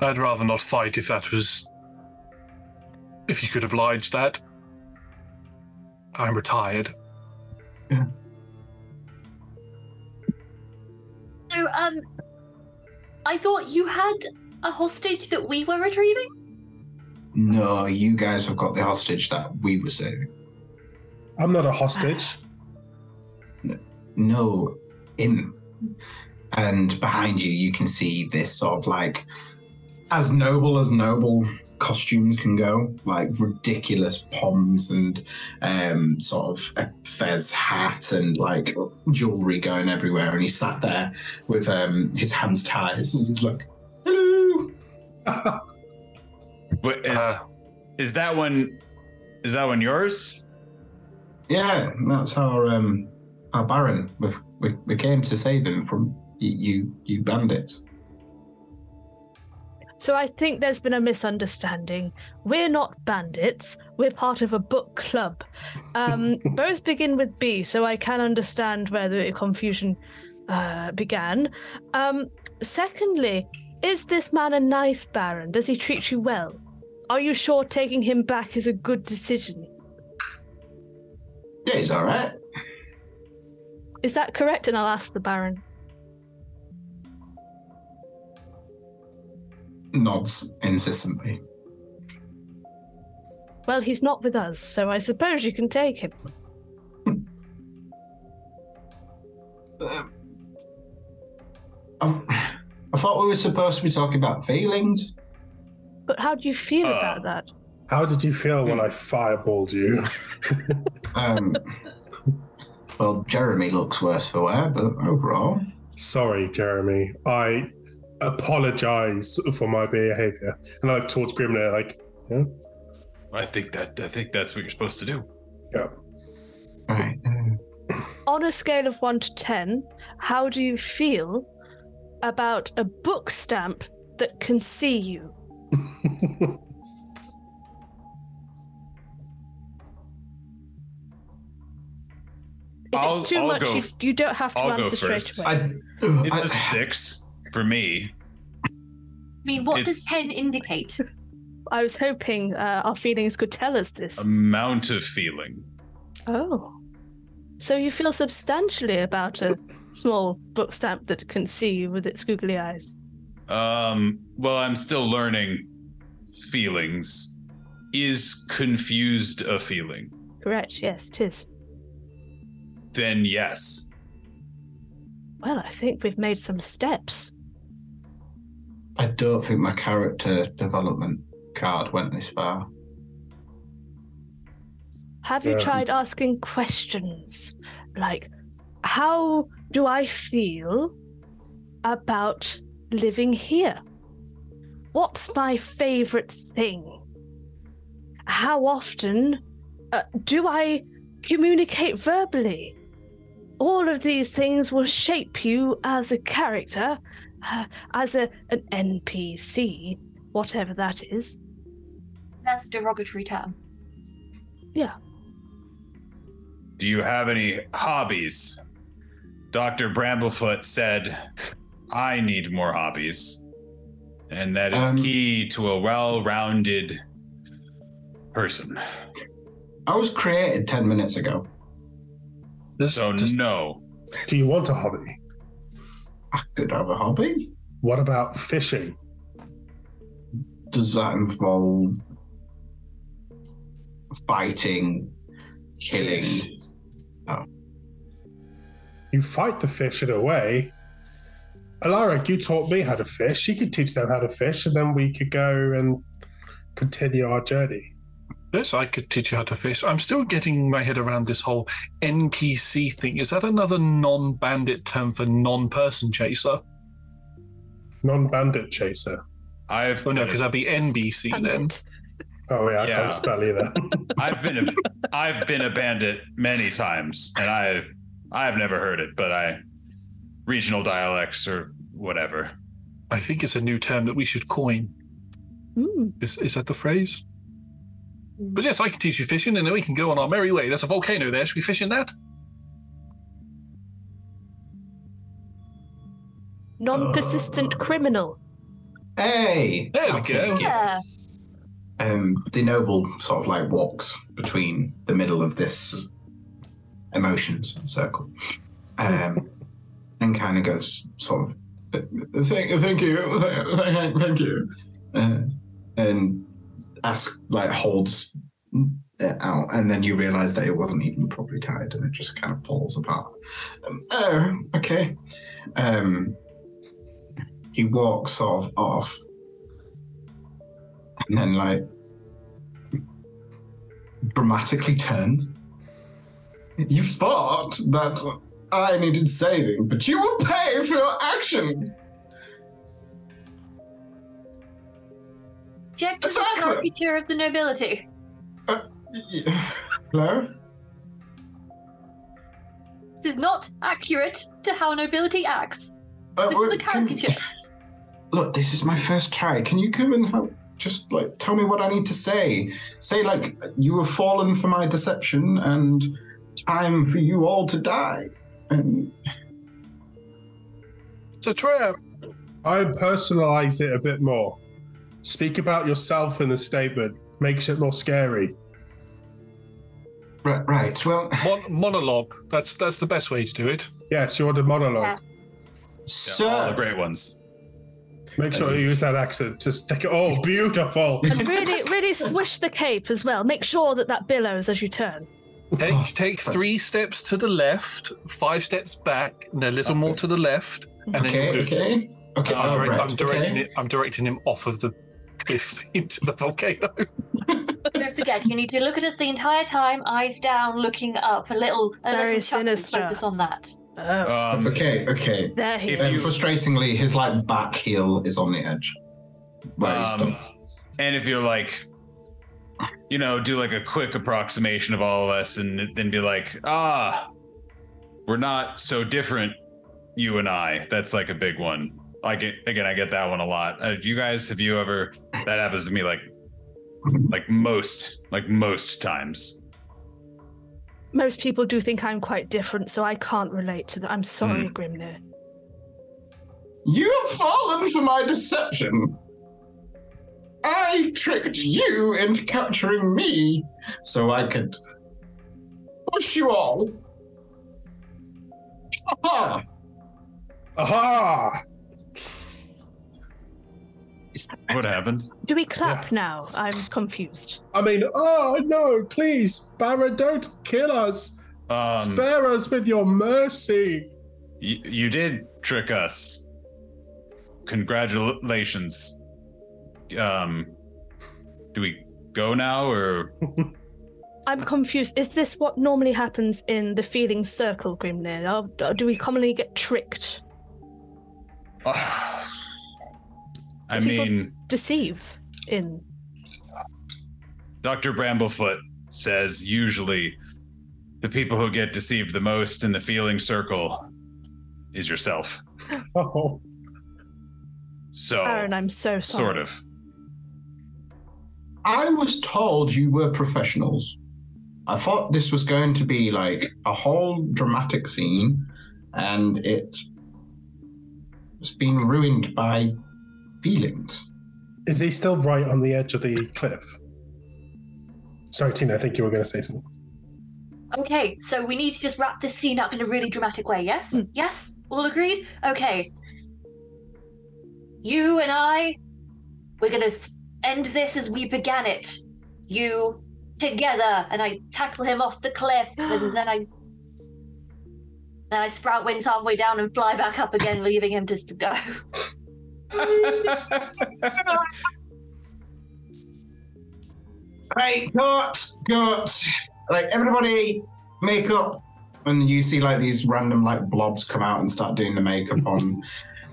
I'd rather not fight if that was. If you could oblige that. I'm retired. So, um, I thought you had a hostage that we were retrieving? No, you guys have got the hostage that we were saving. I'm not a hostage. No, in. And behind you, you can see this sort of like as noble as noble costumes can go, like ridiculous poms and um, sort of a fez hat and like jewelry going everywhere. And he sat there with um, his hands tied. And he's like, "Hello." <laughs> What, is, Uh, is that one? Is that one yours? Yeah, that's our um, our Baron. We, we we came to save him from you you bandits. So I think there's been a misunderstanding. We're not bandits. We're part of a book club. Um, <laughs> both begin with B, so I can understand where the confusion uh, began. Um, secondly, is this man a nice Baron? Does he treat you well? Are you sure taking him back is a good decision? Yeah, he's all right. Is that correct? And I'll ask the Baron. Nods insistently. Well, he's not with us, so I suppose you can take him. I, I thought we were supposed to be talking about feelings. But how do you feel Uh, about that? How did you feel when I fireballed you? <laughs> Um, well, Jeremy looks worse for wear, but overall, Sorry, Jeremy. I apologize for my behavior. And I look towards Grimnir, like, yeah, I think that I think that's what you're supposed to do. yeah. right. On a scale of 1 to 10, how do you feel about a book stamp that can see you? <laughs> If I'll- it's too I'll much, go you, you don't have to I'll answer straight away. I, It's I- a six for me. I mean, what does 10 indicate? I was hoping uh, our feelings could tell us this. Amount of feeling. oh. So you feel substantially about a small book stamp that can see with its googly eyes? Um, well, I'm still learning feelings. Is confused a feeling? Correct, yes, it is. Then yes. Well, I think we've made some steps. I don't think my character development card went this far. Have you Yeah. tried asking questions? Like, how do I feel about living here? What's my favorite thing? How often uh, do I communicate verbally? All of these things will shape you as a character, uh, as a, an NPC, whatever that is. That's a derogatory term. Yeah. Do you have any hobbies? Dr. Bramblefoot said, I need more hobbies. And that is Um, key to a well rounded person. I was created 10 minutes ago. This, So, this- no. Do you want a hobby? I could have a hobby. What about fishing? Does that involve fighting, killing? You fight the fish in a way. Alaric, you taught me how to fish. You could teach them how to fish, and then we could go and continue our journey. Yes, I could teach you how to fish. I'm still getting my head around this whole NPC thing. Is that another non bandit term for non person chaser? Non bandit chaser. I've Oh, no, because that'd be NBC then. Oh, yeah, I Yeah. can't spell either. <laughs> I've been a I've been a bandit many times, and I I've never heard it, but I regional dialects or whatever. I think it's a new term that we should coin. Hmm. Is, is that the phrase? But yes, I can teach you fishing and then we can go on our merry way. There's a volcano there. Should we fish in that? Non persistent criminal. Hey! There we I'll take go. Yeah. Um, the noble sort of like walks between the middle of this emotions circle, um, and kind of goes sort of, thank, thank you, thank, thank you, uh, and ask like holds it out, and then you realize that it wasn't even properly tied, and it just kind of falls apart. Um, oh, okay. Um, he walks sort of off and then like dramatically turned. You thought that I needed saving, but you will pay for your actions. Check to the Exactly. caricature of the nobility. Hello? This is not accurate to how nobility acts. Uh, This is well, a can- caricature. <laughs> look, this is my first try. Can you come and help? Just like tell me what I need to say. Say like you have fallen for my deception and time for you all to die. And So try out. I personalize it a bit more. Speak about yourself in the statement. Makes it more scary. right, right. Well, Mon- monologue. That's that's the best way to do it. Yes, you're the monologue. sir, All the great ones. Make sure you use that accent. Just take it. Oh, beautiful. And really, really swish the cape as well. Make sure that that billows as you turn. Take Oh, take three steps to the left, five steps back, and a little more to the left, and then okay, you're good. okay, okay. I'm, direct- right, I'm directing okay. it. I'm directing him off of the cliff <laughs> into the volcano. Don't forget, you need to look at us the entire time, eyes down, looking up, a little, a Very little chuckle, sinister. focus on that. Oh, Um, Okay, okay. there he if And is. you- frustratingly, his like back heel is on the edge. Where he Um, stopped. And if you're like, you know, do like a quick approximation of all of us and then be like, ah, we're not so different, you and I. That's like a big one. I get, again, I get that one a lot. Uh, you guys, have you ever, that happens to me like, like most, like most times. Most people do think I'm quite different, so I can't relate to that. I'm sorry, Grimnir. You have fallen for my deception. I tricked you into capturing me so I could push you all. Ha! Aha! What happened? Do we clap now? I'm confused. I mean, oh no, please, Barra, don't kill us. Um, Spare us with your mercy. y- you did trick us. Congratulations. Um, do we go now or? <laughs> I'm confused. Is this what normally happens in the feeling circle, Grimnir? Or, or do we commonly get tricked? I mean, deceive in. Dr. Bramblefoot says usually the people who get deceived the most in the feeling circle is yourself. <laughs> Oh, So, Aaron, I'm so sorry. sort of. I was told you were professionals. I thought this was going to be like a whole dramatic scene, and it, it's been ruined by feelings. is he still right on the edge of the cliff? Sorry, Tina. I think you were going to say something. Okay, so we need to just wrap this scene up in a really dramatic way, yes? Hmm. Yes? All agreed? Okay. You and I, we're gonna s- end this as we began it. You together, and I tackle him off the cliff, <gasps> and then I. Then I sprout wings halfway down and fly back up again, leaving him just to go. <laughs> Right, cut, cut. Right, everybody, makeup. And you see like these random like blobs come out and start doing the makeup on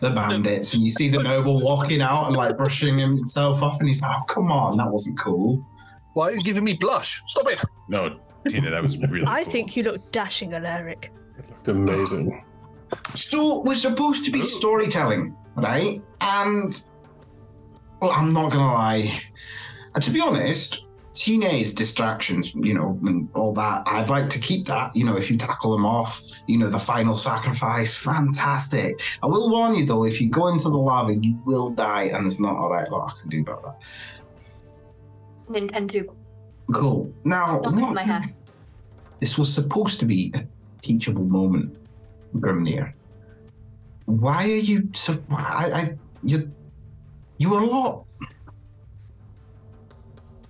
the bandits, and you see the <laughs> noble walking out and like brushing himself off, and he's like, "Oh, come on, that wasn't cool." Why are you giving me blush? Stop it! No, Tina, that was really. I cool. think you look dashing, Alaric. Looked amazing. So we're supposed to be storytelling, right? And well, I'm not gonna lie. And to be honest, teenage distractions, you know, and all that, I'd like to keep that. You know, if you tackle them off, you know, the final sacrifice, fantastic. I will warn you though, if you go into the lava, you will die, and there's not a right lot I can do about that. Nintendo. Cool. Now, Not this was supposed to be a teachable moment, Grimnir. Why are you so? I, I, you, you were a lot.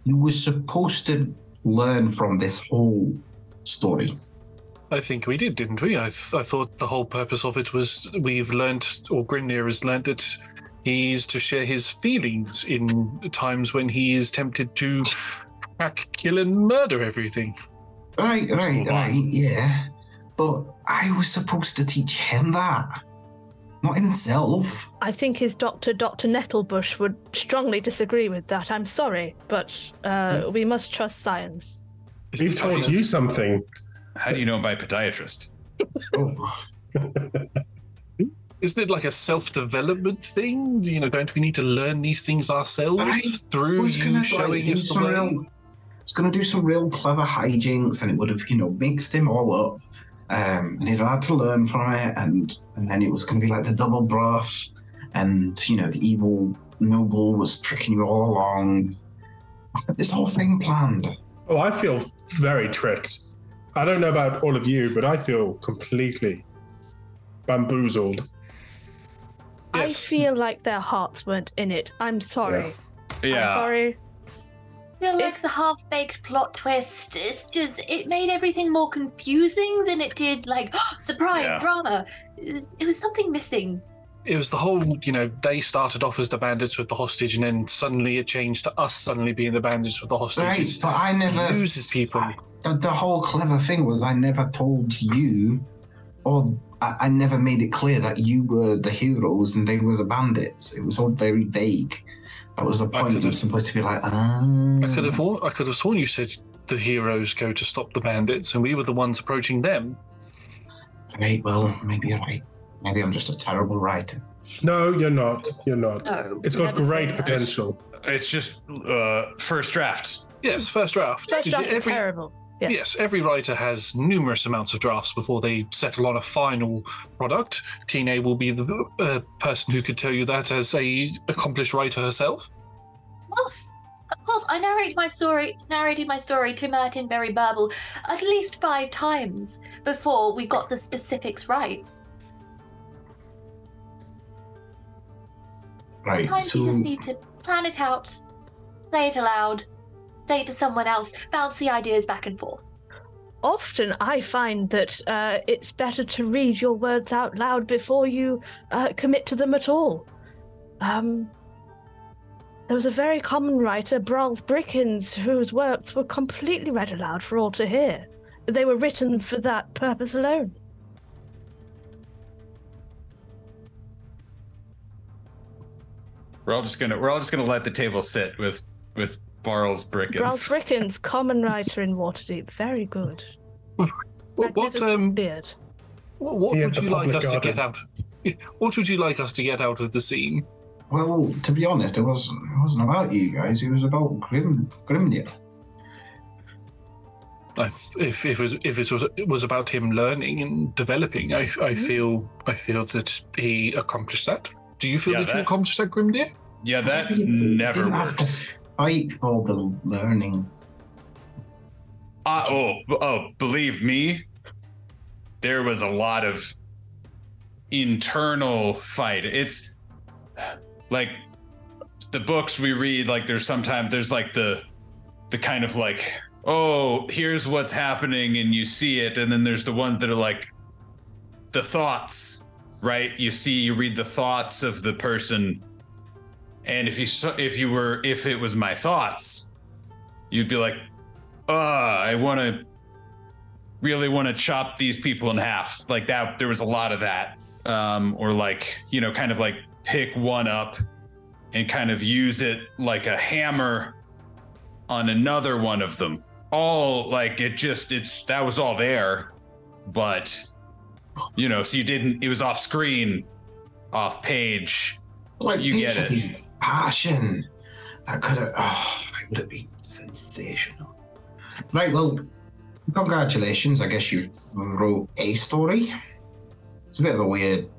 You were supposed to learn from this whole story. I think we did, didn't we? I, th- I thought the whole purpose of it was we've learned, or Grimnir has learned that he is to share his feelings in times when he is tempted to hack, kill, and murder everything. Right, right, right. Yeah, but I was supposed to teach him that, not himself. I think his doctor, Dr. Nettlebush, would strongly disagree with that. I'm sorry, but uh, we must trust science. We've taught you something. How do you know my podiatrist? Oh. <laughs> Isn't it like a self-development thing? You know, don't we need to learn these things ourselves Right. through was you gonna, showing do us the some way? real- was going to do some real clever hijinks, and it would have, you know, mixed him all up. Um, and he'd had to learn from it, and and then it was going to be like the double bluff, and you know, the evil noble was tricking you all along. This whole thing planned. Oh, I feel very tricked. I don't know about all of you, but I feel completely bamboozled. Yes. I feel like their hearts weren't in it. I'm sorry. Yeah. I'm sorry. I feel like the half-baked plot twist is just it made everything more confusing than it did like <gasps> surprise Yeah. drama. It was, it was something missing. It was the whole, you know, they started off as the bandits with the hostage, and then suddenly it changed to us suddenly being the bandits with the hostage. Right, It's- but I never loses people. The, the whole clever thing was I never told you, or I, I never made it clear that you were the heroes and they were the bandits. It was all very vague. That was the point. It was supposed to be like, ah. I could have, I could have sworn you said the heroes go to stop the bandits, and we were the ones approaching them. Right, well, maybe you're right. Maybe I'm just a terrible writer. No, you're not. You're not. No, it's got great potential. It's just uh, first draft. Yes, first draft. First Did drafts are every- terrible. Yes. Yes, every writer has numerous amounts of drafts before they settle on a final product. Tina will be the uh, person who could tell you that as a accomplished writer herself. Of course, of course, I narrate my story, narrated my story to Martin Berry Burble at least five times before we got the specifics right. Right, Sometimes so you just need to plan it out, say it aloud, say it to someone else, bounce the ideas back and forth. Often I find that uh, it's better to read your words out loud before you uh, commit to them at all. Um, there was a very common writer, Brahms Brickens, whose works were completely read aloud for all to hear. They were written for that purpose alone. We're all just gonna we're all just gonna let the table sit with with Barles Brahms Brickens. Brickens, common writer in Waterdeep, very good. What, what, um, beard. what, what He would you like us garden. to get out? <laughs> What would you like us to get out of the scene? Well, to be honest, it wasn't it wasn't about you guys. It was about Grim Grimnir. I, if, if it was if it was it was about him learning and developing, I, I feel I feel that he accomplished that. Do you feel Yeah, that, you accomplished that, Grimdeer? Yeah, that <laughs> never didn't have to works. Fight for the learning. Uh, oh, oh, believe me, there was a lot of internal fight. It's like the books we read. Like there's sometimes there's like the the kind of like oh here's what's happening and you see it, and then there's the ones that are like the thoughts, right? You see, you read the thoughts of the person, and if you if you were if it was my thoughts, you'd be like uh, I want to really want to chop these people in half. Like that, there was a lot of that. Um, or like, you know, kind of like pick one up and kind of use it like a hammer on another one of them. All like it just, it's that was all there, but you know, so you didn't, it was off screen, off page. Like you get it. Passion. That could have. Oh, it would have been sensational. Right. Well, congratulations. I guess you wrote a story. It's a bit of a weird,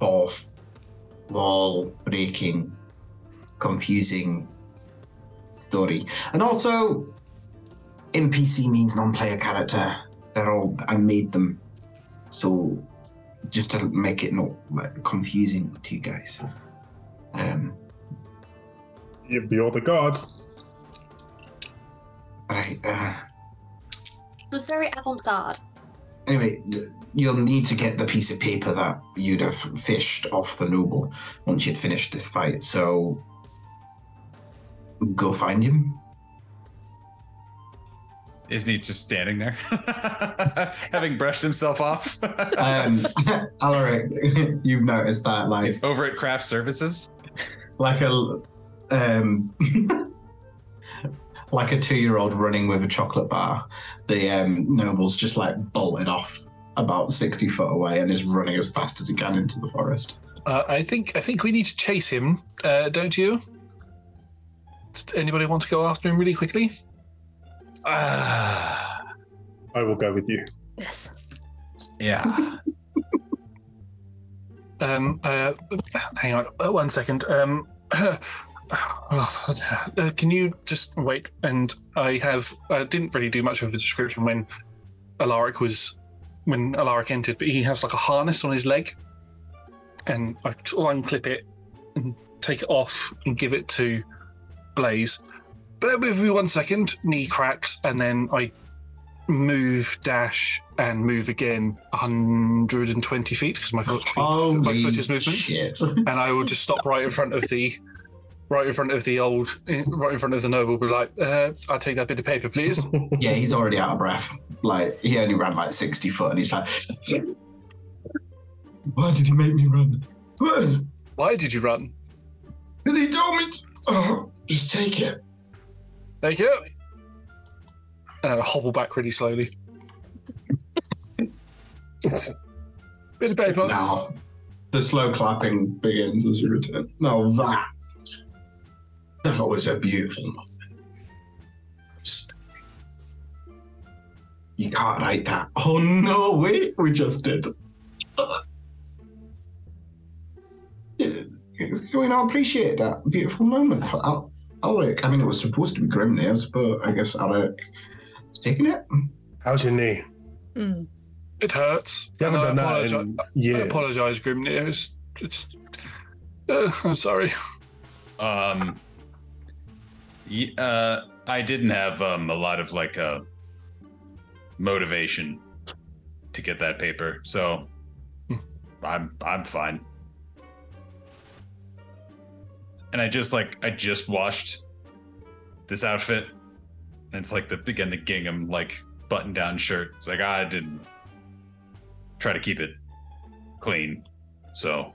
off, wall breaking, confusing story, and also NPC means non-player character. They're all I made them, so just to make it not confusing to you guys. Um, You're the god. right. Uh, It was very avant-garde. anyway, you'll need to get the piece of paper that you'd have fished off the noble once you'd finished this fight. So go find him. Isn't he just standing there, <laughs> having brushed himself off? Um, <laughs> Alaric, <laughs> you've noticed that, like over at Craft Services, like a um, <laughs> like a two-year-old running with a chocolate bar. The um, nobles just like bolted off about 60 foot away and is running as fast as he can into the forest. Uh, I think I think we need to chase him, uh, don't you? Does anybody want to go after him really quickly? Ah, I will go with you. Yes. Yeah. <laughs> um, uh, hang on uh, one second. Um, <clears throat> uh, can you just wait? And I have uh, didn't really do much of a description when Alaric was when Alaric entered, but he has like a harness on his leg, and I unclip it and take it off and give it to Blaze. Bear with me one second. Knee cracks, and then I move, dash, and move again 120 feet because my foot, feet, my foot is movement, and I will just stop right in front of the. Right in front of the old, right in front of the noble, be like, uh, "I'll take that bit of paper, please." <laughs> Yeah, he's already out of breath. Like, he only ran like 60 foot and he's like, Why did he make me run? Why? Why did you run? Because he told me to. Oh, just take it. Thank you. And I hobble back really slowly. Bit of paper. Now, the slow clapping begins as you return. Now that that was a beautiful moment. You can't write that. Oh no, wait, we just did. Yeah, You know, appreciate that beautiful moment for Al- Alec. I mean, it was supposed to be Grimnir's, but I guess Alec is taking it. How's your knee? Mm. It hurts. You haven't And done I that apologi- in I years. apologize, Grimnir. It's, it's, uh, <laughs> I'm sorry. Um, y- uh, I didn't have um, a lot of like uh, motivation to get that paper, so I'm I'm fine. And I just like I just washed this outfit, and it's like the again the gingham like button down shirt. It's like I didn't try to keep it clean, so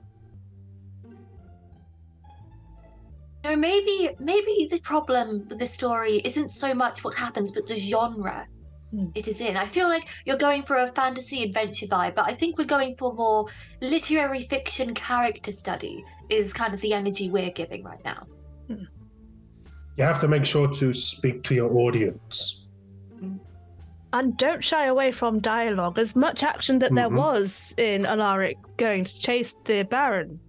No, maybe maybe the problem with the story isn't so much what happens, but the genre Hmm. it is in. I feel like you're going for a fantasy adventure vibe, but I think we're going for more literary fiction character study. Is kind of the energy we're giving right now. You have to make sure to speak to your audience. And don't shy away from dialogue. As much action that there Mhm. was in Alaric going to chase the Baron,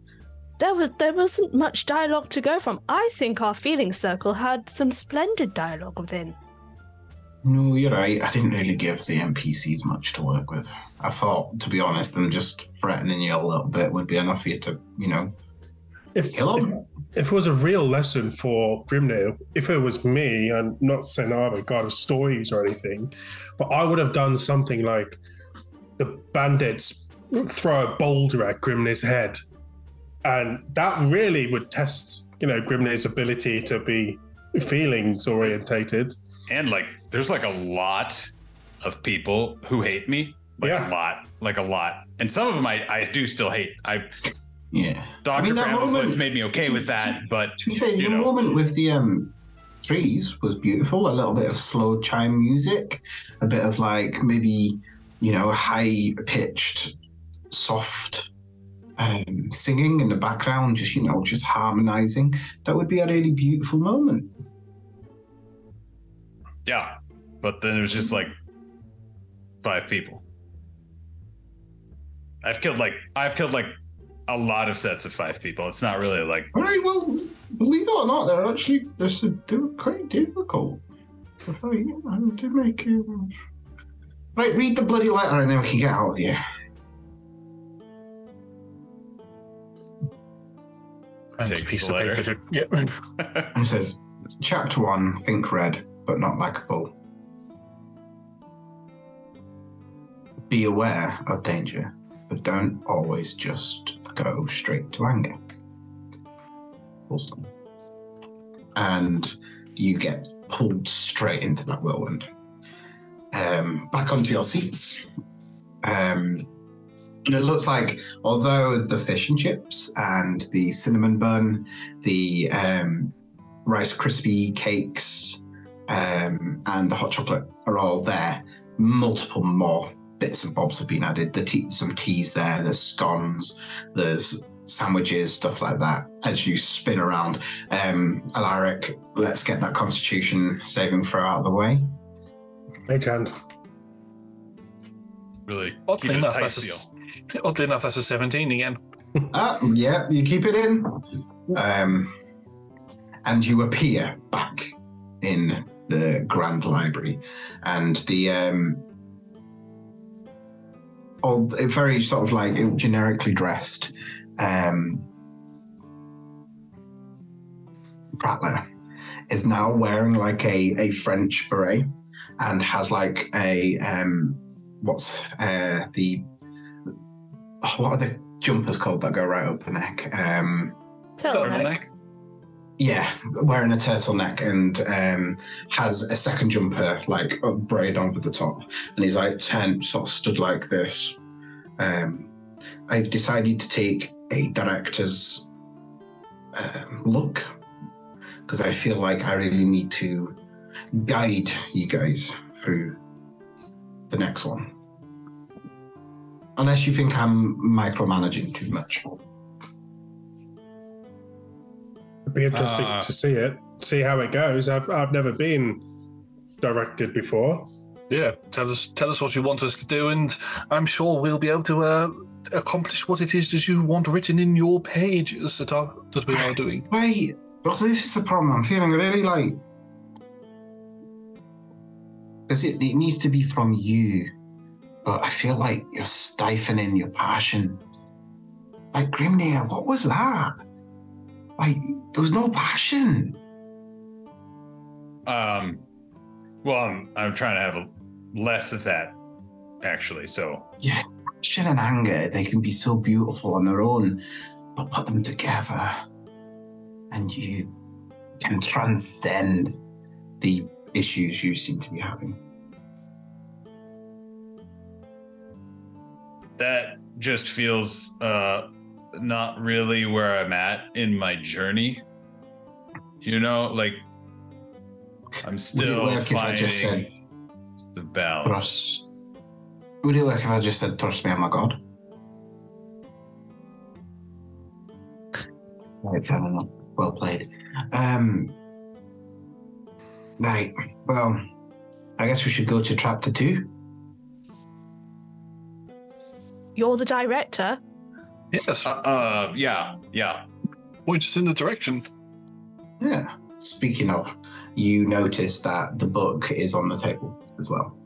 there was there wasn't much dialogue to go from. I think our feeling circle had some splendid dialogue within. No, you're right. I didn't really give the NPCs much to work with. I thought, to be honest, them just threatening you a little bit would be enough for you to, you know, If, kill if, if it was a real lesson for Grimnir, if it was me, and not saying I'm a god of stories or anything, but I would have done something like the bandits throw a boulder at Grimnir's head. And that really would test, you know, Grimnir's ability to be feelings orientated. and like there's like a lot of people who hate me like Yeah. a lot like a lot and some of them i, I do still hate i Yeah. dr I mean, that Bramblefoot's moment- made me okay with that but To be fair, the know moment with the um, trees was beautiful. A little bit of slow chime music, a bit of like maybe, you know, high pitched, soft um, singing in the background, just, you know, just harmonizing. That would be a really beautiful moment. yeah but then it was just like five people i've killed like i've killed like a lot of sets of five people it's not really like All right, well, believe it or not, they're actually they're, they're quite difficult. to fight. I did make it. Right, read the bloody letter and then we can get out of here. And Takes a piece of paper. letter. To, yeah. <laughs> It says, Chapter 1 Think red, but not like a bull. Be aware of danger, but don't always just go straight to anger. Awesome. And you get pulled straight into that whirlwind. Um, back onto your seats. Um, and it looks like, although the fish and chips and the cinnamon bun, the um, Rice Krispie cakes, um, and the hot chocolate are all there. Multiple more bits and bobs have been added. The tea, some teas there. There's scones. There's sandwiches, stuff like that. As you spin around, um, Alaric, let's get that Constitution saving throw out of the way. Mage hand. Really? Oddly enough, that's a, <laughs> oddly enough, that's a 17 again. Ah, yeah, you keep it in. Um, and you appear back in the Grand Library. And the um, old, very sort of like generically dressed um, Prattler is now wearing like a, a French beret and has like a um, what's uh, the what are the jumpers called that go right up the neck? Um, Turtleneck. Yeah, wearing a turtleneck and um, has a second jumper like braid over the top, and he's like ten, sort of stood like this. Um, I've decided to take a director's um, look because I feel like I really need to guide you guys through the next one. Unless you think I'm micromanaging too much. It'd be interesting Uh, to see it, see how it goes. I've, I've never been directed before. Yeah, tell us tell us what you want us to do, and I'm sure we'll be able to uh, accomplish what it is that you want written in your pages that are that we are doing. <sighs> Wait, but this is the problem. I'm feeling really like. Because it, it needs to be from you. But I feel like you're stifling your passion. Like, Grimnir, what was that? Like, there was no passion. Um, well, I'm, I'm trying to have a, less of that, actually. So Yeah, passion and anger, they can be so beautiful on their own, but put them together and you can transcend the issues you seem to be having. that just feels uh, not really where I'm at in my journey. You know, like I'm Would it still work if I finding just said the balance. trust? Would it work if I just said trust me, I'm a god? Right, fair enough. Well played. Um, right. Well, I guess we should go to chapter two. You're the director. Yes, Uh, uh, yeah, yeah. point us in the direction. Yeah. Speaking of, you notice that the book is on the table as well.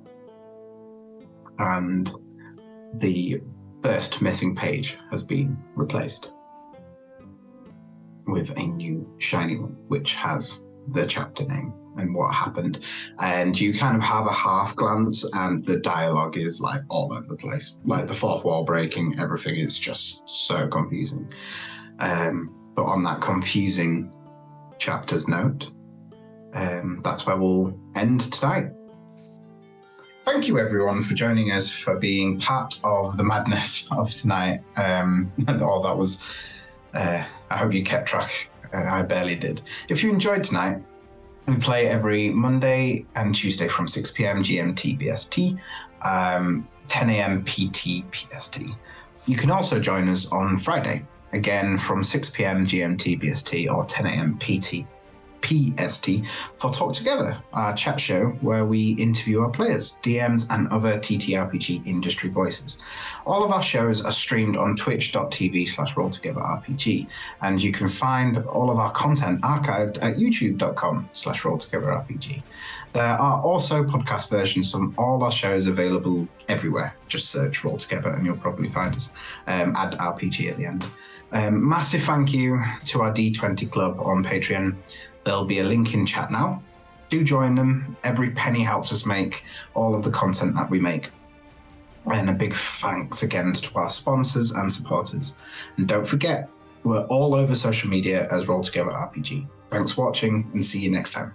And the first missing page has been replaced with a new shiny one, which has the chapter name and what happened. And you kind of have a half glance, and the dialogue is like all over the place. Like the fourth wall breaking, everything is just so confusing. Um, but on that confusing chapter's note, um, that's where we'll end tonight. Thank you, everyone, for joining us for being part of the madness <laughs> of tonight. Um, <laughs> all that was, uh, I hope you kept track. Uh, I barely did. If you enjoyed tonight, we play every Monday and Tuesday from 6 p.m. GMT BST, um, 10 a.m. PT PST. You can also join us on Friday, again from 6 p.m. GMT BST or 10 a.m. PT PST for Talk Together, our chat show where we interview our players, DMs, and other TTRPG industry voices. All of our shows are streamed on twitch.tv slash rolltogetherrpg, and you can find all of our content archived at youtube.com slash rolltogetherrpg. There are also podcast versions of all our shows available everywhere. Just search Roll Together and you'll probably find us. Um, add RPG at the end. Um, massive thank you to our D20 club on Patreon. There'll be a link in chat now. Do join them. Every penny helps us make all of the content that we make. And a big thanks again to our sponsors and supporters. And don't forget, we're all over social media as Roll Together RPG. Thanks for watching and see you next time.